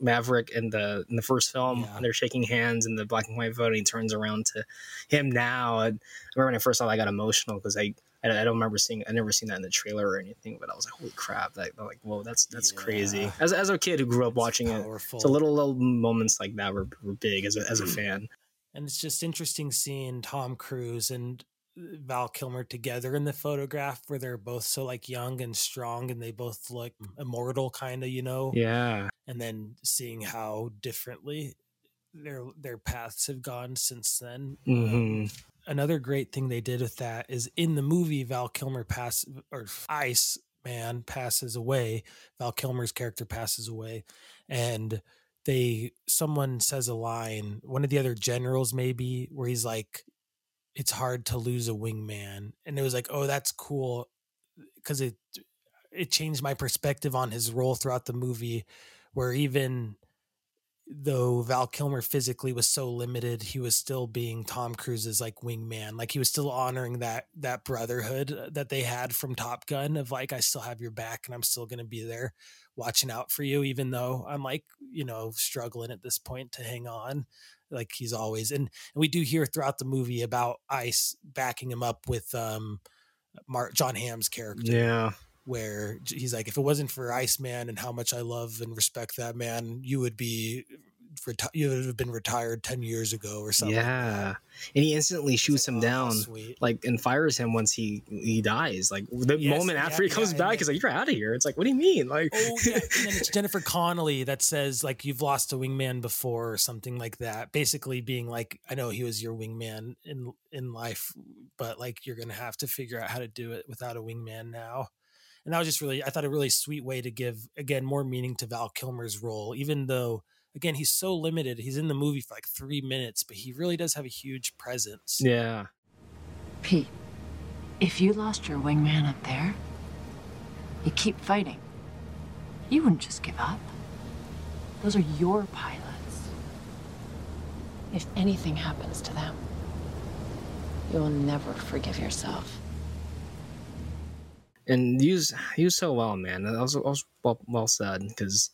Maverick in the in the first film and they're shaking hands in the black and white photo and he turns around to him now and I remember when I first saw that I got emotional because I I I don't remember seeing I never seen that in the trailer or anything but I was like holy crap that like whoa that's that's crazy. As, as a kid who grew up watching it so little little moments like that were, were big as a, as a mm. fan. And it's just interesting seeing tom cruise and uh, val kilmer together in the photograph where they're both so like young and strong and they both look mm. immortal kind of you know? Yeah. and then seeing how differently their their paths have gone since then Mhm. Another great thing they did with that is in the movie Val Kilmer pass or Ice Man passes away. Val Kilmer's character passes away, and they someone says a line. One of the other generals maybe where he's like, "It's hard to lose a wingman," and it was like, "Oh, that's cool," because it it changed my perspective on his role throughout the movie, where even though Val Kilmer physically was so limited, he was still being Tom Cruise's like wingman. Like he was still honoring that that brotherhood uh, that they had from Top Gun of like I still have your back and I'm still going to be there watching out for you even though I'm like, you know, struggling at this point to hang on. Like he's always and, and we do hear throughout the movie about Ice backing him up with um Mark Jon Hamm's character Yeah. Where he's like, if it wasn't for Iceman and how much I love and respect that man, you would be, reti- you would have been retired ten years ago or something. Yeah, and he instantly shoots him oh, down, "Oh, sweet. like and fires him once he he dies. Like the Yes, moment yeah, after he yeah, comes and back, he's like, "You're out of here." It's like, what do you mean? Like, Oh yeah, and then it's Jennifer Connelly that says like you've lost a wingman before or something like that. Basically being like, I know he was your wingman in in life, but like you're gonna have to figure out how to do it without a wingman now. And that was just really, I thought a really sweet way to give again more meaning to Val Kilmer's role, even though again he's so limited. He's in the movie for like three minutes, but he really does have a huge presence. yeah, Pete, if you lost your wingman up there, you keep fighting. You wouldn't just give up. Those are your pilots. If anything happens to them, you will never forgive yourself. And used used so well, man. That was, was well, well said because.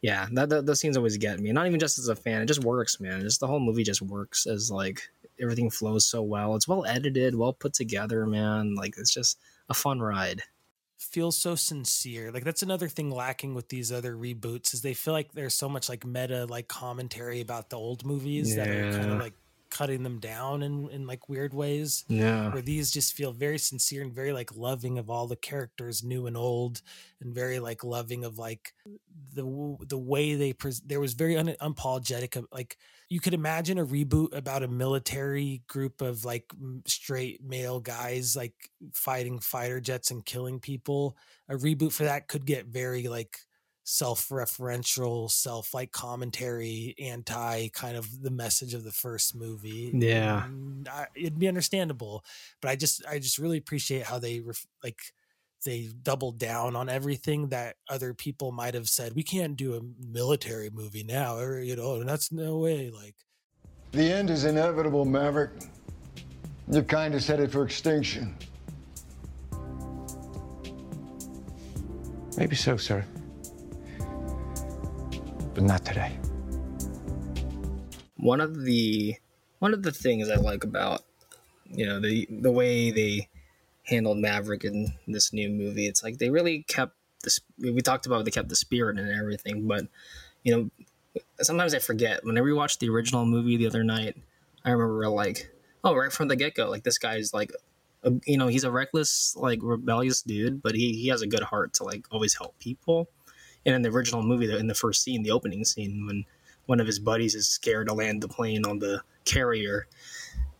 Yeah, that, that those scenes always get me. Not even just as a fan, it just works, man. Just the whole movie just works as like everything flows so well. It's well edited, well put together, man. Like it's just a fun ride. feels so sincere. Like that's another thing lacking with these other reboots is they feel like there's so much like meta like commentary about the old movies that are kind of like cutting them down in, in like weird ways. Yeah. Where these just feel very sincere and very like loving of all the characters, new and old, and very like loving of like the the way they pres there was very un- unapologetic of like you could imagine a reboot about a military group of like straight male guys like fighting fighter jets and killing people a reboot for that could get very like self-referential self like commentary anti kind of the message of the first movie yeah. I, it'd be understandable but i just i just really appreciate how they ref, like they doubled down on everything that other people might have said we can't do a military movie now or you know and that's no way like the end is inevitable maverick. Your kind is headed for extinction. Maybe so sir but not today one of the one of the things i like about you know the the way they handled Maverick in this new movie. It's like they really kept this. We talked about they kept the spirit and everything, but you know, sometimes I forget. When I rewatched the original movie the other night, I remember like, oh, right from the get go, like this guy's like, you know, he's a reckless, like rebellious dude, but he he has a good heart to like always help people. And in the original movie, in the first scene, the opening scene, when one of his buddies is scared to land the plane on the carrier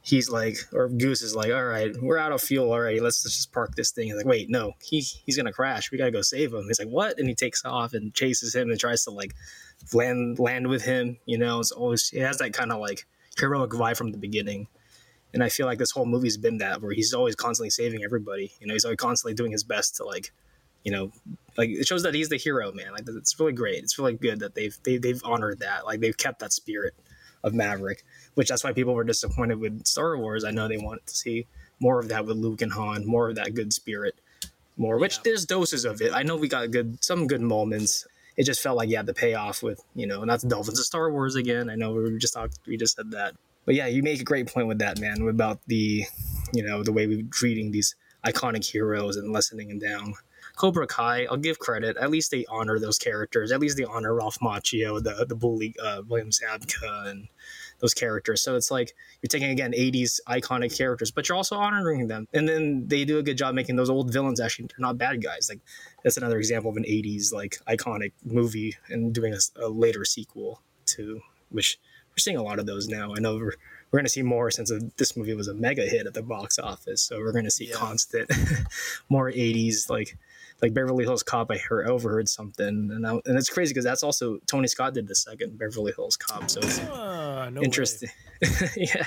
he's like, or Goose is like, all right, we're out of fuel already. Let's, let's just park this thing. He's like, wait, no, he, he's to crash. We got to go save him. He's like, what? And he takes off and chases him and tries to like land, land with him. You know, it's always, it has that kind of like heroic vibe from the beginning. And I feel like this whole movie's been that where he's always constantly saving everybody. You know, he's always constantly doing his best to like, you know, like it shows that he's the hero, man. Like it's really great. It's really good that they've they, have they have honored that. Like they've kept that spirit of Maverick which that's why people were disappointed with Star Wars. I know they wanted to see more of that with Luke and Han, more of that good spirit, more. Which there's doses of it. I know we got good some good moments. It just felt like you had the payoff with you know, not the delve of Star Wars again. I know we just talked, we just said that, but yeah, you make a great point with that man about the you know the way we're treating these iconic heroes and lessening them down. Cobra Kai, I'll give credit. At least they honor those characters. At least they honor Ralph Macchio, the the bully, uh, William Zabka, and those characters. So it's like you're taking again 80s iconic characters, but you're also honoring them. And then they do a good job making those old villains actually they're not bad guys. Like that's another example of an 80s like iconic movie and doing a, a later sequel to which we're seeing a lot of those now. I know we're we're going to see more since this movie was a mega hit at the box office. So we're going to see yeah. constant more 80s like like Beverly Hills Cop, I heard overheard something, and I, and it's crazy because that's also Tony Scott did the second Beverly Hills Cop, so it's uh, no interesting. yeah,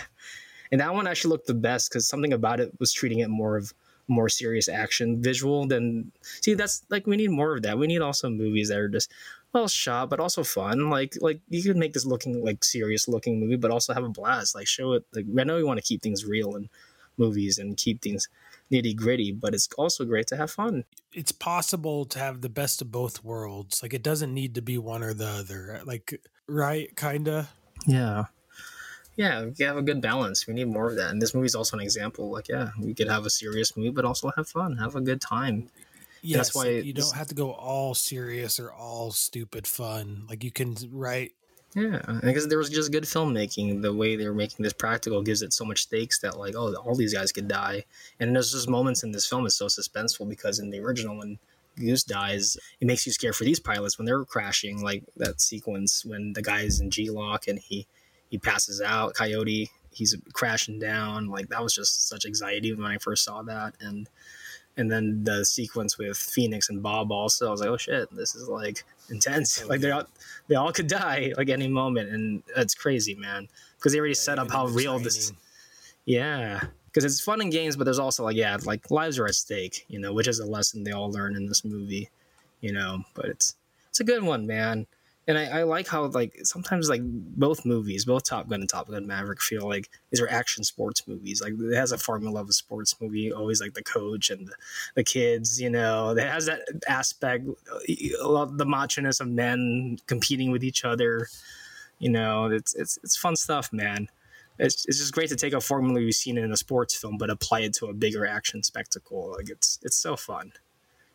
and that one actually looked the best because something about it was treating it more of more serious action visual than see that's like we need more of that. We need also movies that are just well shot but also fun. Like like you could make this looking like serious looking movie, but also have a blast. Like show it. Like I know we want to keep things real in movies and keep things nitty gritty, but it's also great to have fun. It's possible to have the best of both worlds. Like it doesn't need to be one or the other. Like right, kinda. Yeah. Yeah, we have a good balance. We need more of that. And this movie's also an example. Like, yeah, we could have a serious movie, but also have fun, have a good time. Yes, that's why you don't have to go all serious or all stupid fun. Like you can write yeah, because there was just good filmmaking. The way they were making this practical gives it so much stakes that like, oh, all these guys could die. And there's just moments in this film is so suspenseful because in the original when Goose dies, it makes you scared for these pilots when they're crashing. Like that sequence when the guy's in G-LOC and he he passes out. Coyote, he's crashing down. Like that was just such anxiety when I first saw that. And and then the sequence with Phoenix and Bob also, I was like, oh shit, this is like intense. Like they all they all could die like any moment, and that's crazy, man. Because they already yeah, set up how real training. this. Yeah, because it's fun in games, but there's also like yeah, like lives are at stake, you know, which is a lesson they all learn in this movie, you know. But it's it's a good one, man and I, I, like how like sometimes like both movies, both Top Gun and Top Gun Maverick feel like these are action sports movies. Like it has a formula of a sports movie, always like the coach and the, the kids. You know, it has that aspect, uh, a lot of the machiness of men competing with each other. You know, it's it's it's fun stuff, man. It's, it's just great to take a formula we've seen in a sports film, but apply it to a bigger action spectacle. Like it's it's so fun.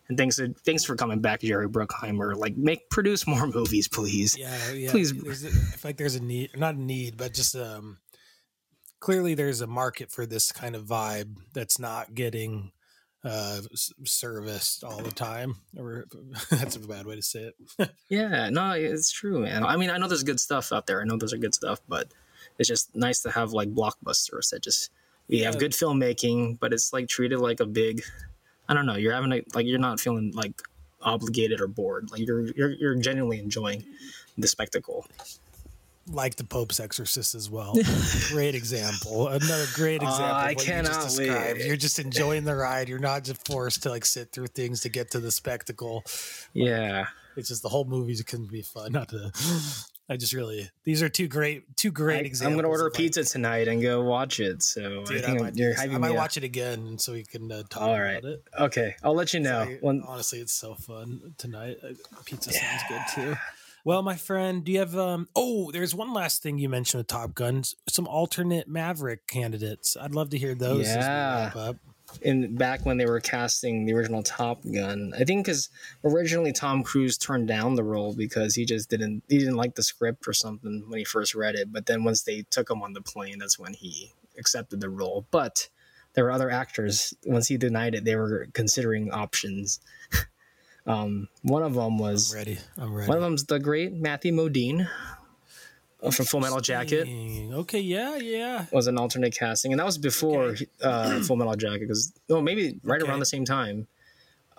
And thanks, thanks for coming back, Jerry Bruckheimer. Like, make produce more movies, please. Yeah, yeah. Please. There's a, I feel like there's a need, not a need, but just um, clearly there's a market for this kind of vibe that's not getting uh serviced all the time or that's a bad way to say it Yeah, no, it's true, man. I mean, I know there's good stuff out there. I know there's are good stuff, but it's just nice to have like blockbusters that just you have good filmmaking, but it's like treated like a big. I don't know. You're having a, like you're not feeling like obligated or bored. Like you're you're you're genuinely enjoying the spectacle. like the Pope's Exorcist as well. great example. Another great Uh, example. I what you cannot described. wait. You're just enjoying the ride. You're not just forced to like sit through things to get to the spectacle. Yeah. It's just the whole movie can be fun. Not to. I just really. These are two great, two great I, examples. I'm gonna order of, like, pizza tonight and go watch it. So Dude, I I might, you're I might watch it again so we can uh, talk All about it. Okay, I'll let you know. I- When, honestly, it's so fun tonight. Uh, Pizza sounds good too. Well, my friend, do you have um oh, there's one last thing you mentioned with Top Gun, some alternate Maverick candidates. I'd love to hear those as we Yeah. In back when they were casting the original Top Gun. I think because originally Tom Cruise turned down the role because he just didn't he didn't like the script or something when he first read it. But then once they took him on the plane, that's when he accepted the role. But there were other actors. Once he denied it, they were considering options. um, one of them was I'm ready. I'm ready. one of them's the great Matthew Modine from Full Metal Jacket Okay, yeah, yeah. was an alternate casting, and that was before uh, Full Metal Jacket. Because no, maybe right Okay. around the same time.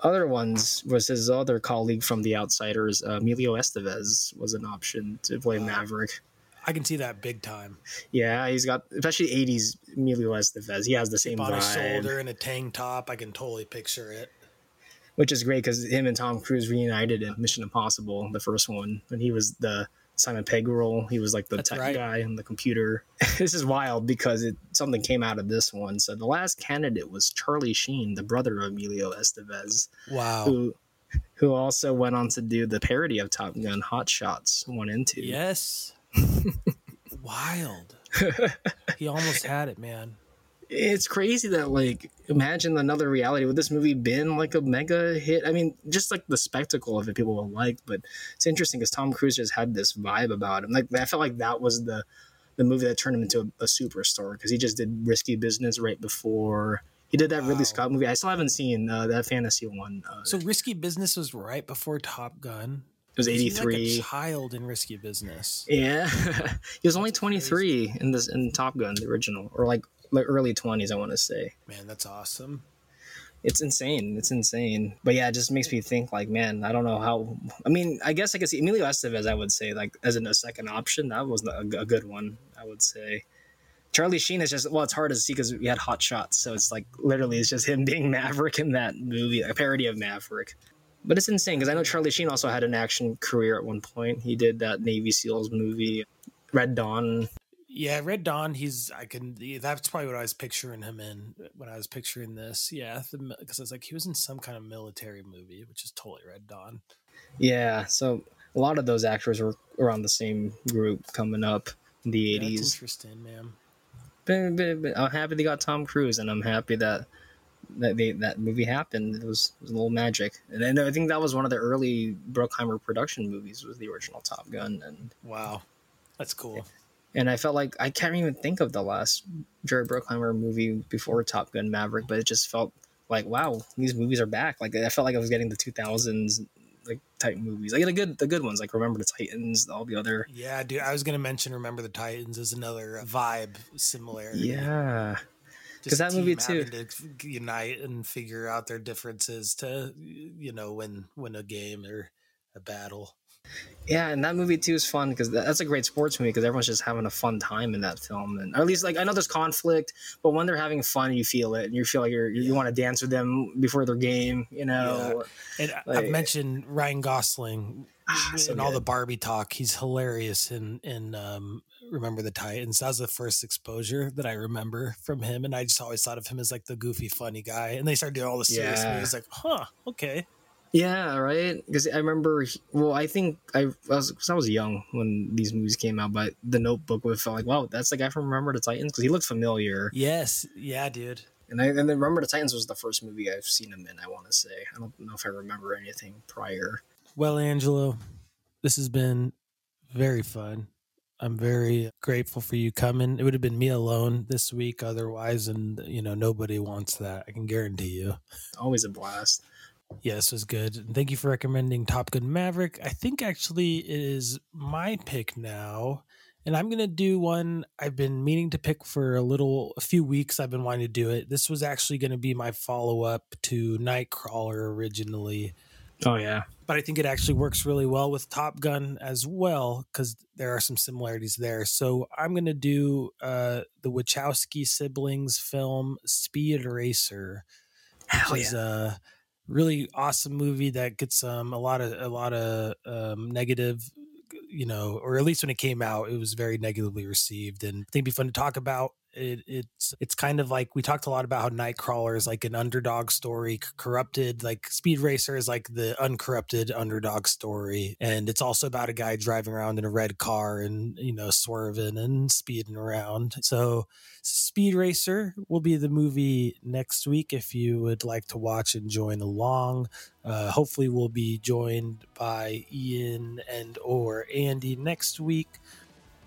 Other ones was his other colleague from The Outsiders, uh, Emilio Estevez, was an option to play Maverick. I can see that big time. Yeah, he's got especially '80s Emilio Estevez. He has the same vibe, shoulder and a tank top. I can totally picture it. which is great because him and Tom Cruise reunited in Mission Impossible, the first one, when he was the Simon Pegg role. He was like the That's tech right. guy on the computer. this is wild because it something came out of this one. So the last candidate was Charlie Sheen, the brother of Emilio Estevez, Wow. who who also went on to do the parody of Top Gun, Hot Shots one and two. Yes. Wild. he almost had it, man. It's crazy that like imagine another reality would this movie been like a mega hit i mean just like the spectacle of it people will like but it's interesting because tom cruise just had this vibe about him like i felt like that was the the movie that turned him into a, a superstar because he just did risky business right before he did that Ridley Scott movie. I still haven't seen uh, that fantasy one. Uh, So Risky Business was right before Top Gun. It was He like 83. a child in Risky Business. yeah, he was only 23 in this in Top Gun, the original, or like like early 20s, I want to say. Man, that's awesome. it's insane. It's insane. But yeah, it just makes me think like, man, I don't know how. I mean, I guess I could see Emilio Estevez. I would say like as in a second option, that was a, a good one. I would say. Charlie Sheen is just well, it's hard to see because we had Hot Shots, so it's like literally it's just him being Maverick in that movie, a parody of Maverick. But it's insane because I know Charlie Sheen also had an action career at one point. He did that Navy SEALs movie, Red Dawn. Yeah, Red Dawn. He's I can. That's probably what I was picturing him in uh, when I was picturing this. Yeah, because I was like he was in some kind of military movie, which is totally Red Dawn. Yeah, so a lot of those actors were around the same group coming up in the eighties. interesting, man. But, but, but I'm happy they got Tom Cruise, and I'm happy that that they, that movie happened. It was, it was a little magic, and then I think that was one of the early Bruckheimer production movies. Was the original Top Gun, and Wow, that's cool. And I felt like I can't even think of the last Jerry Bruckheimer movie before Top Gun Maverick, but it just felt like wow, these movies are back. Like I felt like I was getting the 2000s like type movies, like the good the good ones, like Remember the Titans, all the other Yeah, dude. I was gonna mention Remember the Titans is another vibe similarity. yeah. because that movie too- to unite and figure out their differences to you know win win a game or a battle. Yeah, and that movie too is fun because that's a great sports movie because everyone's just having a fun time in that film, and or at least like I know there's conflict, but when they're having fun, you feel it, and you feel like you're you want to dance with them before their game, you know. And I- Like- I've mentioned Ryan Gosling so all the. Barbie talk. He's hilarious in in um, Remember the Titans. That was the first exposure that I remember from him, and I just always thought of him as like the goofy, funny guy. And they started doing all the serious Yeah. movies. Like, huh, okay. Yeah, right. Because I remember, well, I think I, I was cause I was young when these movies came out, but The Notebook would felt like, wow, that's the guy from Remember the Titans because he looked familiar. Yes, yeah, dude. And I and then Remember the Titans was the first movie I've seen him in. I want to say I don't know if I remember anything prior. Well, Angelo, this has been very fun. I'm very grateful for you coming. It would have been me alone this week otherwise, and you know nobody wants that. I can guarantee you. Always a blast. Yeah, this was good. And thank you for recommending Top Gun Maverick. I think actually it is my pick now. And I'm going to do one I've been meaning to pick for a little, a few weeks. I've been wanting to do it. This was actually going to be my follow up to Nightcrawler originally. Oh, yeah. But I think it actually works really well with Top Gun as well because there are some similarities there. So I'm going to do uh, the Wachowski siblings film Speed Racer, Hell which is a really awesome movie that gets um, a lot of a lot of um, negative you know, or at least when it came out, it was very negatively received, and I think it'd be fun to talk about. It, it's it's kind of like we talked a lot about how Nightcrawler is like an underdog story, corrupted. Like Speed Racer is like the uncorrupted underdog story, and it's also about a guy driving around in a red car and you know swerving and speeding around. So Speed Racer will be the movie next week if you would like to watch and join along. Uh, hopefully, we'll be joined by Ian and or Andy next week.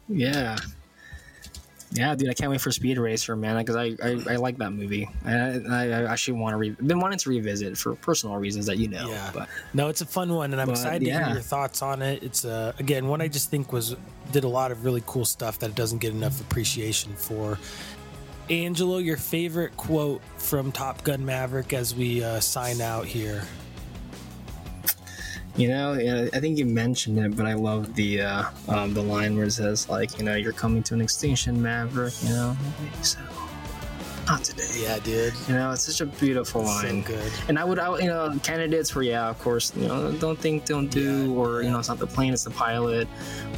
Yeah. Yeah, dude, I can't wait for Speed Racer, man, because I, I, I like that movie. I, I, I actually want to re- been wanting to revisit for personal reasons that you know. Yeah. But No, it's a fun one, and I'm But, excited to hear your thoughts on it. It's uh, again one I just think was did a lot of really cool stuff that it doesn't get enough appreciation for. Angelo, your favorite quote from Top Gun Maverick as we uh, sign out here. You know, I think you mentioned it, but I love the uh, um, the line where it says like, you know, you're coming to an extinction, Maverick. You know, so not today. Yeah, dude. You know, it's such a beautiful line. So good. And I would, I, you know, candidates for yeah, of course, you know, don't think, don't do, or you know, it's not the plane, it's the pilot.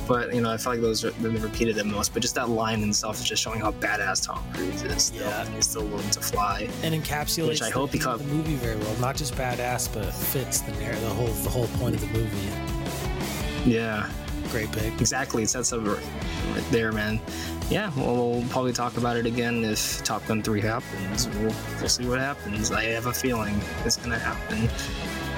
But you know, I feel like those are they've been repeated the most. But just that line in itself is just showing how badass Tom Cruise is. Yeah. and he's still willing to fly. and encapsulates Which I the hope of the movie very well. Not just badass, but fits the the whole the whole point of the movie. Yeah. Great pick. Exactly. It sets up right there, man. Yeah, well, we'll probably talk about it again if Top Gun 3 happens. We'll, we'll see what happens. I have a feeling it's going to happen.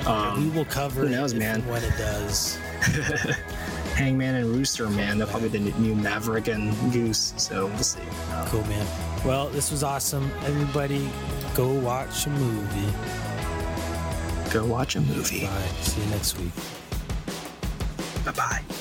Um, we will cover who knows, it man. and when it does. Hangman and Rooster, man. They're probably the new Maverick and Goose, so we'll see. Cool, man. Well, this was awesome. Everybody, go watch a movie. Go watch a movie. Bye. See you next week. Bye bye.